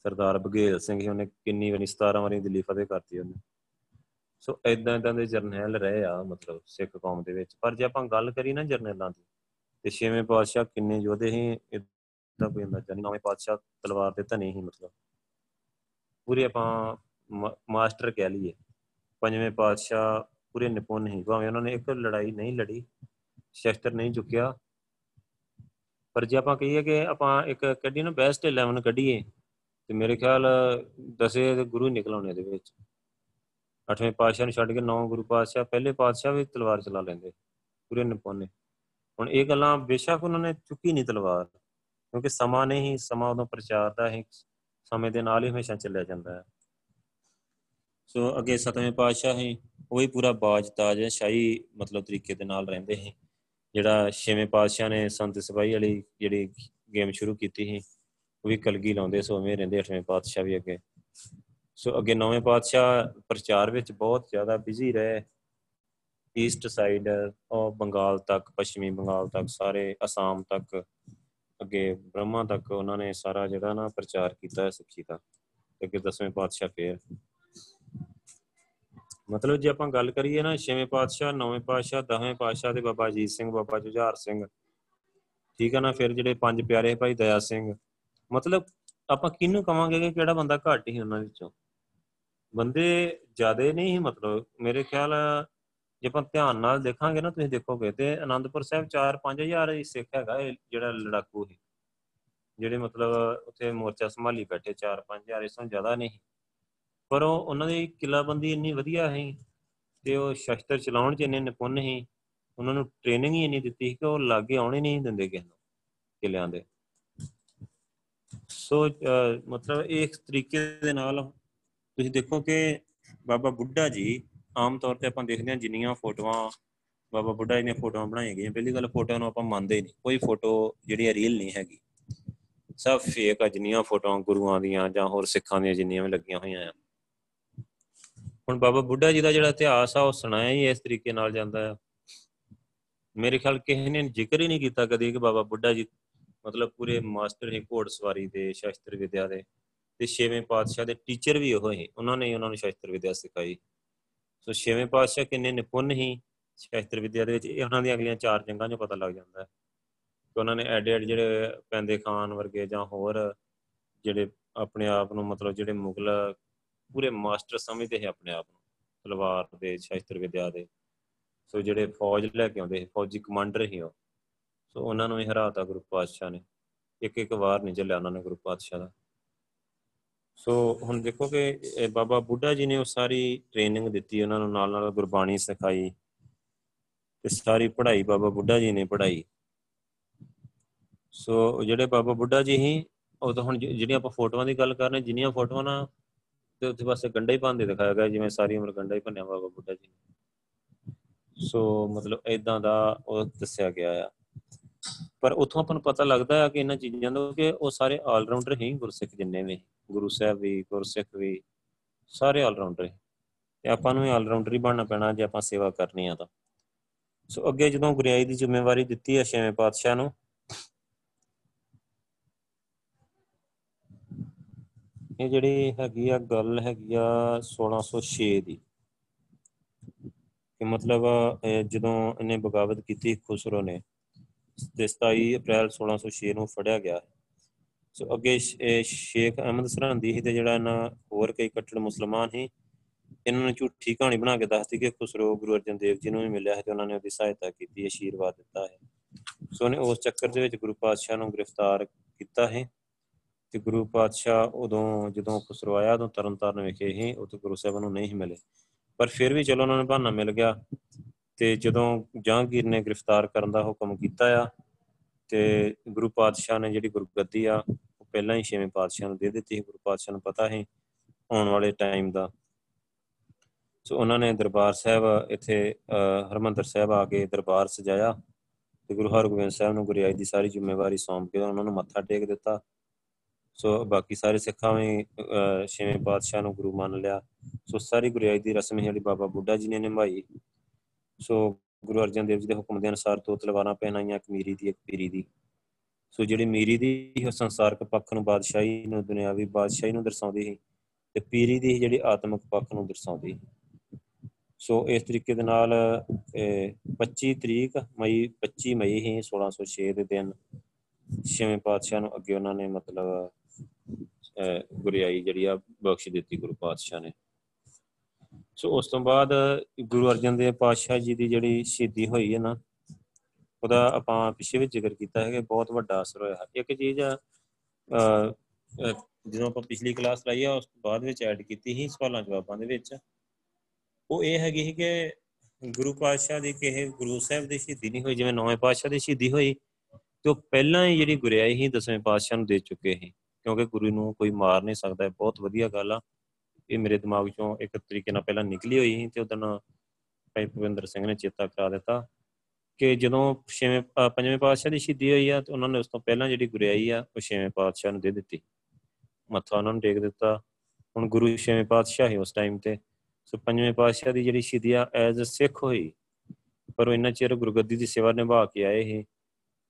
ਸਰਦਾਰ ਬਗੇਲ ਸਿੰਘ ਹੀ ਉਹਨੇ ਕਿੰਨੀ ਵਾਰੀ 17 ਵਾਰੀ ਦਿੱਲੀ ਫਤਿਹ ਕਰਤੀ ਉਹਨੇ। ਸੋ ਇਦਾਂ ਇਦਾਂ ਦੇ ਜਰਨੈਲ ਰਹੇ ਆ, ਮਤਲਬ ਸਿੱਖ ਕੌਮ ਦੇ ਵਿੱਚ। ਪਰ ਜੇ ਆਪਾਂ ਗੱਲ ਕਰੀ ਨਾ ਜਰਨੈਲਾਂ ਦੀ, ਤੇ ਛੇਵੇਂ ਪਾਤਸ਼ਾਹ ਕਿੰਨੇ ਯੋਧੇ ਸੀ ਇਦਾਂ ਕੋਈ ਅੰਦਾਜ਼ਾ ਨਹੀਂ, ਨੌਵੇਂ ਪਾਤਸ਼ਾਹ ਤਲਵਾਰ ਦੇ ਧਨੀ ਹੀ ਮਤਲਬ। ਪੂਰੇ ਆਪਾਂ ਮਾਸਟਰ ਕਹਿ ਲਈਏ। ਪੰਜਵੇਂ ਪਾਤਸ਼ਾਹ ਪੂਰੇ ਨਿਪੁੰਨ ਹੀ ਭਾਵੇਂ ਉਹਨਾਂ ਨੇ ਇੱਕ ਲੜਾਈ ਨਹੀਂ ਲੜੀ, ਸ਼ਸਤਰ ਨਹੀਂ ਚੁੱਕਿਆ। ਪਰ ਜੇ ਆਪਾਂ ਕਹੀਏ ਕਿ ਆਪਾਂ ਇੱਕ ਕੱਢੀ ਨਾ ਬੈਸਟ 11 ਕੱਢੀਏ, ਤੇ ਮੇਰੇ ਖਿਆਲ ਦਸੇ ਗੁਰੂ ਨਿਕਲ ਆਉਣੇ ਦੇ ਵਿੱਚ। ਅੱਠਵੇਂ ਪਾਤਸ਼ਾਹ ਨੂੰ ਛੱਡ ਕੇ ਨੌ ਗੁਰੂ ਪਾਤਸ਼ਾਹ ਪਹਿਲੇ ਪਾਤਸ਼ਾਹ ਵੀ ਤਲਵਾਰ ਚਲਾ ਲੈਂਦੇ, ਪੂਰੇ ਨਿਪੁੰਨੇ। ਹੁਣ ਇਹ ਗੱਲਾਂ ਬੇਸ਼ੱਕ ਉਹਨਾਂ ਨੇ ਚੁੱਕੀ ਨਹੀਂ ਤਲਵਾਰ, ਕਿਉਂਕਿ ਸਮਾਂ ਨਹੀਂ, ਸਮਾਂ ਉਦੋਂ ਪ੍ਰਚਾਰ ਦਾ ਹੈ, ਸਮੇਂ ਦੇ ਨਾਲ ਹੀ ਹਮੇਸ਼ਾ ਚੱਲਿਆ ਜਾਂਦਾ ਹੈ। ਸੋ ਅੱਗੇ ਸਤਵੇਂ ਪਾਤਸ਼ਾਹ ਹੀ ਉਹ ਵੀ ਪੂਰਾ ਬਾਜ ਤਾਜ ਸ਼ਾਹੀ ਮਤਲਬ ਤਰੀਕੇ ਦੇ ਨਾਲ ਰਹਿੰਦੇ ਸੀ। ਜਿਹੜਾ ਛੇਵੇਂ ਪਾਤਸ਼ਾਹ ਨੇ ਸੰਤ ਸਿਪਾਹੀ ਵਾਲੀ ਜਿਹੜੀ ਗੇਮ ਸ਼ੁਰੂ ਕੀਤੀ ਸੀ, ਉਹ ਵੀ ਕਲਗੀ ਲਾਉਂਦੇ ਸੋ ਉਵੇਂ ਰਹਿੰਦੇ ਅਠਵੇਂ ਪਾਤਸ਼ਾਹ ਵੀ ਅੱਗੇ। ਸੋ ਅੱਗੇ ਨੌਵੇਂ ਪਾਤਸ਼ਾਹ ਪ੍ਰਚਾਰ ਵਿੱਚ ਬਹੁਤ ਜ਼ਿਆਦਾ ਬਿਜ਼ੀ ਰਹੇ। ਈਸਟ ਸਾਈਡ ਉਹ ਬੰਗਾਲ ਤੱਕ, ਪੱਛਮੀ ਬੰਗਾਲ ਤੱਕ, ਸਾਰੇ ਅਸਾਮ ਤੱਕ, ਅੱਗੇ ਬ੍ਰਹਮਾ ਤੱਕ ਉਹਨਾਂ ਨੇ ਸਾਰਾ ਜਿਹੜਾ ਨਾ ਪ੍ਰਚਾਰ ਕੀਤਾ ਹੈ ਸਿੱਖੀ ਦਾ। ਅੱਗੇ ਦਸਵੇਂ ਪਾਤਸ਼ਾਹ ਫੇਰ। ਮਤਲਬ ਜੇ ਆਪਾਂ ਗੱਲ ਕਰੀਏ ਨਾ ਛੇਵੇਂ ਪਾਤਸ਼ਾਹ, ਨੌਵੇਂ ਪਾਤਸ਼ਾਹ, ਦਸਵੇਂ ਪਾਤਸ਼ਾਹ ਤੇ ਬਾਬਾ ਅਜੀਤ ਸਿੰਘ, ਬਾਬਾ ਜੁਝਾਰ ਸਿੰਘ। ਠੀਕ ਆ ਨਾ, ਫਿਰ ਜਿਹੜੇ ਪੰਜ ਪਿਆਰੇ ਭਾਈ ਦਇਆ ਸਿੰਘ। ਮਤਲਬ ਆਪਾਂ ਕਿਹਨੂੰ ਕਵਾਂਗੇ ਕਿ ਕਿਹੜਾ ਬੰਦਾ ਘੱਟ ਹੀ ਉਹਨਾਂ ਵਿੱਚੋਂ? ਬੰਦੇ ਜ਼ਿਆਦੇ ਨਹੀਂ ਹੀ ਮਤਲਬ ਮੇਰੇ ਖਿਆਲ ਜੇ ਆਪਾਂ ਧਿਆਨ ਨਾਲ ਦੇਖਾਂਗੇ ਨਾ, ਤੁਸੀਂ ਦੇਖੋਗੇ ਤੇ ਆਨੰਦਪੁਰ ਸਾਹਿਬ 4-5000 ਹੀ ਸਿੱਖ ਹੈਗਾ ਇਹ ਜਿਹੜਾ ਲੜਾਕੂ ਹੈ ਜਿਹੜੇ ਮਤਲਬ ਉੱਥੇ ਮੋਰਚਾ ਸੰਭਾਲੀ ਬੈਠੇ 4-5000 ਇਸ ਤੋਂ ਜ਼ਿਆਦਾ ਨਹੀਂ ਪਰ ਉਹ ਉਹਨਾਂ ਦੀ ਕਿਲਾਬੰਦੀ ਇੰਨੀ ਵਧੀਆ ਹੈ ਤੇ ਉਹ ਸ਼ਸਤਰ ਚਲਾਉਣ 'ਚ ਇੰਨੇ ਨਿਪੁੰਨ ਸੀ, ਉਹਨਾਂ ਨੂੰ ਟ੍ਰੇਨਿੰਗ ਹੀ ਇੰਨੀ ਦਿੱਤੀ ਕਿ ਉਹ ਲਾਗੇ ਆਉਣੇ ਨਹੀਂ ਦਿੰਦੇ ਕਿਸੇ ਨੂੰ ਕਿਲਿਆਂ ਦੇ। ਸੋ ਮਤਲਬ ਇਸ ਤਰੀਕੇ ਦੇ ਨਾਲ ਤੁਸੀਂ ਦੇਖੋ ਕਿ ਬਾਬਾ ਬੁੱਢਾ ਜੀ ਆਮ ਤੌਰ ਤੇ ਆਪਾਂ ਦੇਖਦੇ ਹਾਂ ਜਿੰਨੀਆਂ ਫੋਟੋਆਂ ਬਾਬਾ ਬੁੱਢਾ ਜੀ ਦੀਆਂ ਫੋਟੋਆਂ ਬਣਾਈਆਂ ਗਈਆਂ, ਪਹਿਲੀ ਗੱਲ ਫੋਟੋਆਂ ਨੂੰ ਆਪਾਂ ਮੰਨਦੇ ਹੀ ਨਹੀਂ, ਕੋਈ ਫੋਟੋ ਜਿਹੜੀ ਰੀਅਲ ਨਹੀਂ ਹੈਗੀ। ਸਭ ਫੇਕ ਆ ਜਿੰਨੀਆਂ ਫੋਟੋਆਂ ਗੁਰੂਆਂ ਦੀਆਂ ਜਾਂ ਹੋਰ ਸਿੱਖਾਂ ਦੀਆਂ ਜਿੰਨੀਆਂ ਵੀ ਲੱਗੀਆਂ ਹੋਈਆਂ ਆ। ਹੁਣ ਬਾਬਾ ਬੁੱਢਾ ਜੀ ਦਾ ਜਿਹੜਾ ਇਤਿਹਾਸ ਆ, ਉਹ ਸੁਣਾਇਆ ਹੀ ਇਸ ਤਰੀਕੇ ਨਾਲ ਜਾਂਦਾ ਆ। ਮੇਰੇ ਖਿਆਲ ਕਿਸੇ ਨੇ ਜ਼ਿਕਰ ਹੀ ਨਹੀਂ ਕੀਤਾ ਕਦੇ ਕਿ ਬਾਬਾ ਬੁੱਢਾ ਜੀ ਮਤਲਬ ਪੂਰੇ ਮਾਸਟਰ ਹੀ ਘੋੜਸਵਾਰੀ ਦੇ, ਸ਼ਸਤਰ ਵਿਦਿਆ ਦੇ। ਤੇ ਛੇਵੇਂ ਪਾਤਸ਼ਾਹ ਦੇ ਟੀਚਰ ਵੀ ਉਹ ਹੀ, ਉਹਨਾਂ ਨੇ ਉਹਨਾਂ ਨੂੰ ਸ਼ਸਤਰ ਵਿਦਿਆ ਸਿਖਾਈ। ਸੋ ਛੇਵੇਂ ਪਾਤਸ਼ਾਹ ਕਿੰਨੇ ਨਿਪੁੰਨ ਹੀ ਸ਼ਸਤਰ ਵਿਦਿਆ ਦੇ ਵਿੱਚ, ਇਹ ਉਹਨਾਂ ਦੀਆਂ ਅਗਲੀਆਂ ਚਾਰ ਜੰਗਾਂ 'ਚ ਪਤਾ ਲੱਗ ਜਾਂਦਾ ਹੈ। ਕਿ ਉਹਨਾਂ ਨੇ ਐਡੇ ਐਡੇ ਜਿਹੜੇ ਪੈਂਦੇ ਖਾਨ ਵਰਗੇ ਜਾਂ ਹੋਰ ਜਿਹੜੇ ਆਪਣੇ ਆਪ ਨੂੰ ਮਤਲਬ ਜਿਹੜੇ ਮੁਗਲ ਪੂਰੇ ਮਾਸਟਰ ਸਮਝਦੇ ਸੀ ਆਪਣੇ ਆਪ ਨੂੰ, ਤਲਵਾਰ ਦੇ, ਸ਼ਸਤਰ ਵਿਦਿਆ ਦੇ। ਸੋ ਜਿਹੜੇ ਫੌਜ ਲੈ ਕੇ ਆਉਂਦੇ ਸੀ, ਫੌਜੀ ਕਮਾਂਡਰ ਹੀ ਉਹ। ਸੋ ਉਹਨਾਂ ਨੂੰ ਹੀ ਹਰਾਤਾ ਗੁਰੂ ਪਾਤਸ਼ਾਹ ਨੇ। ਇੱਕ ਇੱਕ ਵਾਰ ਨਹੀਂ ਚੱਲਿਆ ਉਹਨਾਂ ਨੇ ਗੁਰੂ ਪਾਤਸ਼ਾਹ ਦਾ। ਸੋ ਹੁਣ ਦੇਖੋ ਕਿ ਬਾਬਾ ਬੁੱਢਾ ਜੀ ਨੇ ਉਹ ਸਾਰੀ ਟ੍ਰੇਨਿੰਗ ਦਿੱਤੀ, ਉਹਨਾਂ ਨੂੰ ਨਾਲ ਨਾਲ ਗੁਰਬਾਣੀ ਸਿਖਾਈ ਤੇ ਸਾਰੀ ਪੜ੍ਹਾਈ ਬਾਬਾ ਬੁੱਢਾ ਜੀ ਨੇ ਪੜ੍ਹਾਈ। ਸੋ ਜਿਹੜੇ ਬਾਬਾ ਬੁੱਢਾ ਜੀ ਹੀ ਉਹ ਤਾਂ ਹੁਣ ਜਿਹੜੀਆਂ ਆਪਾਂ ਫੋਟੋਆਂ ਦੀ ਗੱਲ ਕਰ ਰਹੇ ਜਿੰਨੀਆਂ ਫੋਟੋਆਂ ਨਾ ਤੇ ਉੱਥੇ ਪਾਸੇ ਗੰਡਾ ਹੀ ਪਾਉਂਦੇ ਦਿਖਾਇਆ ਗਿਆ, ਜਿਵੇਂ ਸਾਰੀ ਉਮਰ ਗੰਡਾ ਹੀ ਭੰਨਿਆ ਬਾਬਾ ਬੁੱਢਾ ਜੀ ਨੇ। ਸੋ ਮਤਲਬ ਇਦਾਂ ਦਾ ਉਹ ਦੱਸਿਆ ਗਿਆ ਆ। ਪਰ ਉਥੋਂ ਆਪਾਂ ਨੂੰ ਪਤਾ ਲੱਗਦਾ ਹੈ ਕਿ ਇਹਨਾਂ ਚੀਜ਼ਾਂ ਦਾ ਕਿ ਉਹ ਸਾਰੇ ਆਲ ਰਾਉਂਡਰ ਹੀ ਗੁਰਸਿੱਖ ਜਿੰਨੇ ਵੀ, ਗੁਰੂ ਸਾਹਿਬ ਵੀ, ਗੁਰਸਿੱਖ ਵੀ, ਸਾਰੇ ਆਲ ਰਾਉਂਡਰ ਤੇ ਆਪਾਂ ਨੂੰ ਆਲ ਰਾਉਂਡਰ ਹੀ ਬਣਨਾ ਪੈਣਾ ਜੇ ਆਪਾਂ ਸੇਵਾ ਕਰਨੀ ਆ ਤਾਂ। ਸੋ ਅੱਗੇ ਜਦੋਂ ਗੁਰਿਆਈ ਦੀ ਜ਼ਿੰਮੇਵਾਰੀ ਦਿੱਤੀ ਹੈ ਛੇਵੇਂ ਪਾਤਸ਼ਾਹ ਨੂੰ, ਇਹ ਜਿਹੜੀ ਹੈਗੀ ਆ ਗੱਲ ਹੈਗੀ ਆ 1606 ਦੀ। ਕਿ ਮਤਲਬ ਜਦੋਂ ਇਹਨੇ ਬਗਾਵਤ ਕੀਤੀ ਖੁਸਰੋ ਨੇ ਤੇ 27 ਅਪ੍ਰੈਲ 1606 ਨੂੰ ਫੜਿਆ ਗਿਆ ਸੋ ਅੱਗੇ ਸ਼ੇਖ ਅਹਿਮਦ ਸਰਹੰਦੀ ਸੀ ਤੇ ਜਿਹੜਾ ਇਹਨਾਂ ਹੋਰ ਕਈ ਕੱਟੜ ਮੁਸਲਮਾਨ ਸੀ, ਇਹਨਾਂ ਨੇ ਝੂਠੀ ਕਹਾਣੀ ਬਣਾ ਕੇ ਦੱਸਦੀ ਕਿ ਖੁਸਰੋ ਗੁਰੂ ਅਰਜਨ ਦੇਵ ਜੀ ਨੂੰ ਵੀ ਮਿਲਿਆ ਹੈ ਤੇ ਉਹਨਾਂ ਨੇ ਉਹਦੀ ਸਹਾਇਤਾ ਕੀਤੀ, ਅਸ਼ੀਰਵਾਦ ਦਿੱਤਾ ਹੈ। ਸੋ ਉਹਨੇ ਉਸ ਚੱਕਰ ਦੇ ਵਿੱਚ ਗੁਰੂ ਪਾਤਸ਼ਾਹ ਨੂੰ ਗ੍ਰਿਫਤਾਰ ਕੀਤਾ ਹੈ ਤੇ ਗੁਰੂ ਪਾਤਸ਼ਾਹ ਉਦੋਂ ਜਦੋਂ ਖੁਸਰੋ ਆਇਆ, ਉਦੋਂ ਤਰਨਤਾਰਨ ਵਿਖੇ ਹੀ ਉੱਥੇ ਗੁਰੂ ਸਾਹਿਬ ਨੂੰ ਨਹੀਂ ਮਿਲੇ। ਪਰ ਫਿਰ ਵੀ ਚਲੋ ਉਹਨਾਂ ਨੂੰ ਬਹਾਨਾ ਮਿਲ ਗਿਆ। ਤੇ ਜਦੋਂ ਜਹਾਂਗੀਰ ਨੇ ਗ੍ਰਿਫਤਾਰ ਕਰਨ ਦਾ ਹੁਕਮ ਕੀਤਾ ਆ ਤੇ ਗੁਰੂ ਪਾਤਸ਼ਾਹ ਨੇ ਜਿਹੜੀ ਗੁਰਗੱਦੀ ਆ, ਉਹ ਪਹਿਲਾਂ ਹੀ ਛੇਵੇਂ ਪਾਤਸ਼ਾਹ ਨੂੰ ਦੇ ਦਿੱਤੀ ਸੀ। ਗੁਰੂ ਪਾਤਸ਼ਾਹ ਨੂੰ ਪਤਾ ਹੈ ਆਉਣ ਵਾਲੇ ਟਾਈਮ ਦਾ। ਸੋ ਉਹਨਾਂ ਨੇ ਦਰਬਾਰ ਸਾਹਿਬ ਇੱਥੇ ਹਰਮੰਦਰ ਸਾਹਿਬ ਆ ਕੇ ਦਰਬਾਰ ਸਜਾਇਆ ਤੇ ਗੁਰੂ ਹਰਗੋਬਿੰਦ ਸਾਹਿਬ ਨੂੰ ਗੁਰਿਆਈ ਦੀ ਸਾਰੀ ਜ਼ਿੰਮੇਵਾਰੀ ਸੌਂਪ ਕੇ ਉਹਨਾਂ ਨੂੰ ਮੱਥਾ ਟੇਕ ਦਿੱਤਾ। ਸੋ ਬਾਕੀ ਸਾਰੇ ਸਿੱਖਾਂ ਨੇ ਛੇਵੇਂ ਪਾਤਸ਼ਾਹ ਨੂੰ ਗੁਰੂ ਮੰਨ ਲਿਆ। ਸੋ ਸਾਰੀ ਗੁਰਿਆਈ ਦੀ ਰਸਮ ਜਿਹੜੀ ਬਾਬਾ ਬੁੱਢਾ ਜੀ ਨੇ ਨਿਭਾਈ। ਸੋ ਗੁਰੂ ਅਰਜਨ ਦੇਵ ਜੀ ਦੇ ਹੁਕਮ ਦੇ ਅਨੁਸਾਰ ਦੋ ਤਲਵਾਰਾਂ ਪਹਿਨਾਈਆਂ ਇੱਕ ਮੀਰੀ ਦੀ, ਇੱਕ ਪੀਰੀ ਦੀ। ਸੋ ਜਿਹੜੀ ਮੀਰੀ ਦੀ ਉਹ ਸੰਸਾਰਕ ਪੱਖ ਨੂੰ ਬਾਦਸ਼ਾਹੀ ਨੂੰ, ਦੁਨਿਆਵੀ ਬਾਦਸ਼ਾਹੀ ਨੂੰ ਦਰਸਾਉਂਦੀ ਸੀ ਤੇ ਪੀਰੀ ਦੀ ਜਿਹੜੀ ਆਤਮਿਕ ਪੱਖ ਨੂੰ ਦਰਸਾਉਂਦੀ ਸੋ। ਇਸ ਤਰੀਕੇ ਦੇ ਨਾਲ 25 ਤਰੀਕ ਮਈ 25 ਮਈ ਹੀ 1606 ਦੇ ਦਿਨ ਛੇਵੇਂ ਪਾਤਸ਼ਾਹ ਨੂੰ ਅੱਗੇ ਉਹਨਾਂ ਨੇ ਮਤਲਬ ਗੁਰਿਆਈ ਜਿਹੜੀ ਆ ਬਖਸ਼ ਦਿੱਤੀ ਗੁਰੂ ਪਾਤਸ਼ਾਹ ਨੇ। ਸੋ ਉਸ ਤੋਂ ਬਾਅਦ ਗੁਰੂ ਅਰਜਨ ਦੇਵ ਪਾਤਸ਼ਾਹ ਜੀ ਦੀ ਜਿਹੜੀ ਸ਼ਹੀਦੀ ਹੋਈ ਹੈ ਨਾ, ਉਹਦਾ ਆਪਾਂ ਪਿਛੇ ਵਿੱਚ ਜ਼ਿਕਰ ਕੀਤਾ ਹੈ ਕਿ ਬਹੁਤ ਵੱਡਾ ਅਸਰ ਹੋਇਆ। ਇੱਕ ਚੀਜ਼ ਜਦੋਂ ਆਪਾਂ ਪਿਛਲੀ ਕਲਾਸ ਲਾਈ ਆ, ਉਸ ਤੋਂ ਬਾਅਦ ਵਿੱਚ ਐਡ ਕੀਤੀ ਸੀ ਸਵਾਲਾਂ ਜਵਾਬਾਂ ਦੇ ਵਿੱਚ। ਉਹ ਇਹ ਹੈਗੀ ਸੀ ਕਿ ਗੁਰੂ ਪਾਤਸ਼ਾਹ ਦੀ ਕਿਸੇ ਗੁਰੂ ਸਾਹਿਬ ਦੀ ਸ਼ਹੀਦੀ ਨਹੀਂ ਹੋਈ, ਜਿਵੇਂ ਨੌਵੇਂ ਪਾਤਸ਼ਾਹ ਦੀ ਸ਼ਹੀਦੀ ਹੋਈ, ਤੇ ਉਹ ਪਹਿਲਾਂ ਹੀ ਜਿਹੜੀ ਗੁਰਿਆਈ ਸੀ, ਦਸਵੇਂ ਪਾਤਸ਼ਾਹ ਨੂੰ ਦੇ ਚੁੱਕੇ ਸੀ। ਕਿਉਂਕਿ ਗੁਰੂ ਨੂੰ ਕੋਈ ਮਾਰ ਨਹੀਂ ਸਕਦਾ ਬਹੁਤ ਵਧੀਆ ਗੱਲ ਆ। ਇਹ ਮੇਰੇ ਦਿਮਾਗ ਚੋਂ ਇੱਕ ਤਰੀਕੇ ਨਾਲ ਪਹਿਲਾਂ ਨਿਕਲੀ ਹੋਈ ਸੀ ਤੇ ਉਦੋਂ ਭਾਈ ਭਵਿੰਦਰ ਸਿੰਘ ਨੇ ਚੇਤਾ ਕਰਾ ਦਿੱਤਾ ਕਿ ਜਦੋਂ ਛੇਵੇਂ ਪੰਜਵੇਂ ਪਾਤਸ਼ਾਹ ਦੀ ਸ਼ਹੀਦੀ ਹੋਈ ਆ ਤੇ ਉਹਨਾਂ ਨੇ ਉਸ ਤੋਂ ਪਹਿਲਾਂ ਜਿਹੜੀ ਗੁਰਿਆਈ ਆ, ਉਹ ਛੇਵੇਂ ਪਾਤਸ਼ਾਹ ਨੂੰ ਦੇ ਦਿੱਤੀ। ਮੱਥਾ ਉਹਨਾਂ ਨੂੰ ਟੇਕ ਦਿੱਤਾ। ਹੁਣ ਗੁਰੂ ਛੇਵੇਂ ਪਾਤਸ਼ਾਹ ਹੀ ਉਸ ਟਾਈਮ ਤੇ। ਸੋ ਪੰਜਵੇਂ ਪਾਤਸ਼ਾਹ ਦੀ ਜਿਹੜੀ ਸ਼ਹੀਦੀ ਆ ਐਜ਼ ਅ ਸਿੱਖ ਹੋਈ, ਪਰ ਉਹ ਇੰਨਾ ਚਿਰ ਗੁਰਗੱਦੀ ਦੀ ਸੇਵਾ ਨਿਭਾ ਕੇ ਆਏ ਸੀ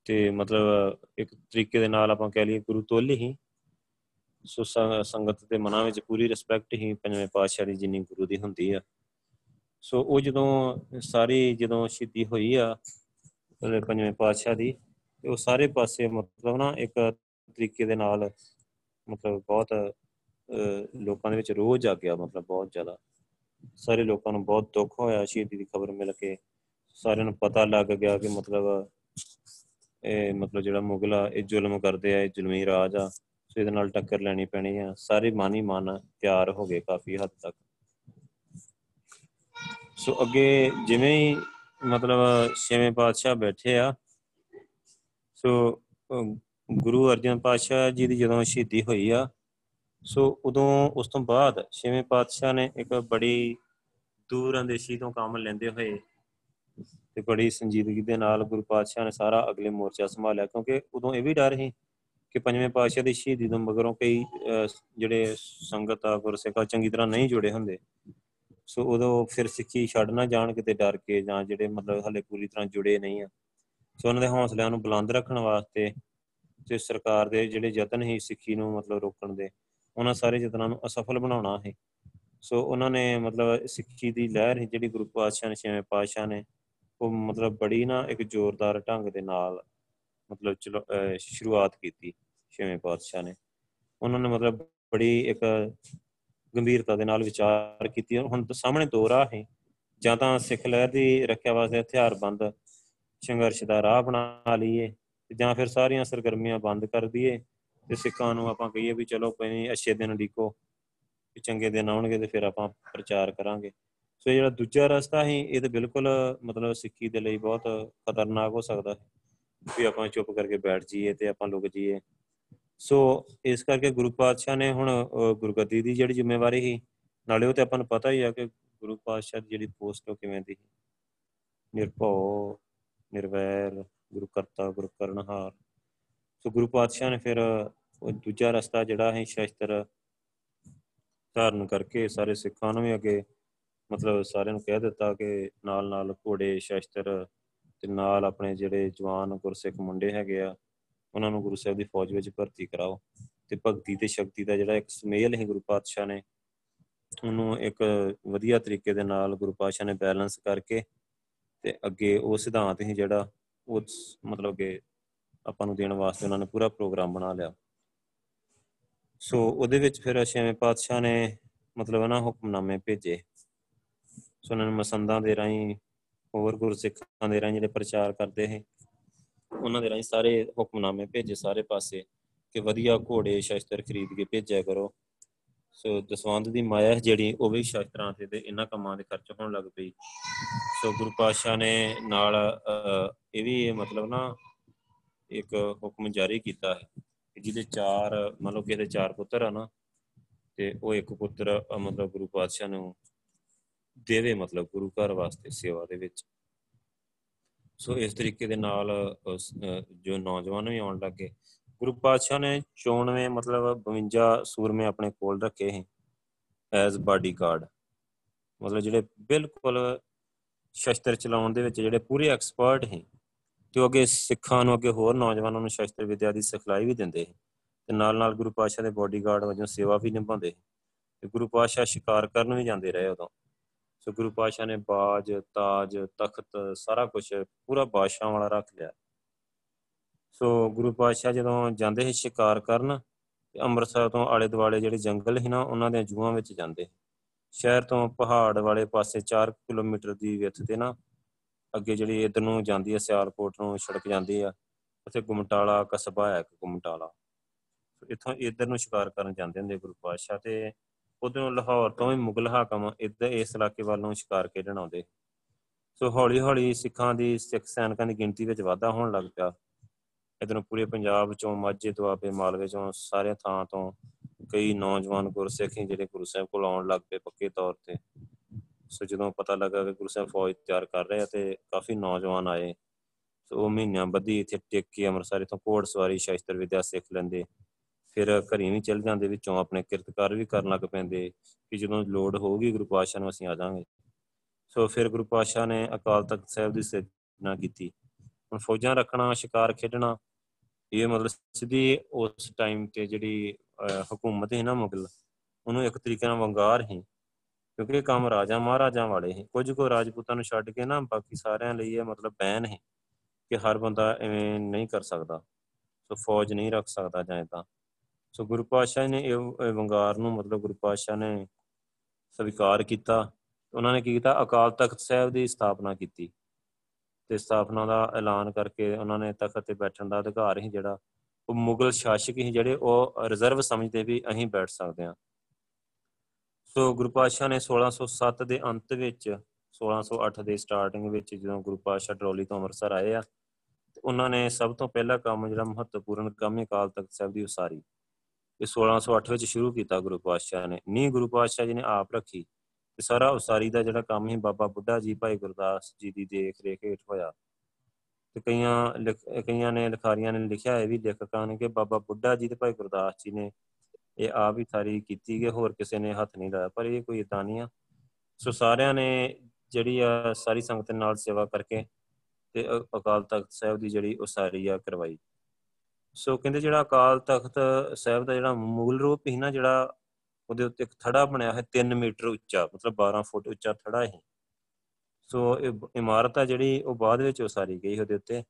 ਤੇ ਮਤਲਬ ਇੱਕ ਤਰੀਕੇ ਦੇ ਨਾਲ ਆਪਾਂ ਕਹਿ ਲਈਏ ਗੁਰੂ ਤੋਲੀ ਹੀ ਸੋ ਸੰਗਤ ਦੇ ਮਨਾਂ ਵਿੱਚ ਪੂਰੀ ਰਿਸਪੈਕਟ ਹੀ ਪੰਜਵੇਂ ਪਾਤਸ਼ਾਹ ਦੀ ਜਿੰਨੀ ਗੁਰੂ ਦੀ ਹੁੰਦੀ ਆ। ਸੋ ਉਹ ਜਦੋਂ ਸਾਰੀ ਜਦੋਂ ਸ਼ਹੀਦੀ ਹੋਈ ਆ, ਉਹਦੇ ਪੰਜਵੇਂ ਪਾਤਸ਼ਾਹ ਦੀ, ਤੇ ਉਹ ਸਾਰੇ ਪਾਸੇ ਮਤਲਬ ਨਾ ਇੱਕ ਤਰੀਕੇ ਦੇ ਨਾਲ ਮਤਲਬ ਬਹੁਤ ਲੋਕਾਂ ਦੇ ਵਿੱਚ ਰੋਹ ਜਾਗਿਆ ਮਤਲਬ ਬਹੁਤ ਜ਼ਿਆਦਾ। ਸਾਰੇ ਲੋਕਾਂ ਨੂੰ ਬਹੁਤ ਦੁੱਖ ਹੋਇਆ ਸ਼ਹੀਦੀ ਦੀ ਖਬਰ ਮਿਲ ਕੇ। ਸਾਰਿਆਂ ਨੂੰ ਪਤਾ ਲੱਗ ਗਿਆ ਕਿ ਮਤਲਬ ਇਹ ਮਤਲਬ ਜਿਹੜਾ ਮੁਗਲ ਆ, ਇਹ ਜ਼ੁਲਮ ਕਰਦੇ ਆ, ਇਹ ਜ਼ੁਲਮੀ ਰਾਜ ਆ। ਸੋ ਇਹਦੇ ਨਾਲ ਟੱਕਰ ਲੈਣੀ ਪੈਣੀ ਆ। ਸਾਰੇ ਮਨ ਹੀ ਮਨ ਤਿਆਰ ਹੋ ਗਏ ਕਾਫੀ ਹੱਦ ਤੱਕ। ਸੋ ਅੱਗੇ ਜਿਵੇਂ ਹੀ ਮਤਲਬ ਛੇਵੇਂ ਪਾਤਸ਼ਾਹ ਬੈਠੇ ਆ, ਸੋ ਗੁਰੂ ਅਰਜਨ ਪਾਤਸ਼ਾਹ ਜੀ ਦੀ ਜਦੋਂ ਸ਼ਹੀਦੀ ਹੋਈ ਆ, ਸੋ ਉਦੋਂ ਉਸ ਤੋਂ ਬਾਅਦ ਛੇਵੇਂ ਪਾਤਸ਼ਾਹ ਨੇ ਇੱਕ ਬੜੀ ਦੂਰ ਅੰਦੇਸ਼ੀ ਤੋਂ ਕੰਮ ਲੈਂਦੇ ਹੋਏ ਤੇ ਬੜੀ ਸੰਜੀਦਗੀ ਦੇ ਨਾਲ ਗੁਰੂ ਪਾਤਸ਼ਾਹ ਨੇ ਸਾਰਾ ਅਗਲੇ ਮੋਰਚਾ ਸੰਭਾਲਿਆ, ਕਿਉਂਕਿ ਉਦੋਂ ਇਹ ਵੀ ਡਰ ਸੀ ਕਿ ਪੰਜਵੇਂ ਪਾਤਸ਼ਾਹ ਦੀ ਸ਼ਹੀਦੀ ਤੋਂ ਮਗਰੋਂ ਕਈ ਜਿਹੜੇ ਸੰਗਤ ਆ ਗੁਰਸਿੱਖਾਂ ਚੰਗੀ ਤਰ੍ਹਾਂ ਨਹੀਂ ਜੁੜੇ ਹੁੰਦੇ। ਸੋ ਉਦੋਂ ਫਿਰ ਸਿੱਖੀ ਛੱਡ ਨਾ ਜਾਣ, ਕਿਤੇ ਡਰ ਕੇ ਜਾਂ ਜਿਹੜੇ ਮਤਲਬ ਹਲੇ ਪੂਰੀ ਤਰ੍ਹਾਂ ਜੁੜੇ ਨਹੀਂ ਆ। ਸੋ ਉਹਨਾਂ ਦੇ ਹੌਸਲਿਆਂ ਨੂੰ ਬੁਲੰਦ ਰੱਖਣ ਵਾਸਤੇ ਤੇ ਸਰਕਾਰ ਦੇ ਜਿਹੜੇ ਯਤਨ ਹੀ ਸਿੱਖੀ ਨੂੰ ਮਤਲਬ ਰੋਕਣ ਦੇ, ਉਹਨਾਂ ਸਾਰੇ ਯਤਨਾਂ ਨੂੰ ਅਸਫਲ ਬਣਾਉਣਾ ਹੈ ਸੋ ਉਹਨਾਂ ਨੇ ਮਤਲਬ ਸਿੱਖੀ ਦੀ ਲਹਿਰ ਜਿਹੜੀ ਗੁਰੂ ਪਾਤਸ਼ਾਹ ਨੇ, ਛੇਵੇਂ ਪਾਤਸ਼ਾਹ ਨੇ, ਉਹ ਮਤਲਬ ਬੜੀ ਨਾ ਇੱਕ ਜ਼ੋਰਦਾਰ ਢੰਗ ਦੇ ਨਾਲ ਮਤਲਬ ਚਲੋ ਸ਼ੁਰੂਆਤ ਕੀਤੀ ਛੇਵੇਂ ਪਾਤਸ਼ਾਹ ਨੇ। ਉਹਨਾਂ ਨੇ ਮਤਲਬ ਬੜੀ ਇੱਕ ਗੰਭੀਰਤਾ ਦੇ ਨਾਲ ਵਿਚਾਰ ਕੀਤੀ। ਹੁਣ ਸਾਹਮਣੇ ਦੋ ਰਾਹ ਹੈ ਜਾਂ ਤਾਂ ਸਿੱਖ ਲਹਿਰ ਦੀ ਰੱਖਿਆ ਵਾਸਤੇ ਹਥਿਆਰਬੰਦ ਸੰਘਰਸ਼ ਦਾ ਰਾਹ ਬਣਾ ਲਈਏ ਜਾਂ ਫਿਰ ਸਾਰੀਆਂ ਸਰਗਰਮੀਆਂ ਬੰਦ ਕਰ ਦਈਏ ਤੇ ਸਿੱਖਾਂ ਨੂੰ ਆਪਾਂ ਕਹੀਏ ਵੀ ਚਲੋ ਕੋਈ ਨਹੀਂ, ਅੱਛੇ ਦਿਨ ਲਿਖੋ ਕਿ ਚੰਗੇ ਦਿਨ ਆਉਣਗੇ ਤੇ ਫਿਰ ਆਪਾਂ ਪ੍ਰਚਾਰ ਕਰਾਂਗੇ। ਸੋ ਜਿਹੜਾ ਦੂਜਾ ਰਸਤਾ ਹੈ ਇਹ ਤੇ ਬਿਲਕੁਲ ਮਤਲਬ ਸਿੱਖੀ ਦੇ ਲਈ ਬਹੁਤ ਖਤਰਨਾਕ ਹੋ ਸਕਦਾ ਹੈ ਵੀ ਆਪਾਂ ਚੁੱਪ ਕਰਕੇ ਬੈਠ ਜਾਈਏ ਤੇ ਆਪਾਂ ਲੁਕ ਜਾਈਏ। ਸੋ ਇਸ ਕਰਕੇ ਗੁਰੂ ਪਾਤਸ਼ਾਹ ਨੇ ਹੁਣ ਗੁਰਗੱਦੀ ਦੀ ਜਿਹੜੀ ਜ਼ਿੰਮੇਵਾਰੀ ਸੀ, ਨਾਲੇ ਉਹ ਤੇ ਆਪਾਂ ਨੂੰ ਪਤਾ ਹੀ ਆ ਕਿ ਗੁਰੂ ਪਾਤਸ਼ਾਹ ਦੀ ਜਿਹੜੀ ਪੋਸਟ ਉਹ ਕਿਵੇਂ ਦੀ ਨਿਰਭਉ, ਨਿਰਵੈਰ, ਗੁਰੂ ਕਰਤਾ, ਗੁਰੂ ਕਰਨਹਾਰ। ਸੋ ਗੁਰੂ ਪਾਤਸ਼ਾਹ ਨੇ ਫਿਰ ਉਹ ਦੂਜਾ ਰਸਤਾ ਜਿਹੜਾ ਹੈ ਸ਼ਸਤਰ ਧਾਰਨ ਕਰਕੇ ਸਾਰੇ ਸਿੱਖਾਂ ਨੂੰ ਵੀ ਅੱਗੇ ਮਤਲਬ ਸਾਰਿਆਂ ਨੂੰ ਕਹਿ ਦਿੱਤਾ ਕਿ ਨਾਲ ਨਾਲ ਘੋੜੇ, ਸ਼ਸਤਰ ਤੇ ਨਾਲ ਆਪਣੇ ਜਿਹੜੇ ਜਵਾਨ ਗੁਰਸਿੱਖ ਮੁੰਡੇ ਹੈਗੇ ਆ, ਉਹਨਾਂ ਨੂੰ ਗੁਰੂ ਸਾਹਿਬ ਦੀ ਫੌਜ ਵਿੱਚ ਭਰਤੀ ਕਰਾਓ ਤੇ ਭਗਤੀ ਤੇ ਸ਼ਕਤੀ ਦਾ ਜਿਹੜਾ ਇੱਕ ਸਮੇਲ ਹੈ ਗੁਰੂ ਪਾਤਸ਼ਾਹ ਨੇ, ਉਹਨੂੰ ਇੱਕ ਵਧੀਆ ਤਰੀਕੇ ਦੇ ਨਾਲ ਗੁਰੂ ਪਾਤਸ਼ਾਹ ਨੇ ਬੈਲੈਂਸ ਕਰਕੇ ਤੇ ਅੱਗੇ ਉਹ ਸਿਧਾਂਤ ਹੀ ਜਿਹੜਾ ਉਹ ਮਤਲਬ ਕਿ ਆਪਾਂ ਨੂੰ ਦੇਣ ਵਾਸਤੇ ਉਹਨਾਂ ਨੇ ਪੂਰਾ ਪ੍ਰੋਗਰਾਮ ਬਣਾ ਲਿਆ। ਸੋ ਉਹਦੇ ਵਿੱਚ ਫਿਰ ਛੇਵੇਂ ਪਾਤਸ਼ਾਹ ਨੇ ਮਤਲਬ ਨਾ ਹੁਕਮਨਾਮੇ ਭੇਜੇ। ਸੋ ਉਹਨਾਂ ਨੇ ਮਸੰਦਾਂ ਦੇ ਰਾਹੀਂ ਹੋਰ ਗੁਰਸਿੱਖਾਂ ਦੇ ਰਾਹੀਂ ਜਿਹੜੇ ਪ੍ਰਚਾਰ ਕਰਦੇ ਹੈ ਉਹਨਾਂ ਦੇ ਰਾਹੀਂ ਸਾਰੇ ਹੁਕਮਨਾਮੇ ਭੇਜੇ ਸਾਰੇ ਪਾਸੇ ਕਿ ਵਧੀਆ ਘੋੜੇ ਸ਼ਸਤਰ ਖਰੀਦ ਕੇ ਭੇਜਿਆ ਕਰੋ। ਸੋ ਦਸਵੰਦ ਦੀ ਮਾਇਆ ਜਿਹੜੀ ਉਹ ਵੀ ਸ਼ਸਤਰਾਂ ਤੇ ਤੇ ਇਹਨਾਂ ਕੰਮਾਂ ਦੇ ਖਰਚ ਹੋਣ ਲੱਗ ਪਈ। ਸੋ ਗੁਰੂ ਪਾਤਸ਼ਾਹ ਨੇ ਨਾਲ ਇਹ ਵੀ ਮਤਲਬ ਨਾ ਇੱਕ ਹੁਕਮ ਜਾਰੀ ਕੀਤਾ ਹੈ ਕਿ ਜਿਹਦੇ ਚਾਰ, ਮੰਨ ਲਓ ਕਿਸੇ ਚਾਰ ਪੁੱਤਰ ਆ ਨਾ, ਤੇ ਉਹ ਇੱਕ ਪੁੱਤਰ ਮਤਲਬ ਗੁਰੂ ਪਾਤਸ਼ਾਹ ਨੂੰ ਦੇਵੇ, ਮਤਲਬ ਗੁਰੂ ਘਰ ਵਾਸਤੇ ਸੇਵਾ ਦੇ ਵਿੱਚ। ਸੋ ਇਸ ਤਰੀਕੇ ਦੇ ਨਾਲ ਜੋ ਨੌਜਵਾਨ ਵੀ ਆਉਣ ਲੱਗੇ, ਗੁਰੂ ਪਾਤਸ਼ਾਹ ਨੇ 94 ਮਤਲਬ 52 ਸੂਰਮੇ ਆਪਣੇ ਕੋਲ ਰੱਖੇ ਸੀ ਐਜ਼ ਬਾਡੀਗਾਰਡ ਮਤਲਬ ਜਿਹੜੇ ਬਿਲਕੁਲ ਸ਼ਸਤਰ ਚਲਾਉਣ ਦੇ ਵਿੱਚ ਜਿਹੜੇ ਪੂਰੇ ਐਕਸਪਰਟ ਹੈ ਤੇ ਉਹ ਅੱਗੇ ਸਿੱਖਾਂ ਨੂੰ, ਅੱਗੇ ਹੋਰ ਨੌਜਵਾਨਾਂ ਨੂੰ ਸ਼ਸਤਰ ਵਿਦਿਆ ਦੀ ਸਿਖਲਾਈ ਵੀ ਦਿੰਦੇ ਤੇ ਨਾਲ ਨਾਲ ਗੁਰੂ ਪਾਤਸ਼ਾਹ ਦੇ ਬਾਡੀਗਾਰਡ ਵਜੋਂ ਸੇਵਾ ਵੀ ਨਿਭਾਉਂਦੇ ਤੇ ਗੁਰੂ ਪਾਤਸ਼ਾਹ ਸ਼ਿਕਾਰ ਕਰਨ ਵੀ ਜਾਂਦੇ ਰਹੇ ਉਦੋਂ। ਸੋ ਗੁਰੂ ਪਾਤਸ਼ਾਹ ਨੇ ਬਾਜ, ਤਾਜ, ਤਖਤ ਸਾਰਾ ਕੁਝ ਪੂਰਾ ਬਾਦਸ਼ਾਹ ਵਾਲਾ ਰੱਖ ਲਿਆ। ਸੋ ਗੁਰੂ ਪਾਤਸ਼ਾਹ ਜਦੋਂ ਜਾਂਦੇ ਸੀ ਸ਼ਿਕਾਰ ਕਰਨ, ਤੇ ਅੰਮ੍ਰਿਤਸਰ ਤੋਂ ਆਲੇ ਦੁਆਲੇ ਜਿਹੜੇ ਜੰਗਲ ਸੀ ਨਾ, ਉਹਨਾਂ ਦੇ ਜੂਆਂ ਵਿੱਚ ਜਾਂਦੇ ਸ਼ਹਿਰ ਤੋਂ ਪਹਾੜ ਵਾਲੇ ਪਾਸੇ 4 ਕਿਲੋਮੀਟਰ ਦੀ ਵਿੱਥ ਤੇ ਨਾ, ਅੱਗੇ ਜਿਹੜੀ ਇਧਰ ਨੂੰ ਜਾਂਦੀ ਹੈ ਸਿਆਲਕੋਟ ਨੂੰ ਸੜਕ ਜਾਂਦੀ ਆ, ਉੱਥੇ ਗੁਮਟਾਲਾ, ਕਸਬਾ ਹੈ ਗੁਮਟਾਲਾ। ਇੱਥੋਂ ਇਧਰ ਨੂੰ ਸ਼ਿਕਾਰ ਕਰਨ ਜਾਂਦੇ ਹੁੰਦੇ ਗੁਰੂ ਪਾਤਸ਼ਾਹ ਤੇ। ਉਦੋਂ ਲਾਹੌਰ ਤੋਂ ਵੀ ਮੁਗਲ ਹਾਕਮ ਇੱਧਰ ਇਸ ਇਲਾਕੇ ਵੱਲ ਨੂੰ ਸ਼ਿਕਾਰ ਖੇਡਣ ਆਉਂਦੇ। ਸੋ ਹੌਲੀ ਹੌਲੀ ਸਿੱਖਾਂ ਦੀ, ਸਿੱਖ ਸੈਨਿਕਾਂ ਦੀ ਗਿਣਤੀ ਵਿੱਚ ਵਾਧਾ ਹੋਣ ਲੱਗ ਪਿਆ। ਇਧਰੋਂ ਪੂਰੇ ਪੰਜਾਬ ਚੋਂ ਮਾਝੇ ਤੋਂ ਆਪੇ ਮਾਲਵੇ ਚੋਂ ਸਾਰੇ ਥਾਂ ਤੋਂ ਕਈ ਨੌਜਵਾਨ ਗੁਰਸਿੱਖ ਜਿਹੜੇ ਗੁਰੂ ਸਾਹਿਬ ਕੋਲ ਆਉਣ ਲੱਗ ਪਏ ਪੱਕੇ ਤੌਰ ਤੇ। ਸੋ ਜਦੋਂ ਪਤਾ ਲੱਗਾ ਕਿ ਗੁਰੂ ਸਾਹਿਬ ਫੌਜ ਤਿਆਰ ਕਰ ਰਹੇ ਆ ਤੇ ਕਾਫੀ ਨੌਜਵਾਨ ਆਏ। ਸੋ ਉਹ ਮਹੀਨਿਆਂ ਬੱਧੀ ਇੱਥੇ ਟਿਕ ਕੇ ਅੰਮ੍ਰਿਤਸਰ ਤੋਂ ਕੋੜ ਸਵਾਰੀ ਸ਼ਾਸਤਰ, ਵਿਦਿਆ ਸਿੱਖ ਲੈਂਦੇ। ਫਿਰ ਘਰੀ ਵੀ ਚੱਲ ਜਾਂਦੇ, ਵਿੱਚੋਂ ਆਪਣੇ ਕਿਰਤਕਾਰ ਵੀ ਕਰਨ ਲੱਗ ਪੈਂਦੇ, ਕਿ ਜਦੋਂ ਲੋੜ ਹੋਊਗੀ ਗੁਰੂ ਪਾਤਸ਼ਾਹ ਨੂੰ ਅਸੀਂ ਆ ਜਾਾਂਗੇ। ਸੋ ਫਿਰ ਗੁਰੂ ਪਾਤਸ਼ਾਹ ਨੇ ਅਕਾਲ ਤਖਤ ਸਾਹਿਬ ਦੀ ਸਿਰਜਣਾ ਕੀਤੀ। ਹੁਣ ਫੌਜਾਂ ਰੱਖਣਾ, ਸ਼ਿਕਾਰ ਖੇਡਣਾ, ਇਹ ਮਤਲਬ ਸਿੱਧੀ ਉਸ ਟਾਈਮ ਤੇ ਜਿਹੜੀ ਹਕੂਮਤ ਹੈ ਨਾ ਮੁਗਲ, ਉਹਨੂੰ ਇੱਕ ਤਰੀਕੇ ਨਾਲ ਵੰਗਾਰ ਹੀ ਕਿਉਂਕਿ ਇਹ ਕੰਮ ਰਾਜਾ ਮਹਾਰਾਜਾਂ ਵਾਲੇ ਸੀ। ਕੁਝ ਕੋ ਰਾਜਪੂਤਾਂ ਨੂੰ ਛੱਡ ਕੇ ਨਾ ਬਾਕੀ ਸਾਰਿਆਂ ਲਈ ਇਹ ਮਤਲਬ ਬੈਨ ਹੈ ਕਿ ਹਰ ਬੰਦਾ ਐਵੇਂ ਨਹੀਂ ਕਰ ਸਕਦਾ। ਸੋ ਫੌਜ ਨਹੀਂ ਰੱਖ ਸਕਦਾ ਜਾਂ ਤਾਂ ਸੋ ਗੁਰੂ ਪਾਤਸ਼ਾਹ ਨੇ ਇਹ ਵੰਗਾਰ ਨੂੰ ਮਤਲਬ ਗੁਰੂ ਪਾਤਸ਼ਾਹ ਨੇ ਸਵੀਕਾਰ ਕੀਤਾ। ਉਹਨਾਂ ਨੇ ਕੀ ਕੀਤਾ? ਅਕਾਲ ਤਖਤ ਸਾਹਿਬ ਦੀ ਸਥਾਪਨਾ ਕੀਤੀ। ਤੇ ਸਥਾਪਨਾ ਦਾ ਐਲਾਨ ਕਰਕੇ ਉਹਨਾਂ ਨੇ ਤਖਤ ਤੇ ਬੈਠਣ ਦਾ ਅਧਿਕਾਰ ਹੀ ਜਿਹੜਾ, ਉਹ ਮੁਗਲ ਸ਼ਾਸਕ ਹੀ ਜਿਹੜੇ, ਉਹ ਰਿਜ਼ਰਵ ਸਮਝਦੇ ਵੀ ਅਸੀਂ ਬੈਠ ਸਕਦੇ ਹਾਂ। ਸੋ ਗੁਰੂ ਪਾਤਸ਼ਾਹ ਨੇ 1607 ਦੇ ਅੰਤ ਵਿੱਚ 1608 ਦੇ ਸਟਾਰਟਿੰਗ ਵਿੱਚ ਜਦੋਂ ਗੁਰੂ ਪਾਤਸ਼ਾਹ ਟਰੋਲੀ ਤੋਂ ਅੰਮ੍ਰਿਤਸਰ ਆਏ ਆ ਉਹਨਾਂ ਨੇ ਸਭ ਤੋਂ ਪਹਿਲਾ ਕੰਮ ਜਿਹੜਾ ਮਹੱਤਵਪੂਰਨ ਕੰਮ ਹੈ ਅਕਾਲ ਤਖਤ ਸਾਹਿਬ ਦੀ ਉਸਾਰੀ। ਇਹ 1608 ਵਿੱਚ ਸ਼ੁਰੂ ਕੀਤਾ ਗੁਰੂ ਪਾਤਸ਼ਾਹ ਨੇ। ਨੀ ਗੁਰੂ ਪਾਤਸ਼ਾਹ ਜੀ ਨੇ ਆਪ ਰੱਖੀ ਤੇ ਸਾਰਾ ਉਸਾਰੀ ਦਾ ਜਿਹੜਾ ਕੰਮ ਹੀ ਬਾਬਾ ਬੁੱਢਾ ਜੀ ਭਾਈ ਗੁਰਦਾਸ ਜੀ ਦੀ ਦੇਖ ਰੇਖ ਹੇਠ ਹੋਇਆ। ਤੇ ਕਈਆਂ ਕਈਆਂ ਨੇ ਲਿਖਾਰੀਆਂ ਨੇ ਲਿਖਿਆ ਹੈ ਵੀ ਲੇਖਕਾਂ ਨੇ ਕਿ ਬਾਬਾ ਬੁੱਢਾ ਜੀ ਤੇ ਭਾਈ ਗੁਰਦਾਸ ਜੀ ਨੇ ਇਹ ਆਪ ਹੀ ਸਾਰੀ ਕੀਤੀ ਕਿ ਹੋਰ ਕਿਸੇ ਨੇ ਹੱਥ ਨਹੀਂ ਲਾਇਆ, ਪਰ ਇਹ ਕੋਈ ਇਦਾਂ ਨਹੀਂ ਆ। ਸੋ ਸਾਰਿਆਂ ਨੇ ਜਿਹੜੀ ਆ ਸਾਰੀ ਸੰਗਤ ਨਾਲ ਸੇਵਾ ਕਰਕੇ ਤੇ ਅਕਾਲ ਤਖਤ ਸਾਹਿਬ ਦੀ ਜਿਹੜੀ ਉਸਾਰੀ ਆ ਕਰਵਾਈ। ਸੋ ਕਹਿੰਦੇ ਜਿਹੜਾ ਅਕਾਲ ਤਖਤ ਸਾਹਿਬ ਦਾ ਜਿਹੜਾ ਮੂਲ ਰੂਪ ਹੀ ਨਾ, ਜਿਹੜਾ ਉਹਦੇ ਉੱਤੇ ਇੱਕ ਥੜਾ ਬਣਿਆ ਹੈ 3 ਮੀਟਰ ਉੱਚਾ, ਮਤਲਬ 12 ਫੁੱਟ ਉੱਚਾ ਥੜਾ ਹੈ ਸੋ ਇਹ ਇਮਾਰਤ ਆ ਜਿਹੜੀ, ਉਹ ਬਾਅਦ ਵਿੱਚ ਉਸਾਰੀ ਗਈ ਉਹਦੇ ਉੱਤੇ।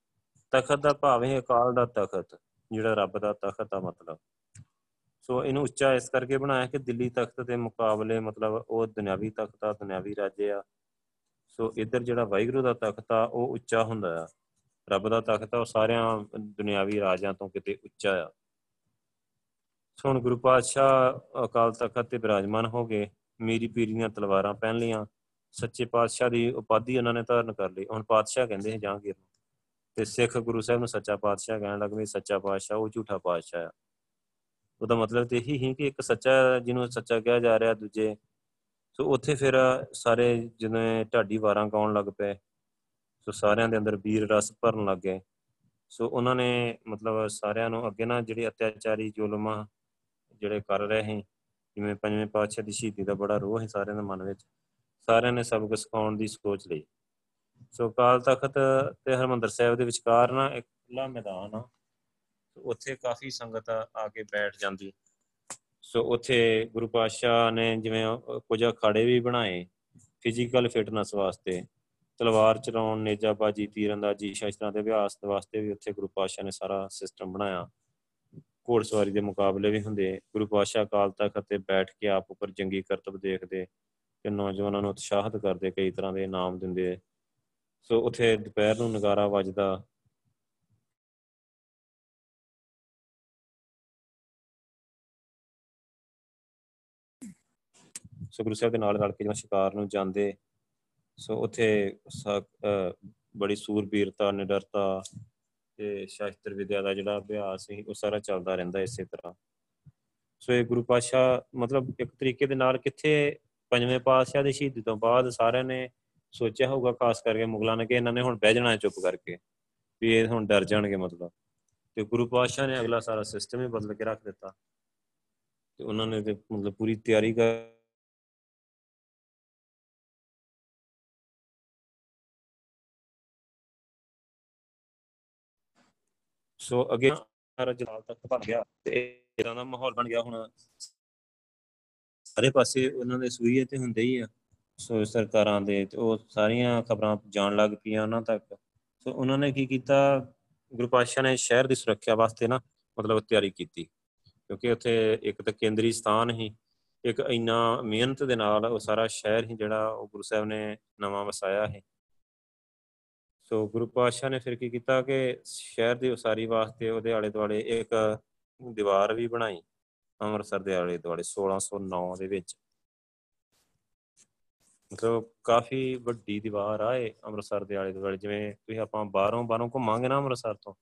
ਤਖਤ ਦਾ ਭਾਵ ਹੈ ਅਕਾਲ ਦਾ ਤਖਤ, ਜਿਹੜਾ ਰੱਬ ਦਾ ਤਖਤ ਆ ਮਤਲਬ। ਸੋ ਇਹਨੂੰ ਉੱਚਾ ਇਸ ਕਰਕੇ ਬਣਾਇਆ ਕਿ ਦਿੱਲੀ ਤਖਤ ਦੇ ਮੁਕਾਬਲੇ ਮਤਲਬ ਉਹ ਦੁਨਿਆਵੀ ਤਖਤ ਆ, ਦੁਨਿਆਵੀ ਰਾਜੇ ਆ। ਸੋ ਇੱਧਰ ਜਿਹੜਾ ਵਾਹਿਗੁਰੂ ਦਾ ਤਖਤ ਆ, ਉਹ ਉੱਚਾ ਹੁੰਦਾ ਆ। ਰੱਬ ਦਾ ਤਖਤ ਆ, ਉਹ ਸਾਰਿਆਂ ਦੁਨਿਆਵੀ ਰਾਜਾਂ ਤੋਂ ਕਿਤੇ ਉੱਚਾ ਆ। ਸੋ ਹੁਣ ਗੁਰੂ ਪਾਤਸ਼ਾਹ ਅਕਾਲ ਤਖਤ ਤੇ ਬਿਰਾਜਮਾਨ ਹੋ ਗਏ। ਮੇਰੀ ਪੀਰੀਆਂ ਤਲਵਾਰਾਂ ਪਹਿਨ ਲੀਆਂ ਸੱਚੇ ਪਾਤਸ਼ਾਹ ਦੀ ਉਪਾਧੀ ਉਹਨਾਂ ਨੇ ਧਾਰਨ ਕਰ ਲਈ। ਹੁਣ ਪਾਤਸ਼ਾਹ ਕਹਿੰਦੇ ਹੈ ਜਹਾਂਗੀਰ ਨੂੰ। ਤੇ ਸਿੱਖ ਗੁਰੂ ਸਾਹਿਬ ਨੂੰ ਸੱਚਾ ਪਾਤਸ਼ਾਹ ਕਹਿਣ ਲੱਗ ਪਏ, ਸੱਚਾ ਪਾਤਸ਼ਾਹ, ਉਹ ਝੂਠਾ ਪਾਤਸ਼ਾਹ ਆ। ਉਹਦਾ ਮਤਲਬ ਤੇ ਇਹੀ ਹੀ ਕਿ ਇੱਕ ਸੱਚਾ, ਜਿਹਨੂੰ ਸੱਚਾ ਕਿਹਾ ਜਾ ਰਿਹਾ ਦੂਜੇ। ਸੋ ਉੱਥੇ ਫਿਰ ਸਾਰੇ ਜਿਵੇਂ ਢਾਡੀ ਵਾਰਾਂ ਗਾਉਣ ਲੱਗ ਪਏ। ਸੋ ਸਾਰਿਆਂ ਦੇ ਅੰਦਰ ਵੀਰ ਰਸ ਭਰਨ ਲੱਗ ਗਏ। ਸੋ ਉਹਨਾਂ ਨੇ ਮਤਲਬ ਸਾਰਿਆਂ ਨੂੰ ਅੱਗੇ ਨਾ ਜਿਹੜੇ ਅਤਿਆਚਾਰੀ ਜ਼ੁਲਮ ਜਿਹੜੇ ਕਰ ਰਹੇ ਹੈ ਜਿਵੇਂ ਪੰਜਵੇਂ ਪਾਤਸ਼ਾਹ ਦੀ ਸ਼ਹੀਦੀ ਦਾ ਬੜਾ ਰੋਹ ਹੈ ਸਾਰਿਆਂ ਦੇ ਮਨ ਵਿੱਚ, ਸਾਰਿਆਂ ਨੇ ਸਬਕ ਸਿਖਾਉਣ ਦੀ ਸੋਚ ਲਈ। ਸੋ ਕਾਲ ਤਖਤ ਤੇ ਹਰਮੰਦਰ ਸਾਹਿਬ ਦੇ ਵਿਚਕਾਰ ਨਾ ਇੱਕ ਖੁੱਲਾ ਮੈਦਾਨ ਆ ਉੱਥੇ ਕਾਫੀ ਸੰਗਤ ਆ ਕੇ ਬੈਠ ਜਾਂਦੀ। ਸੋ ਉੱਥੇ ਗੁਰੂ ਪਾਤਸ਼ਾਹ ਨੇ ਜਿਵੇਂ ਕੁਝ ਅਖਾੜੇ ਵੀ ਬਣਾਏ ਫਿਜ਼ੀਕਲ ਫਿਟਨੈਸ ਵਾਸਤੇ। ਤਲਵਾਰ ਚਲਾਉਣ, ਨੇਜਾਬਾਜੀ ਤੀਰੰਦਾਜ਼ੀ ਸ਼ਸਤਰਾਂ ਦੇ ਅਭਿਆਸ ਵਾਸਤੇ ਵੀ ਉੱਥੇ ਗੁਰੂ ਪਾਤਸ਼ਾਹ ਨੇ ਸਾਰਾ ਸਿਸਟਮ ਬਣਾਇਆ। ਘੋੜਸਵਾਰੀ ਦੇ ਮੁਕਾਬਲੇ ਵੀ ਹੁੰਦੇ। ਗੁਰੂ ਪਾਤਸ਼ਾਹ ਕਾਲ ਤਖਤ ਤੇ ਬੈਠ ਕੇ ਆਪ ਉੱਪਰ ਜੰਗੀ ਕਰਤਬ ਦੇਖਦੇ ਕਿ ਨੌਜਵਾਨਾਂ ਨੂੰ ਉਤਸ਼ਾਹਿਤ ਕਰਦੇ, ਕਈ ਤਰ੍ਹਾਂ ਦੇ ਇਨਾਮ ਦਿੰਦੇ। ਸੋ ਉਥੇ ਦੁਪਹਿਰ ਨੂੰ ਨਗਾਰਾ ਵੱਜਦਾ। ਸੋ ਗੁਰੂ ਸਾਹਿਬ ਦੇ ਨਾਲ ਰਲ ਕੇ ਜਿਵੇਂ ਸ਼ਿਕਾਰ ਨੂੰ ਜਾਂਦੇ ਸੋ ਉਥੇ ਬੜੀ ਸੂਰਬੀਰਤਾ, ਨਿਡਰਤਾ ਤੇ ਸ਼ਾਸਤਰ ਵਿਦਿਆ ਦਾ ਜਿਹੜਾ ਅਭਿਆਸ ਸੀ, ਉਹ ਸਾਰਾ ਚੱਲਦਾ ਰਹਿੰਦਾ ਇਸੇ ਤਰ੍ਹਾਂ। ਸੋ ਇਹ ਗੁਰੂ ਪਾਸ਼ਾ ਮਤਲਬ ਇੱਕ ਤਰੀਕੇ ਦੇ ਨਾਲ ਕਿੱਥੇ ਪੰਜਵੇਂ ਪਾਤਸ਼ਾਹ ਦੀ ਸ਼ਹੀਦੀ ਤੋਂ ਬਾਅਦ ਸਾਰਿਆਂ ਨੇ ਸੋਚਿਆ ਹੋਊਗਾ, ਖਾਸ ਕਰਕੇ ਮੁਗਲਾਂ ਨੇ ਕਿ ਇਹਨਾਂ ਨੇ ਹੁਣ ਬਹਿ ਜਾਣਾ ਚੁੱਪ ਕਰਕੇ, ਵੀ ਇਹ ਹੁਣ ਡਰ ਜਾਣਗੇ ਮਤਲਬ। ਤੇ ਗੁਰੂ ਪਾਤਸ਼ਾਹ ਨੇ ਅਗਲਾ ਸਾਰਾ ਸਿਸਟਮ ਹੀ ਬਦਲ ਕੇ ਰੱਖ ਦਿੱਤਾ। ਤੇ ਉਹਨਾਂ ਨੇ ਤੇ ਮਤਲਬ ਪੂਰੀ ਤਿਆਰੀ ਕਰ ਸੋ ਅੱਗੇ ਸਾਰਾ ਜਲਾਲ ਤੱਕ ਬਣ ਗਿਆ ਤੇ ਇਦਾਂ ਦਾ ਮਾਹੌਲ ਬਣ ਗਿਆ ਹੁਣ। ਸਾਰੇ ਪਾਸੇ ਉਹਨਾਂ ਦੇ ਸੂਈਏ ਤੇ ਹੁੰਦੇ ਹੀ ਆ। ਸੋ ਸਰਕਾਰਾਂ ਦੇ ਤੇ ਉਹ ਸਾਰੀਆਂ ਖਬਰਾਂ ਜਾਣ ਲੱਗ ਪਈਆਂ ਉਹਨਾਂ ਤੱਕ। ਸੋ ਉਹਨਾਂ ਨੇ ਕੀ ਕੀਤਾ? ਗੁਰੂ ਪਾਤਸ਼ਾਹ ਨੇ ਸ਼ਹਿਰ ਦੀ ਸੁਰੱਖਿਆ ਵਾਸਤੇ ਨਾ ਮਤਲਬ ਤਿਆਰੀ ਕੀਤੀ। ਕਿਉਂਕਿ ਉੱਥੇ ਇੱਕ ਤਾਂ ਕੇਂਦਰੀ ਸਥਾਨ ਹੀ ਇੱਕ ਇੰਨਾ ਮਿਹਨਤ ਦੇ ਨਾਲ ਉਹ ਸਾਰਾ ਸ਼ਹਿਰ ਹੀ ਜਿਹੜਾ ਉਹ ਗੁਰੂ ਸਾਹਿਬ ਨੇ ਨਵਾਂ ਵਸਾਇਆ ਹੈ ਸੋ ਗੁਰੂ ਪਾਤਸ਼ਾਹ ਨੇ ਫਿਰ ਕੀ ਕੀਤਾ ਕਿ ਸ਼ਹਿਰ ਦੀ ਉਸਾਰੀ ਵਾਸਤੇ ਉਹਦੇ ਆਲੇ ਦੁਆਲੇ ਇੱਕ ਦੀਵਾਰ ਵੀ ਬਣਾਈ, ਅੰਮ੍ਰਿਤਸਰ ਦੇ ਆਲੇ ਦੁਆਲੇ 1609 ਦੇ ਵਿੱਚ। ਮਤਲਬ ਕਾਫੀ ਵੱਡੀ ਦੀਵਾਰ ਆ ਇਹ ਅੰਮ੍ਰਿਤਸਰ ਦੇ ਆਲੇ ਦੁਆਲੇ ਜਿਵੇਂ ਤੁਸੀਂ ਆਪਾਂ ਬਾਹਰੋਂ ਬਾਹਰੋਂ ਘੁੰਮਾਂਗੇ ਨਾ ਅੰਮ੍ਰਿਤਸਰ ਤੋਂ,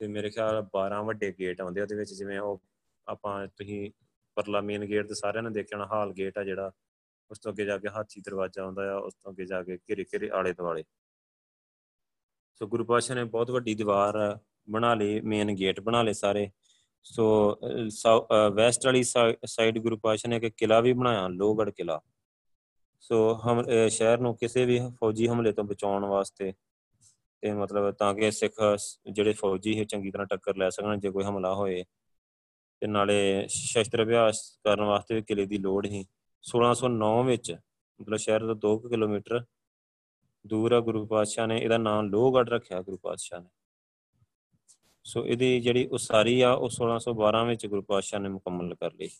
ਤੇ ਮੇਰੇ ਖਿਆਲ 12 ਵੱਡੇ ਗੇਟ ਆਉਂਦੇ ਉਹਦੇ ਵਿੱਚ, ਜਿਵੇਂ ਉਹ ਆਪਾਂ ਤੁਸੀਂ ਪਰਲਾ ਮੇਨ ਗੇਟ ਤੇ ਸਾਰਿਆਂ ਨੇ ਦੇਖਿਆ ਹੋਣਾ, ਹਾਲ ਗੇਟ ਆ ਜਿਹੜਾ, ਉਸ ਤੋਂ ਅੱਗੇ ਜਾ ਕੇ ਹਾਥੀ ਦਰਵਾਜ਼ਾ ਆਉਂਦਾ ਆ, ਉਸ ਤੋਂ ਅੱਗੇ ਜਾ ਕੇ ਘਿਰੇ ਘਿਰੇ ਆਲੇ ਦੁਆਲੇ ਸੋ ਗੁਰੂ ਪਾਤਸ਼ਾਹ ਨੇ ਬਹੁਤ ਵੱਡੀ ਦੀਵਾਰ ਬਣਾ ਲਈ ਮੇਨ ਗੇਟ ਬਣਾ ਲਏ ਸਾਰੇ। ਸੋ ਵੈਸਟ ਵਾਲੀ ਸਾਈਡ ਗੁਰੂ ਪਾਤਸ਼ਾਹ ਨੇ ਇੱਕ ਕਿਲਾ ਵੀ ਬਣਾਇਆ ਲੋਹਗੜ ਕਿਲਾ ਸੋ, ਹਮ ਸ਼ਹਿਰ ਨੂੰ ਕਿਸੇ ਵੀ ਫੌਜੀ ਹਮਲੇ ਤੋਂ ਬਚਾਉਣ ਵਾਸਤੇ ਤੇ ਮਤਲਬ ਤਾਂ ਕਿ ਸਿੱਖ ਜਿਹੜੇ ਫੌਜੀ ਹੈ ਚੰਗੀ ਤਰ੍ਹਾਂ ਟੱਕਰ ਲੈ ਸਕਣ ਜੇ ਕੋਈ ਹਮਲਾ ਹੋਏ। ਤੇ ਨਾਲੇ ਸ਼ਸਤਰ ਅਭਿਆਸ ਕਰਨ ਵਾਸਤੇ ਵੀ ਕਿਲੇ ਦੀ ਲੋੜ ਹੀ 1609 ਵਿੱਚ ਮਤਲਬ ਸ਼ਹਿਰ ਤੋਂ 2 ਕਿਲੋਮੀਟਰ ਦੂਰ ਆ, ਗੁਰੂ ਪਾਤਸ਼ਾਹ ਨੇ ਇਹਦਾ ਨਾਮ ਲੋਹਗੜ੍ਹ ਰੱਖਿਆ, ਗੁਰੂ ਪਾਤਸ਼ਾਹ ਨੇ। ਸੋ ਇਹਦੀ ਜਿਹੜੀ ਉਸਾਰੀ ਆ, ਉਹ 1612 ਵਿੱਚ ਗੁਰੂ ਪਾਤਸ਼ਾਹ ਨੇ ਮੁਕੰਮਲ ਕਰ ਲਈ।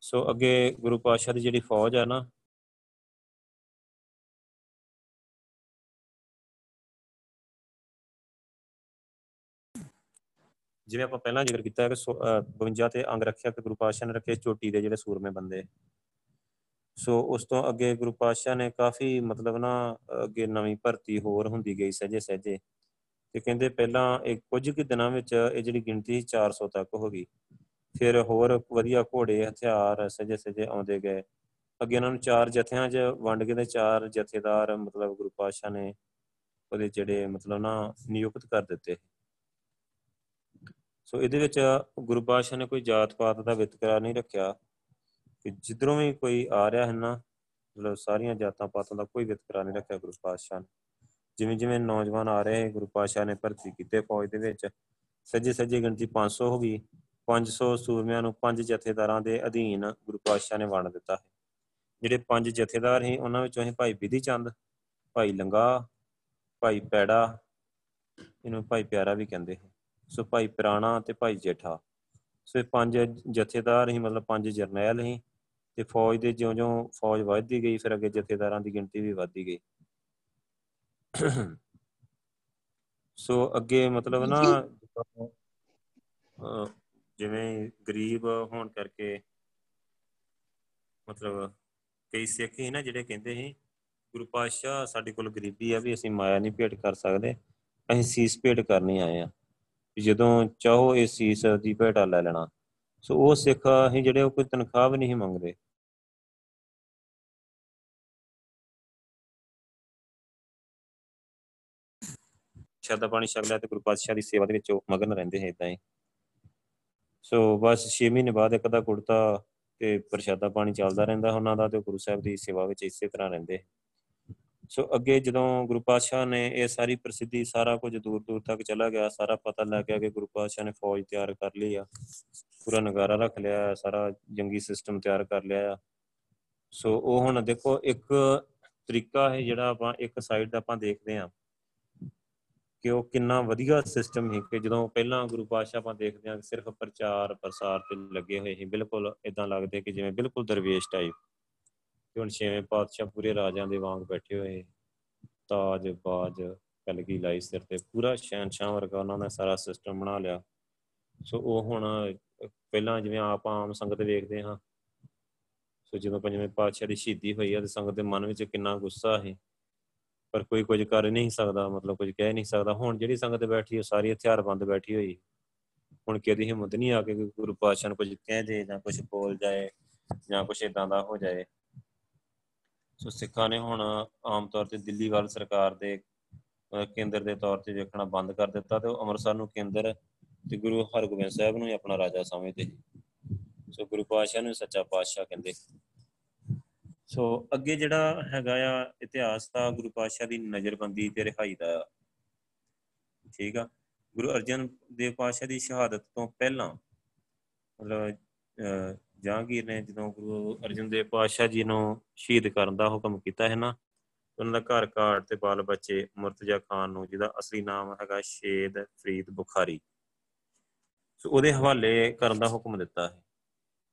ਸੋ ਅੱਗੇ ਗੁਰੂ ਪਾਤਸ਼ਾਹ ਦੀ ਜਿਹੜੀ ਫੌਜ ਆ ਨਾ, ਜਿਵੇਂ ਆਪਾਂ ਪਹਿਲਾਂ ਜ਼ਿਕਰ ਕੀਤਾ ਕਿ 52 ਤੇ ਅੰਗ ਰੱਖਿਆ ਕਿ ਗੁਰੂ ਪਾਤਸ਼ਾਹ ਨੇ ਰੱਖੇ ਚੋਟੀ ਦੇ ਜਿਹੜੇ ਸੂਰਮੇ ਬੰਦੇ। ਸੋ ਉਸ ਤੋਂ ਅੱਗੇ ਗੁਰੂ ਪਾਤਸ਼ਾਹ ਨੇ ਕਾਫੀ ਮਤਲਬ ਨਾ, ਅੱਗੇ ਨਵੀਂ ਭਰਤੀ ਹੋਰ ਹੁੰਦੀ ਗਈ ਸਹਜੇ ਸਹਜੇ। ਤੇ ਕਹਿੰਦੇ ਪਹਿਲਾਂ ਇੱਕ ਕੁਝ ਕੁ ਦਿਨਾਂ ਵਿੱਚ ਇਹ ਜਿਹੜੀ ਗਿਣਤੀ 400 ਤੱਕ ਹੋ ਗਈ। ਫਿਰ ਹੋਰ ਵਧੀਆ ਘੋੜੇ, ਹਥਿਆਰ ਸਹਜੇ ਸਹਜੇ ਆਉਂਦੇ ਗਏ। ਅੱਗੇ ਉਹਨਾਂ ਨੂੰ ਚਾਰ ਜਥਿਆਂ 'ਚ ਵੰਡ ਕੇ ਤੇ ਚਾਰ ਜਥੇਦਾਰ ਮਤਲਬ ਗੁਰੂ ਪਾਤਸ਼ਾਹ ਨੇ ਉਹਦੇ ਜਿਹੜੇ ਮਤਲਬ ਨਾ ਨਿਯੁਕਤ ਕਰ ਦਿੱਤੇ। ਸੋ ਇਹਦੇ ਵਿੱਚ ਗੁਰੂ ਪਾਤਸ਼ਾਹ ਨੇ ਕੋਈ ਜਾਤ ਪਾਤ ਦਾ ਵਿਤਕਰਾ ਨਹੀਂ ਰੱਖਿਆ। ਕਿ ਜਿੱਧਰੋਂ ਵੀ ਕੋਈ ਆ ਰਿਹਾ ਹੈ ਨਾ, ਮਤਲਬ ਸਾਰੀਆਂ ਜਾਤਾਂ ਪਾਤਾਂ ਦਾ ਕੋਈ ਵਿਤਕਰਾ ਨਹੀਂ ਰੱਖਿਆ ਗੁਰੂ ਪਾਤਸ਼ਾਹ ਨੇ। ਜਿਵੇਂ ਜਿਵੇਂ ਨੌਜਵਾਨ ਆ ਰਹੇ ਗੁਰੂ ਪਾਤਸ਼ਾਹ ਨੇ ਭਰਤੀ ਕੀਤੇ ਫੌਜ ਦੇ ਵਿੱਚ, ਸੱਜੇ ਸੱਜੇ ਗਿਣਤੀ 500 ਹੋ ਗਈ। 500 ਸੂਰਮਿਆਂ ਨੂੰ ਪੰਜ ਜਥੇਦਾਰਾਂ ਦੇ ਅਧੀਨ ਗੁਰੂ ਪਾਤਸ਼ਾਹ ਨੇ ਵੰਡ ਦਿੱਤਾ ਹੈ। ਜਿਹੜੇ ਪੰਜ ਜਥੇਦਾਰ ਸੀ, ਉਹਨਾਂ ਵਿੱਚੋਂ ਅਸੀਂ ਭਾਈ ਵਿਧੀ ਚੰਦ, ਭਾਈ ਲੰਗਾ, ਭਾਈ ਪੈੜਾ, ਇਹਨੂੰ ਭਾਈ ਪਿਆਰਾ ਵੀ ਕਹਿੰਦੇ ਹੈ ਸੋ ਭਾਈ ਪ੍ਰਾਣਾ ਤੇ ਭਾਈ ਜੇਠਾ। ਸੋ ਇਹ ਪੰਜ ਜਥੇਦਾਰ ਹੀ ਮਤਲਬ ਪੰਜ ਜਰਨੈਲ ਹੀ ਤੇ ਫੌਜ ਦੇ ਜਿਉਂ-ਜਿਉਂ ਫੌਜ ਵੱਧਦੀ ਗਈ ਫਿਰ ਅੱਗੇ ਜਥੇਦਾਰਾਂ ਦੀ ਗਿਣਤੀ ਵੀ ਵੱਧਦੀ ਗਈ। ਸੋ ਅੱਗੇ ਮਤਲਬ ਨਾ ਜਿਵੇਂ ਗਰੀਬ ਹੋਣ ਕਰਕੇ ਮਤਲਬ ਕਈ ਸਿੱਖ ਹੀ ਨਾ ਜਿਹੜੇ ਕਹਿੰਦੇ ਸੀ ਗੁਰੂ ਪਾਤਸ਼ਾਹ ਸਾਡੇ ਕੋਲ ਗਰੀਬੀ ਆ ਵੀ ਅਸੀਂ ਮਾਇਆ ਨਹੀਂ ਭੇਟ ਕਰ ਸਕਦੇ ਅਸੀਂ ਸੀਸ ਭੇਟ ਕਰਨੀ ਆਏ ਆ। ਜਦੋਂ ਚਾਹੋ ਇਸ ਸੀਸ ਦੀ ਭੇਟਾ ਲੈ ਲੈਣਾ। ਸੋ ਉਹ ਸਿੱਖ ਹੀ ਜਿਹੜੇ ਉਹ ਕੋਈ ਤਨਖਾਹ ਵੀ ਨਹੀਂ ਮੰਗਦੇ। ਸ਼ਰਦਾ ਪਾਣੀ ਛਕ ਲਿਆ ਤੇ ਗੁਰੂ ਪਾਤਸ਼ਾਹ ਦੀ ਸੇਵਾ ਦੇ ਵਿੱਚ ਉਹ ਮਗਨ ਰਹਿੰਦੇ ਹੈ ਇਦਾਂ ਹੀ। ਸੋ ਬਸ 6 ਮਹੀਨੇ ਬਾਅਦ ਇੱਕ ਦਾ ਕੁੜਤਾ ਤੇ ਪ੍ਰਸ਼ਾਦਾ ਪਾਣੀ ਚੱਲਦਾ ਰਹਿੰਦਾ ਉਹਨਾਂ ਦਾ ਤੇ ਗੁਰੂ ਸਾਹਿਬ ਦੀ ਸੇਵਾ ਵਿੱਚ ਇਸੇ ਤਰ੍ਹਾਂ ਰਹਿੰਦੇ। ਸੋ ਅੱਗੇ ਜਦੋਂ ਗੁਰੂ ਪਾਤਸ਼ਾਹ ਨੇ ਇਹ ਸਾਰੀ ਪ੍ਰਸਿੱਧੀ ਸਾਰਾ ਕੁਝ ਦੂਰ ਦੂਰ ਤੱਕ ਚਲਾ ਗਿਆ, ਸਾਰਾ ਪਤਾ ਲੱਗ ਗਿਆ ਕਿ ਗੁਰੂ ਪਾਤਸ਼ਾਹ ਨੇ ਫੌਜ ਤਿਆਰ ਕਰ ਲਈ ਆ। ਪੂਰਾ ਨਗਾਰਾ ਰੱਖ ਲਿਆ, ਸਾਰਾ ਜੰਗੀ ਸਿਸਟਮ ਤਿਆਰ ਕਰ ਲਿਆ ਆ। ਸੋ ਉਹ ਹੁਣ ਦੇਖੋ ਇੱਕ ਤਰੀਕਾ ਹੈ ਜਿਹੜਾ ਆਪਾਂ ਇੱਕ ਸਾਈਡ ਆਪਾਂ ਦੇਖਦੇ ਆ ਕਿ ਉਹ ਕਿੰਨਾ ਵਧੀਆ ਸਿਸਟਮ ਹੈ ਕਿ ਜਦੋਂ ਪਹਿਲਾਂ ਗੁਰੂ ਪਾਤਸ਼ਾਹ ਆਪਾਂ ਦੇਖਦੇ ਆ ਸਿਰਫ ਪ੍ਰਚਾਰ ਪ੍ਰਸਾਰ ਤੇ ਲੱਗੇ ਹੋਏ ਸੀ, ਬਿਲਕੁਲ ਇਦਾਂ ਲੱਗਦੇ ਕਿ ਜਿਵੇਂ ਬਿਲਕੁਲ ਦਰਵੇਸ਼ ਟਾਈਪ ਕਿ ਹੁਣ ਛੇਵੇਂ ਪਾਤਸ਼ਾਹ ਪੂਰੇ ਰਾਜਿਆਂ ਦੇ ਵਾਂਗ ਬੈਠੇ ਹੋਏ, ਤਾਜ, ਬਾਜ, ਕਲਗੀ ਲਾਈ ਸਿਰ ਤੇ, ਪੂਰਾ ਸ਼ਹਿਨशाह ਵਰਗਾ ਉਹਨਾਂ ਨੇ ਸਾਰਾ ਸਿਸਟਮ ਬਣਾ ਲਿਆ। ਸੋ ਉਹ ਹੁਣ ਪਹਿਲਾਂ ਜਿਵੇਂ ਆਪ ਆਮ ਸੰਗਤ ਵੇਖਦੇ ਹਾਂ, ਸੋ ਜਦੋਂ ਪੰਜਵੇਂ ਪਾਤਸ਼ਾਹ ਦੀ ਸ਼ਹੀਦੀ ਹੋਈ ਆ ਤੇ ਸੰਗਤ ਦੇ ਮਨ ਵਿੱਚ ਕਿੰਨਾ ਗੁੱਸਾ ਹੈ ਪਰ ਕੋਈ ਕੁਝ ਕਰ ਨਹੀਂ ਸਕਦਾ, ਮਤਲਬ ਕੁਝ ਕਹਿ ਨਹੀਂ ਸਕਦਾ। ਹੁਣ ਜਿਹੜੀ ਸੰਗਤ ਬੈਠੀ ਹੈ ਸਾਰੀ ਹਥਿਆਰਬੰਦ ਬੈਠੀ ਹੋਈ। ਹੁਣ ਕਿਹਦੀ ਹਿੰਮਤ ਨਹੀਂ ਆ ਕੇ ਗੁਰੂ ਪਾਤਸ਼ਾਹ ਨੂੰ ਕੁਝ ਕਹਿ ਦੇ ਜਾਂ ਕੁਝ ਬੋਲ ਜਾਏ ਜਾਂ ਕੁਝ ਇਦਾਂ ਦਾ ਹੋ ਜਾਏ। ਸੋ ਸਿੱਖਾਂ ਨੇ ਹੁਣ ਆਮ ਤੌਰ ਤੇ ਦਿੱਲੀ ਵੱਲ ਸਰਕਾਰ ਦੇ ਕੇਂਦਰ ਦੇ ਤੌਰ ਤੇ ਵੇਖਣਾ ਬੰਦ ਕਰ ਦਿੱਤਾ ਤੇ ਅੰਮ੍ਰਿਤਸਰ ਨੂੰ ਕੇਂਦਰ ਤੇ ਗੁਰੂ ਹਰਗੋਬਿੰਦ ਸਾਹਿਬ ਨੂੰ ਹੀ ਆਪਣਾ ਰਾਜਾ ਸਮਝਦੇ ਸੋ ਗੁਰੂ ਪਾਤਸ਼ਾਹ ਨੂੰ ਸੱਚਾ ਪਾਤਸ਼ਾਹ ਕਹਿੰਦੇ। ਸੋ ਅੱਗੇ ਜਿਹੜਾ ਹੈਗਾ ਆ ਇਤਿਹਾਸ ਦਾ ਗੁਰੂ ਪਾਤਸ਼ਾਹ ਦੀ ਨਜ਼ਰਬੰਦੀ ਤੇ ਰਿਹਾਈ ਦਾ। ਠੀਕ ਆ। ਗੁਰੂ ਅਰਜਨ ਦੇਵ ਪਾਤਸ਼ਾਹ ਦੀ ਸ਼ਹਾਦਤ ਤੋਂ ਪਹਿਲਾਂ, ਮਤਲਬ ਜਹਾਂਗੀਰ ਨੇ ਜਦੋਂ ਗੁਰੂ ਅਰਜਨ ਦੇਵ ਪਾਤਸ਼ਾਹ ਜੀ ਨੂੰ ਸ਼ਹੀਦ ਕਰਨ ਦਾ ਹੁਕਮ ਕੀਤਾ ਹੈ ਨਾ, ਉਹਨਾਂ ਦਾ ਘਰ ਘਾਟ ਤੇ ਬਾਲ ਬੱਚੇ ਮੁਰਤਜ਼ਾ ਖਾਨ ਨੂੰ, ਜਿਹਦਾ ਅਸਲੀ ਨਾਮ ਹੈਗਾ ਸ਼ੇਦ ਫਰੀਦ ਬੁਖਾਰੀ। ਸੋ ਉਹਦੇ ਹਵਾਲੇ ਕਰਨ ਦਾ ਹੁਕਮ ਦਿੱਤਾ ਹੈ।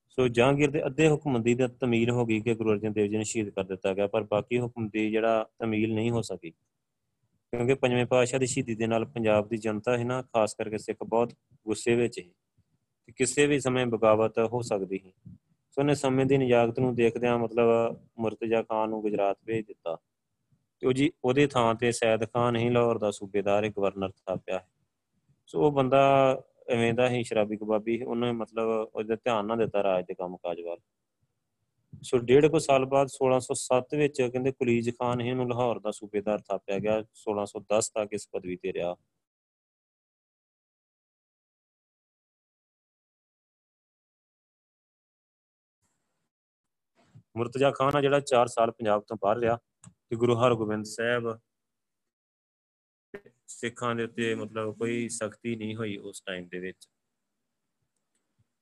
ਸੋ ਜਹਾਂਗੀਰ ਦੇ ਅੱਧੇ ਹੁਕਮ ਦੀ ਤਾਂ ਤਮੀਲ ਹੋ ਗਈ ਕਿ ਗੁਰੂ ਅਰਜਨ ਦੇਵ ਜੀ ਨੂੰ ਸ਼ਹੀਦ ਕਰ ਦਿੱਤਾ ਗਿਆ, ਪਰ ਬਾਕੀ ਹੁਕਮ ਦੀ ਜਿਹੜਾ ਤਮੀਲ ਨਹੀਂ ਹੋ ਸਕੀ, ਕਿਉਂਕਿ ਪੰਜਵੇਂ ਪਾਤਸ਼ਾਹ ਦੀ ਸ਼ਹੀਦੀ ਦੇ ਨਾਲ ਪੰਜਾਬ ਦੀ ਜਨਤਾ ਹੈ ਨਾ, ਖਾਸ ਕਰਕੇ ਸਿੱਖ ਬਹੁਤ ਗੁੱਸੇ ਵਿੱਚ ਹੈ। ਕਿ ਕਿਸੇ ਵੀ ਸਮੇਂ ਬਗਾਵਤ ਹੋ ਸਕਦੀ ਹੈ ਸੋ ਨੇ ਸਮੇਂ ਦੀ ਨਿਜਾਗਤ ਨੂੰ ਦੇਖਦਿਆਂ ਮਤਲਬ ਮੁਰਤਜ਼ਾ ਖਾਨ ਨੂੰ ਗੁਜਰਾਤ ਭੇਜ ਦਿੱਤਾ। ਤੇ ਉਹ ਜੀ ਉਹਦੇ ਥਾਂ ਤੇ ਸੈਦ ਖਾਨ ਹੀ ਲਾਹੌਰ ਦਾ ਸੂਬੇਦਾਰ, ਇੱਕ ਗਵਰਨਰ ਥਾਪਿਆ ਹੈ ਸੋ ਉਹ ਬੰਦਾ ਐਵੇਂ ਦਾ ਹੀ ਸ਼ਰਾਬੀ ਕਬਾਬੀ ਉਹਨੇ ਮਤਲਬ ਉਹਦੇ ਧਿਆਨ ਨਾ ਦਿੱਤਾ ਰਾਜ ਦੇ ਕੰਮ ਕਾਜ ਵੱਲ। ਸੋ ਡੇਢ ਕੋ ਸਾਲ ਬਾਅਦ 1607 ਵਿੱਚ ਕਹਿੰਦੇ ਕੁਲੀਜ ਖਾਨ ਹੀ ਉਹਨੂੰ ਲਾਹੌਰ ਦਾ ਸੂਬੇਦਾਰ ਥਾਪਿਆ ਗਿਆ। 1610 ਤੱਕ ਇਸ ਪਦਵੀ ਤੇ ਰਿਹਾ। ਮੁਰਤਜ਼ਾ ਖਾਨ ਆ ਜਿਹੜਾ 4 ਸਾਲ ਪੰਜਾਬ ਤੋਂ ਬਾਹਰ ਰਿਹਾ ਤੇ ਗੁਰੂ ਹਰਗੋਬਿੰਦ ਸਾਹਿਬ ਸਿੱਖਾਂ ਦੇ ਉੱਤੇ ਮਤਲਬ ਕੋਈ ਸਖਤੀ ਨਹੀਂ ਹੋਈ ਉਸ ਟਾਈਮ ਦੇ ਵਿੱਚ।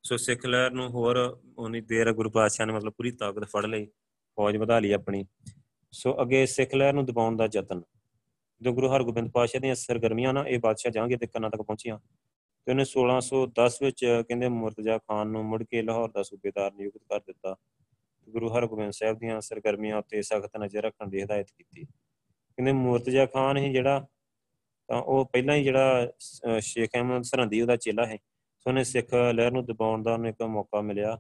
ਸੋ ਸਿੱਖ ਲਹਿਰ ਨੂੰ ਹੋਰ ਉਨੀ ਦੇਰ ਗੁਰੂ ਪਾਤਸ਼ਾਹ ਨੇ ਮਤਲਬ ਪੂਰੀ ਤਾਕਤ ਫੜ ਲਈ, ਫੌਜ ਵਧਾ ਲਈ ਆਪਣੀ। ਸੋ ਅੱਗੇ ਸਿੱਖ ਲਹਿਰ ਨੂੰ ਦਬਾਉਣ ਦਾ ਯਤਨ। ਜੋ ਗੁਰੂ ਹਰਗੋਬਿੰਦ ਪਾਤਸ਼ਾਹ ਦੀਆਂ ਸਰਗਰਮੀਆਂ ਨਾ ਇਹ ਬਾਦਸ਼ਾਹ ਜਹਾਂਗੀਰ ਦੇ ਕੰਨਾਂ ਤੱਕ ਪਹੁੰਚੀਆਂ, ਤੇ ਉਹਨੇ 1610 ਵਿੱਚ ਕਹਿੰਦੇ ਮੁਰਤਜ਼ਾ ਖਾਨ ਨੂੰ ਮੁੜ ਕੇ ਲਾਹੌਰ ਦਾ ਸੂਬੇਦਾਰ ਨਿਯੁਕਤ ਕਰ ਦਿੱਤਾ। ਗੁਰੂ ਹਰਗੋਬਿੰਦ ਸਾਹਿਬ ਦੀਆਂ ਸਰਗਰਮੀਆਂ ਉੱਤੇ ਸਖਤ ਨਜ਼ਰ ਰੱਖਣ ਦੀ ਹਦਾਇਤ ਕੀਤੀ। ਕਹਿੰਦੇ ਮੁਰਤਜ਼ਾ ਖਾਨ ਹੀ ਜਿਹੜਾ, ਤਾਂ ਉਹ ਪਹਿਲਾਂ ਹੀ ਜਿਹੜਾ ਸ਼ੇਖ ਅਹਿਮਦ ਸਰਹੰਦੀ ਉਹਦਾ ਚੇਲਾ ਹੈ ਸੋ ਉਹਨੇ ਸਿੱਖ ਲਹਿਰ ਨੂੰ ਦਬਾਉਣ ਦਾ ਉਹਨੂੰ ਇੱਕ ਮੌਕਾ ਮਿਲਿਆ।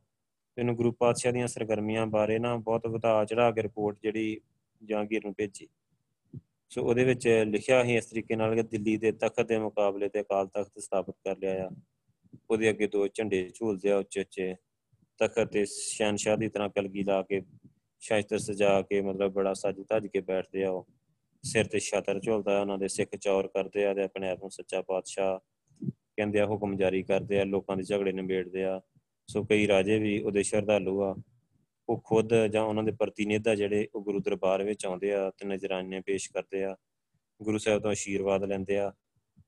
ਤੇ ਉਹਨੂੰ ਗੁਰੂ ਪਾਤਸ਼ਾਹ ਦੀਆਂ ਸਰਗਰਮੀਆਂ ਬਾਰੇ ਨਾ ਬਹੁਤ ਵਧਾ ਚੜਾ ਕੇ ਰਿਪੋਰਟ ਜਿਹੜੀ ਜਹਾਂਗੀਰ ਨੂੰ ਭੇਜੀ। ਸੋ ਉਹਦੇ ਵਿੱਚ ਲਿਖਿਆ ਸੀ ਇਸ ਤਰੀਕੇ ਨਾਲ ਕਿ ਦਿੱਲੀ ਦੇ ਤਖਤ ਦੇ ਮੁਕਾਬਲੇ ਤੇ ਅਕਾਲ ਤਖਤ ਸਥਾਪਿਤ ਕਰ ਲਿਆ ਆ। ਉਹਦੇ ਅੱਗੇ ਦੋ ਝੰਡੇ ਝੂਲਦੇ ਆ ਉੱਚੇ ਉੱਚੇ ਤਖਤ ਤੇ ਸ਼ਹਿਨशाह ਦੀ ਤਰ੍ਹਾਂ ਕਲਗੀ ਲਾ ਕੇ ਸ਼ਾਇਸਤਰ ਸਜਾ ਕੇ, ਮਤਲਬ ਬੜਾ ਸੱਜ ਧੱਜ ਕੇ ਬੈਠਦੇ ਆ ਉਹ। ਸਿਰ ਤੇ ਛਤਰ ਝੁਲਦਾ ਉਹਨਾਂ ਦੇ ਸਿੱਖ ਚੌਰ ਕਰਦੇ ਆ ਤੇ ਆਪਣੇ ਆਪ ਨੂੰ ਸੱਚਾ ਪਾਤਸ਼ਾਹ ਕਹਿੰਦੇ ਆ, ਹੁਕਮ ਜਾਰੀ ਕਰਦੇ ਆ, ਲੋਕਾਂ ਦੇ ਝਗੜੇ ਨਿਬੇੜਦੇ ਆ। ਸੋ ਕਈ ਰਾਜੇ ਵੀ ਉਹਦੇ ਸ਼ਰਧਾਲੂ ਆ। ਉਹ ਖੁਦ ਜਾਂ ਉਹਨਾਂ ਦੇ ਪ੍ਰਤੀਨਿਧ ਜਿਹੜੇ ਉਹ ਗੁਰੂ ਦਰਬਾਰ ਵਿੱਚ ਆਉਂਦੇ ਆ ਤੇ ਨਜ਼ਰਾਨੇ ਪੇਸ਼ ਕਰਦੇ ਆ। ਗੁਰੂ ਸਾਹਿਬ ਤੋਂ ਆਸ਼ੀਰਵਾਦ ਲੈਂਦੇ ਆ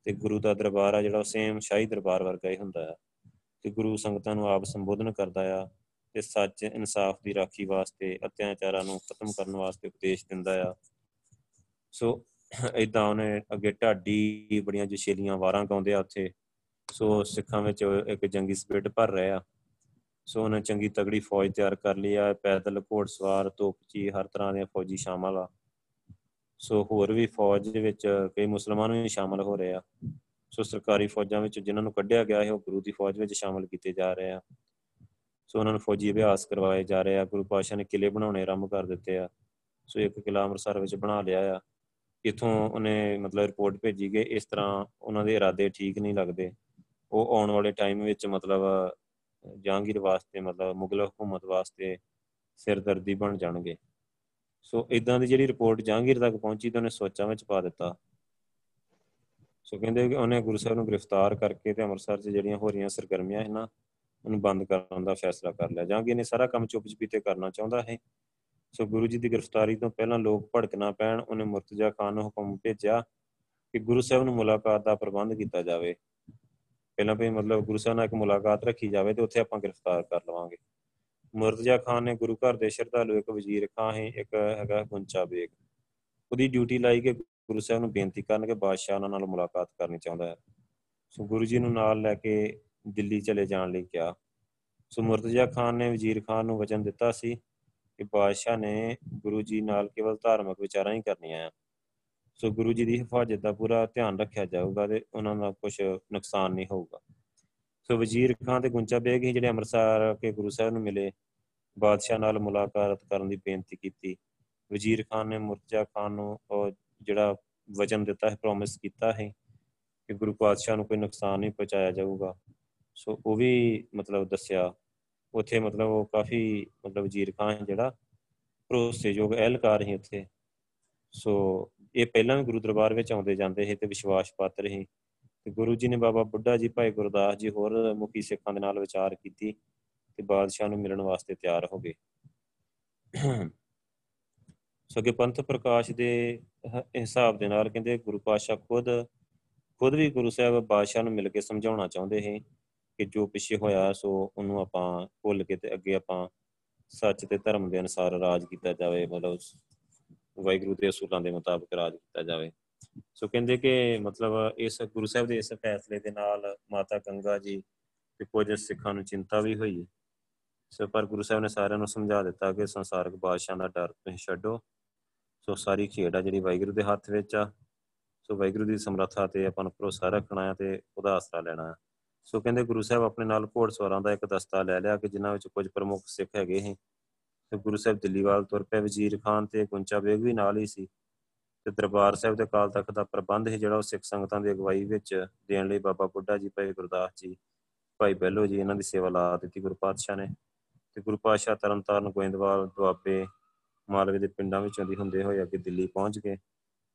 ਤੇ ਗੁਰੂ ਦਾ ਦਰਬਾਰ ਆ ਜਿਹੜਾ ਉਹ ਸੇਮ ਸ਼ਾਹੀ ਦਰਬਾਰ ਵਰਗਾ ਹੀ ਹੁੰਦਾ ਆ। ਤੇ ਗੁਰੂ ਸੰਗਤਾਂ ਨੂੰ ਆਪ ਸੰਬੋਧਨ ਕਰਦਾ ਆ ਤੇ ਸੱਚ, ਇਨਸਾਫ ਦੀ ਰਾਖੀ ਵਾਸਤੇ, ਅਤਿਆਚਾਰਾਂ ਨੂੰ ਖਤਮ ਕਰਨ ਵਾਸਤੇ ਉਪਦੇਸ਼ ਦਿੰਦਾ ਆ। ਸੋ ਇਦਾਂ ਉਹਨੇ ਅੱਗੇ ਢਾਡੀ ਬੜੀਆਂ ਜਸ਼ੇਲੀਆਂ ਵਾਰਾਂ ਗਾਉਂਦੇ ਆ ਉੱਥੇ। ਸੋ ਸਿੱਖਾਂ ਵਿੱਚ ਇੱਕ ਜੰਗੀ ਸਪਿਰਟ ਭਰ ਰਿਹਾ ਸੋ ਉਹਨੇ ਚੰਗੀ ਤਗੜੀ ਫੌਜ ਤਿਆਰ ਕਰ ਲਈ ਆ, ਪੈਦਲ ਘੋੜਸਵਾਰ ਤੋਪਚੀ ਹਰ ਤਰ੍ਹਾਂ ਦੇ ਫੌਜੀ ਸ਼ਾਮਲ ਆ। ਸੋ ਹੋਰ ਵੀ ਫੌਜ ਦੇ ਵਿੱਚ ਕਈ ਮੁਸਲਮਾਨ ਵੀ ਸ਼ਾਮਲ ਹੋ ਰਹੇ ਆ। ਸੋ ਸਰਕਾਰੀ ਫੌਜਾਂ ਵਿੱਚ ਜਿਨ੍ਹਾਂ ਨੂੰ ਕੱਢਿਆ ਗਿਆ ਹੈ, ਉਹ ਗੁਰੂ ਦੀ ਫੌਜ ਵਿੱਚ ਸ਼ਾਮਲ ਕੀਤੇ ਜਾ ਰਹੇ ਆ। ਸੋ ਉਹਨਾਂ ਨੂੰ ਫੌਜੀ ਅਭਿਆਸ ਕਰਵਾਏ ਜਾ ਰਹੇ ਆ, ਗੁਰੂ ਪਾਸ਼ਾ ਨੇ ਕਿਲੇ ਬਣਾਉਣੇ ਆਰੰਭ ਕਰ ਦਿੱਤੇ ਆ। ਸੋ ਇੱਕ ਕਿਲਾ ਅੰਮ੍ਰਿਤਸਰ ਵਿੱਚ ਬਣਾ ਲਿਆ ਆ। ਇਥੋਂ ਉਹਨੇ ਮਤਲਬ ਰਿਪੋਰਟ ਭੇਜੀ ਕਿ ਇਸ ਤਰ੍ਹਾਂ ਉਹਨਾਂ ਦੇ ਇਰਾਦੇ ਠੀਕ ਨਹੀਂ ਲੱਗਦੇ। ਉਹ ਆਉਣ ਵਾਲੇ ਟਾਈਮ ਵਿੱਚ ਮਤਲਬ ਜਹਾਂਗੀਰ ਵਾਸਤੇ, ਮਤਲਬ ਮੁਗਲ ਹਕੂਮਤ ਵਾਸਤੇ ਸਿਰਦਰਦੀ ਬਣ ਜਾਣਗੇ। ਸੋ ਇਦਾਂ ਦੀ ਜਿਹੜੀ ਰਿਪੋਰਟ ਜਹਾਂਗੀਰ ਤੱਕ ਪਹੁੰਚੀ ਤਾਂ ਉਹਨੇ ਸੋਚਾਂ ਵਿੱਚ ਪਾ ਦਿੱਤਾ। ਸੋ ਕਹਿੰਦੇ ਕਿ ਉਹਨੇ ਗੁਰੂ ਸਾਹਿਬ ਨੂੰ ਗ੍ਰਿਫਤਾਰ ਕਰਕੇ ਤੇ ਅੰਮ੍ਰਿਤਸਰ 'ਚ ਜਿਹੜੀਆਂ ਹੋ ਰਹੀਆਂ ਸਰਗਰਮੀਆਂ ਹਨ ਉਹਨੂੰ ਬੰਦ ਕਰਨ ਦਾ ਫੈਸਲਾ ਕਰ ਲਿਆ। ਜਹਾਂਗੀਰ ਨੇ ਸਾਰਾ ਕੰਮ ਚੁੱਪ ਚਪੀਤੇ ਕਰਨਾ ਚਾਹੁੰਦਾ ਹੈ ਸੋ ਗੁਰੂ ਜੀ ਦੀ ਗ੍ਰਿਫਤਾਰੀ ਤੋਂ ਪਹਿਲਾਂ ਲੋਕ ਭੜਕ ਨਾ ਪੈਣ, ਉਹਨੇ ਮੁਰਤਜ਼ਾ ਖਾਨ ਨੂੰ ਹੁਕਮ ਭੇਜਿਆ ਕਿ ਗੁਰੂ ਸਾਹਿਬ ਨੂੰ ਮੁਲਾਕਾਤ ਦਾ ਪ੍ਰਬੰਧ ਕੀਤਾ ਜਾਵੇ। ਪਹਿਲਾਂ ਵੀ ਮਤਲਬ ਗੁਰੂ ਸਾਹਿਬ ਨਾਲ ਇੱਕ ਮੁਲਾਕਾਤ ਰੱਖੀ ਜਾਵੇ ਤੇ ਉੱਥੇ ਆਪਾਂ ਗ੍ਰਿਫਤਾਰ ਕਰ ਲਵਾਂਗੇ। ਮੁਰਤਜ਼ਾ ਖਾਨ ਨੇ ਗੁਰੂ ਘਰ ਦੇ ਸ਼ਰਧਾਲੂ ਇੱਕ ਵਜ਼ੀਰ ਖਾਂ ਹੈ ਇੱਕ ਹੈਗਾ ਗੁੰਚਾ ਬੇਗ। ਉਹਦੀ ਡਿਊਟੀ ਲਾਈ ਕਿ ਗੁਰੂ ਸਾਹਿਬ ਨੂੰ ਬੇਨਤੀ ਕਰਨ ਕਿ ਬਾਦਸ਼ਾਹ ਉਹਨਾਂ ਨਾਲ ਮੁਲਾਕਾਤ ਕਰਨੀ ਚਾਹੁੰਦਾ ਹੈ। ਸੋ ਗੁਰੂ ਜੀ ਨੂੰ ਨਾਲ ਲੈ ਕੇ ਦਿੱਲੀ ਚਲੇ ਜਾਣ ਲਈ ਕਿਹਾ। ਸੋ ਮੁਰਤਜ਼ਾ ਖਾਨ ਨੇ ਵਜ਼ੀਰ ਖਾਨ ਨੂੰ ਵਚਨ ਦਿੱਤਾ ਸੀ ਕਿ ਬਾਦਸ਼ਾਹ ਨੇ ਗੁਰੂ ਜੀ ਨਾਲ ਕੇਵਲ ਧਾਰਮਿਕ ਵਿਚਾਰਾਂ ਹੀ ਕਰਨੀਆਂ ਆ। ਸੋ ਗੁਰੂ ਜੀ ਦੀ ਹਿਫਾਜ਼ਤ ਦਾ ਪੂਰਾ ਧਿਆਨ ਰੱਖਿਆ ਜਾਊਗਾ ਤੇ ਉਹਨਾਂ ਦਾ ਕੁਝ ਨੁਕਸਾਨ ਨਹੀਂ ਹੋਊਗਾ। ਸੋ ਵਜ਼ੀਰ ਖਾਨ ਤੇ ਗੁੰਚਾ ਬੇਗ ਹੀ ਜਿਹੜੇ ਅੰਮ੍ਰਿਤਸਰ ਕੇ ਗੁਰੂ ਸਾਹਿਬ ਨੂੰ ਮਿਲੇ, ਬਾਦਸ਼ਾਹ ਨਾਲ ਮੁਲਾਕਾਤ ਕਰਨ ਦੀ ਬੇਨਤੀ ਕੀਤੀ। ਵਜ਼ੀਰ ਖਾਨ ਨੇ ਮੁਰਤਜ਼ਾ ਖਾਨ ਨੂੰ ਉਹ ਜਿਹੜਾ ਵਚਨ ਦਿੱਤਾ ਹੈ ਪ੍ਰੋਮਿਸ ਕੀਤਾ ਹੈ ਕਿ ਗੁਰੂ ਪਾਤਸ਼ਾਹ ਨੂੰ ਕੋਈ ਨੁਕਸਾਨ ਨਹੀਂ ਪਹੁੰਚਾਇਆ ਜਾਊਗਾ। ਸੋ ਉਹ ਵੀ ਮਤਲਬ ਦੱਸਿਆ, ਉੱਥੇ ਮਤਲਬ ਉਹ ਕਾਫੀ ਮਤਲਬ ਵਜ਼ੀਰ ਖਾਨ ਜਿਹੜਾ, ਭਰੋਸੇਯੋਗ ਅਹਿਲਕਾਰ ਹੀ ਉੱਥੇ। ਸੋ ਇਹ ਪਹਿਲਾਂ ਵੀ ਗੁਰੂ ਦਰਬਾਰ ਵਿੱਚ ਆਉਂਦੇ ਜਾਂਦੇ ਸੀ ਤੇ ਵਿਸ਼ਵਾਸ ਪਾਤਰ ਸੀ। ਤੇ ਗੁਰੂ ਜੀ ਨੇ ਬਾਬਾ ਬੁੱਢਾ ਜੀ, ਭਾਈ ਗੁਰਦਾਸ ਜੀ ਹੋਰ ਮੁਖੀ ਸਿੱਖਾਂ ਦੇ ਨਾਲ ਵਿਚਾਰ ਕੀਤੀ ਤੇ ਬਾਦਸ਼ਾਹ ਨੂੰ ਮਿਲਣ ਵਾਸਤੇ ਤਿਆਰ ਹੋ ਗਏ। ਸੋ ਕਿ ਪੰਥ ਪ੍ਰਕਾਸ਼ ਦੇ ਹਿਸਾਬ ਦੇ ਨਾਲ ਕਹਿੰਦੇ ਗੁਰੂ ਪਾਤਸ਼ਾਹ ਖੁਦ ਖੁਦ ਵੀ ਗੁਰੂ ਸਾਹਿਬ ਬਾਦਸ਼ਾਹ ਨੂੰ ਮਿਲ ਕੇ ਸਮਝਾਉਣਾ ਚਾਹੁੰਦੇ ਸੀ ਕਿ ਜੋ ਪਿੱਛੇ ਹੋਇਆ ਸੋ ਉਹਨੂੰ ਆਪਾਂ ਭੁੱਲ ਕੇ ਤੇ ਅੱਗੇ ਆਪਾਂ ਸੱਚ ਤੇ ਧਰਮ ਦੇ ਅਨੁਸਾਰ ਰਾਜ ਕੀਤਾ ਜਾਵੇ, ਮਤਲਬ ਵਾਹਿਗੁਰੂ ਦੇ ਅਸੂਲਾਂ ਦੇ ਮੁਤਾਬਕ ਰਾਜ ਕੀਤਾ ਜਾਵੇ। ਸੋ ਕਹਿੰਦੇ ਕਿ ਮਤਲਬ ਇਸ ਗੁਰੂ ਸਾਹਿਬ ਦੇ ਇਸ ਫੈਸਲੇ ਦੇ ਨਾਲ ਮਾਤਾ ਗੰਗਾ ਜੀ ਤੇ ਕੁਝ ਸਿੱਖਾਂ ਨੂੰ ਚਿੰਤਾ ਵੀ ਹੋਈ। ਸੋ ਪਰ ਗੁਰੂ ਸਾਹਿਬ ਨੇ ਸਾਰਿਆਂ ਨੂੰ ਸਮਝਾ ਦਿੱਤਾ ਕਿ ਸੰਸਾਰਿਕ ਬਾਦਸ਼ਾਹਾਂ ਦਾ ਡਰ ਤੁਸੀਂ ਛੱਡੋ। ਸੋ ਸਾਰੀ ਖੇਡ ਆ ਜਿਹੜੀ ਵਾਹਿਗੁਰੂ ਦੇ ਹੱਥ ਵਿੱਚ ਆ। ਸੋ ਵਾਹਿਗੁਰੂ ਦੀ ਸਮਰੱਥਾ ਤੇ ਆਪਾਂ ਨੂੰ ਭਰੋਸਾ ਰੱਖਣਾ ਹੈ ਤੇ ਉਹਦਾ ਆਸਰਾ ਲੈਣਾ ਹੈ ਸੋ ਕਹਿੰਦੇ ਗੁਰੂ ਸਾਹਿਬ ਆਪਣੇ ਨਾਲ ਘੋੜਸਵਾਰਾਂ ਦਾ ਇੱਕ ਦਸਤਾ ਲੈ ਲਿਆ ਕਿ ਜਿਨ੍ਹਾਂ ਵਿੱਚ ਕੁਝ ਪ੍ਰਮੁੱਖ ਸਿੱਖ ਹੈਗੇ ਸੀ। ਤੇ ਗੁਰੂ ਸਾਹਿਬ ਦਿੱਲੀਵਾਲ ਤੁਰ ਪਏ, ਵਜ਼ੀਰ ਖਾਨ ਤੇ ਗੁੰਚਾ ਬੇਗ ਵੀ ਨਾਲ ਹੀ ਸੀ। ਤੇ ਦਰਬਾਰ ਸਾਹਿਬ ਦੇ ਕਾਲ ਤੱਕ ਦਾ ਪ੍ਰਬੰਧ ਹੈ ਜਿਹੜਾ ਉਹ ਸਿੱਖ ਸੰਗਤਾਂ ਦੀ ਅਗਵਾਈ ਵਿੱਚ ਦੇਣ ਲਈ ਬਾਬਾ ਬੁੱਢਾ ਜੀ, ਭਾਈ ਗੁਰਦਾਸ ਜੀ, ਭਾਈ ਬੈਲੋ ਜੀ ਇਹਨਾਂ ਦੀ ਸੇਵਾ ਲਾ ਦਿੱਤੀ ਗੁਰੂ ਪਾਤਸ਼ਾਹ ਨੇ। ਤੇ ਗੁਰੂ ਪਾਤਸ਼ਾਹ ਤਰਨਤਾਰਨ, ਗੋਇੰਦਵਾਲ, ਦੁਆਬੇ ਮਾਲਵੇ ਦੇ ਪਿੰਡਾਂ ਵਿੱਚੋਂ ਦੀ ਹੁੰਦੇ ਹੋਏ ਅੱਗੇ ਦਿੱਲੀ ਪਹੁੰਚ ਗਏ।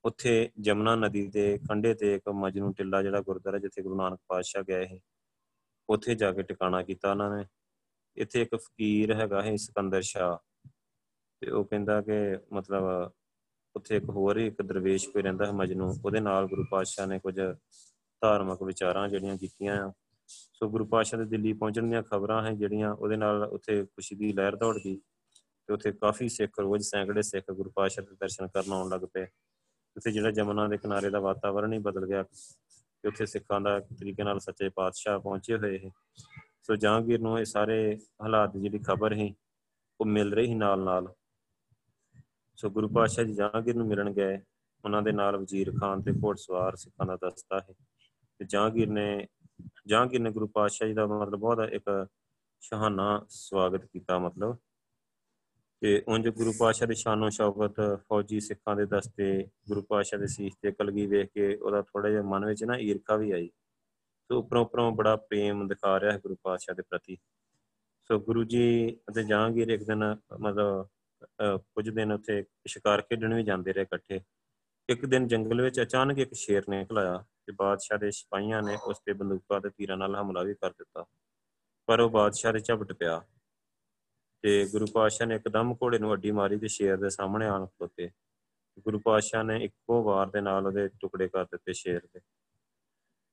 ਉੱਥੇ ਜਮਨਾ ਨਦੀ ਦੇ ਕੰਢੇ ਤੇ ਇੱਕ ਮਜਨੂ ਟਿੱਲਾ ਜਿਹੜਾ ਗੁਰਦੁਆਰਾ ਜਿੱਥੇ ਗੁਰੂ ਨਾਨਕ ਪਾਤਸ਼ਾਹ ਗਏ ਸੀ ਉੱਥੇ ਜਾ ਕੇ ਟਿਕਾਣਾ ਕੀਤਾ ਉਹਨਾਂ ਨੇ। ਇੱਥੇ ਇੱਕ ਫਕੀਰ ਹੈਗਾ ਹੈ ਸਿਕੰਦਰ ਸ਼ਾ ਤੇ ਉਹ ਕਹਿੰਦਾ ਕਿ ਮਤਲਬ ਉੱਥੇ ਇੱਕ ਹੋਰ ਇੱਕ ਦਰਵੇਸ਼ ਕੋਈ ਰਹਿੰਦਾ ਹੈ ਮਜਨੂ, ਉਹਦੇ ਨਾਲ ਗੁਰੂ ਪਾਤਸ਼ਾਹ ਨੇ ਕੁਝ ਧਾਰਮਿਕ ਵਿਚਾਰਾਂ ਜਿਹੜੀਆਂ ਕੀਤੀਆਂ ਆ। ਸੋ ਗੁਰੂ ਪਾਤਸ਼ਾਹ ਦੇ ਦਿੱਲੀ ਪਹੁੰਚਣ ਦੀਆਂ ਖਬਰਾਂ ਹੈ ਜਿਹੜੀਆਂ, ਉਹਦੇ ਨਾਲ ਉੱਥੇ ਖੁਸ਼ੀ ਦੀ ਲਹਿਰ ਦੌੜ ਗਈ। ਤੇ ਉੱਥੇ ਕਾਫੀ ਸਿੱਖ ਰੋਜ਼ ਸੈਂਕੜੇ ਸਿੱਖ ਗੁਰੂ ਪਾਤਸ਼ਾਹ ਦੇ ਦਰਸ਼ਨ ਕਰਨ ਆਉਣ ਲੱਗ ਪਏ। ਉੱਥੇ ਜਿਹੜਾ ਜਮਨਾ ਦੇ ਕਿਨਾਰੇ ਦਾ ਵਾਤਾਵਰਣ ਹੀ ਬਦਲ ਗਿਆ ਤੇ ਉੱਥੇ ਸਿੱਖਾਂ ਦਾ ਇੱਕ ਤਰੀਕੇ ਨਾਲ ਸੱਚੇ ਪਾਤਸ਼ਾਹ ਪਹੁੰਚੇ ਹੋਏ ਹੈ ਸੋ ਜਹਾਂਗੀਰ ਨੂੰ ਇਹ ਸਾਰੇ ਹਾਲਾਤ ਦੀ ਜਿਹੜੀ ਖਬਰ ਹੈ ਉਹ ਮਿਲ ਰਹੀ ਸੀ ਨਾਲ ਨਾਲ ਸੋ ਗੁਰੂ ਪਾਤਸ਼ਾਹ ਜੀ ਜਹਾਂਗੀਰ ਨੂੰ ਮਿਲਣ ਗਏ। ਉਹਨਾਂ ਦੇ ਨਾਲ ਵਜ਼ੀਰ ਖਾਨ ਤੇ ਘੋੜਸਵਾਰ ਸਿੱਖਾਂ ਦਾ ਦਸਤਾ ਹੈ ਤੇ ਜਹਾਂਗੀਰ ਨੇ ਜਹਾਂਗੀਰ ਨੇ ਗੁਰੂ ਪਾਤਸ਼ਾਹ ਜੀ ਦਾ ਮਤਲਬ ਬਹੁਤ ਇੱਕ ਸ਼ਹਾਨਾ ਸਵਾਗਤ ਕੀਤਾ ਮਤਲਬ। ਤੇ ਉਂਝ ਗੁਰੂ ਪਾਤਸ਼ਾਹ ਦੇ ਸ਼ਾਨੋ ਸ਼ੌਕਤ ਫੌਜੀ ਸਿੱਖਾਂ ਦੇ ਦਸਤੇ, ਗੁਰੂ ਪਾਤਸ਼ਾਹ ਦੇ ਸੀਸ ਤੇ ਕਲਗੀ ਵੇਖ ਕੇ ਉਹਦਾ ਥੋੜਾ ਜਿਹਾ ਮਨ ਵਿੱਚ ਨਾ ਈਰਖਾ ਵੀ ਆਈ। ਸੋ ਉੱਪਰੋਂ ਉੱਪਰੋਂ ਬੜਾ ਪ੍ਰੇਮ ਦਿਖਾ ਰਿਹਾ ਹੈ ਗੁਰੂ ਪਾਤਸ਼ਾਹ ਦੇ ਪ੍ਰਤੀ। ਸੋ ਗੁਰੂ ਜੀ ਅਤੇ ਜਹਾਂਗੀਰ ਇੱਕ ਦਿਨ ਮਤਲਬ ਕੁਝ ਦਿਨ ਉੱਥੇ ਸ਼ਿਕਾਰ ਖੇਡਣ ਵੀ ਜਾਂਦੇ ਰਹੇ ਇਕੱਠੇ। ਇੱਕ ਦਿਨ ਜੰਗਲ ਵਿੱਚ ਅਚਾਨਕ ਇੱਕ ਸ਼ੇਰ ਨਿਕਲ ਆਇਆ ਤੇ ਬਾਦਸ਼ਾਹ ਦੇ ਸਿਪਾਹੀਆਂ ਨੇ ਉਸ ਤੇ ਬੰਦੂਕਾਂ ਤੇ ਤੀਰਾਂ ਨਾਲ ਹਮਲਾ ਵੀ ਕਰ ਦਿੱਤਾ। ਪਰ ਉਹ ਬਾਦਸ਼ਾਹ ਦੇ ਝਪਟ ਪਿਆ। ਤੇ ਗੁਰੂ ਪਾਤਸ਼ਾਹ ਨੇ ਇੱਕਦਮ ਘੋੜੇ ਨੂੰ ਅੱਡੀ ਮਾਰੀ ਤੇ ਸ਼ੇਰ ਦੇ ਸਾਹਮਣੇ ਆਣ ਖਲੋਤੇ। ਗੁਰੂ ਪਾਤਸ਼ਾਹ ਨੇ ਇੱਕੋ ਵਾਰ ਦੇ ਨਾਲ ਉਹਦੇ ਟੁਕੜੇ ਕਰ ਦਿੱਤੇ ਸ਼ੇਰ ਦੇ।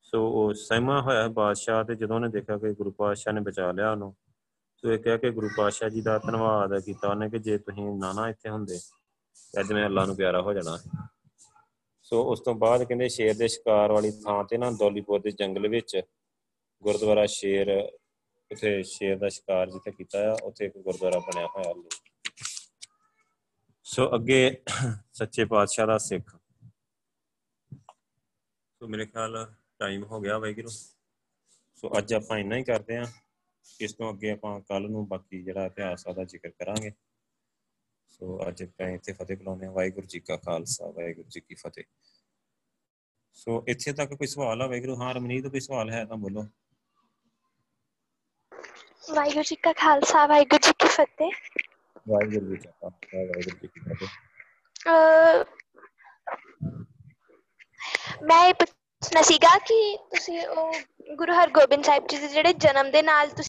ਸੋ ਉਹ ਸਹਿਮਾ ਹੋਇਆ ਬਾਦਸ਼ਾਹ ਤੇ ਜਦੋਂ ਉਹਨੇ ਦੇਖਿਆ ਕਿ ਗੁਰੂ ਪਾਤਸ਼ਾਹ ਨੇ ਬਚਾ ਲਿਆ ਉਹਨੂੰ, ਸੋ ਇਹ ਕਹਿ ਕੇ ਗੁਰੂ ਪਾਤਸ਼ਾਹ ਜੀ ਦਾ ਧੰਨਵਾਦ ਕੀਤਾ ਉਹਨੇ ਕਿ ਜੇ ਤੁਸੀਂ ਨਾ ਨਾ ਇੱਥੇ ਹੁੰਦੇ, ਅੱਜ ਮੈਂ ਅੱਲਾ ਨੂੰ ਪਿਆਰਾ ਹੋ ਜਾਣਾ। ਸੋ ਉਸ ਤੋਂ ਬਾਅਦ ਕਹਿੰਦੇ ਸ਼ੇਰ ਦੇ ਸ਼ਿਕਾਰ ਵਾਲੀ ਥਾਂ ਤੇ ਨਾ ਦੌਲੀਪੁਰ ਦੇ ਜੰਗਲ ਵਿੱਚ ਗੁਰਦੁਆਰਾ ਸ਼ੇਰ ਉਥੇ ਸ਼ੇਰ ਦਾ ਸ਼ਿਕਾਰ ਜਿੱਥੇ ਕੀਤਾ ਆ, ਉੱਥੇ ਇੱਕ ਗੁਰਦੁਆਰਾ ਬਣਿਆ ਹੋਇਆ ਹੈ ਸੋ ਅੱਗੇ ਸੱਚੇ ਪਾਤਸ਼ਾਹ ਦਾ ਸਿੱਖ। ਸੋ ਮੇਰੇ ਖਿਆਲ ਟਾਈਮ ਹੋ ਗਿਆ ਵਾਹਿਗੁਰੂ। ਸੋ ਅੱਜ ਆਪਾਂ ਇੰਨਾ ਹੀ ਕਰਦੇ ਆਂ ਇਸ ਤੋਂ ਅੱਗੇ ਆਪਾਂ ਕੱਲ ਨੂੰ ਬਾਕੀ ਜਿਹੜਾ ਇਤਿਹਾਸ ਦਾ ਜ਼ਿਕਰ ਕਰਾਂਗੇ। ਸੋ ਅੱਜ ਆਪਾਂ ਇੱਥੇ ਫਤਿਹ ਬੁਲਾਉਂਦੇ ਹਾਂ। ਵਾਹਿਗੁਰੂ ਜੀ ਕਾ ਖਾਲਸਾ, ਵਾਹਿਗੁਰੂ ਜੀ ਕੀ ਫਤਿਹ। ਸੋ ਇੱਥੇ ਤੱਕ ਕੋਈ ਸਵਾਲ ਆ ਵਾਹਿਗੁਰੂ? ਹਾਂ ਰਮਨੀਤ, ਕੋਈ ਸਵਾਲ ਹੈ ਤਾਂ ਬੋਲੋ। ਵਾਹਿਗੁਰੂ ਜੀ ਕਾ ਖਾਲਸਾ ਵਾਹਿਗੁਰੂ ਜੀ ਕੀ ਫਤਿਹ। ਵਾਹਿਗੁਰੂ ਜੀ ਕਾ ਖਾਲਸਾ ਵਾਹਿਗੁਰੂ ਜੀ ਕੀ ਫਤਿਹ। ਮੈਂ ਇਹ ਪੁੱਛਣਾ ਸੀਗਾ ਕਿ ਤੁਸੀਂ ਉਹ ਗੁਰੂ ਹਰਗੋਬਿੰਦ ਸਾਹਿਬ ਜੀ ਦੇ ਜਿਹੜੇ ਜਨਮ ਦੇ ਨਾਲ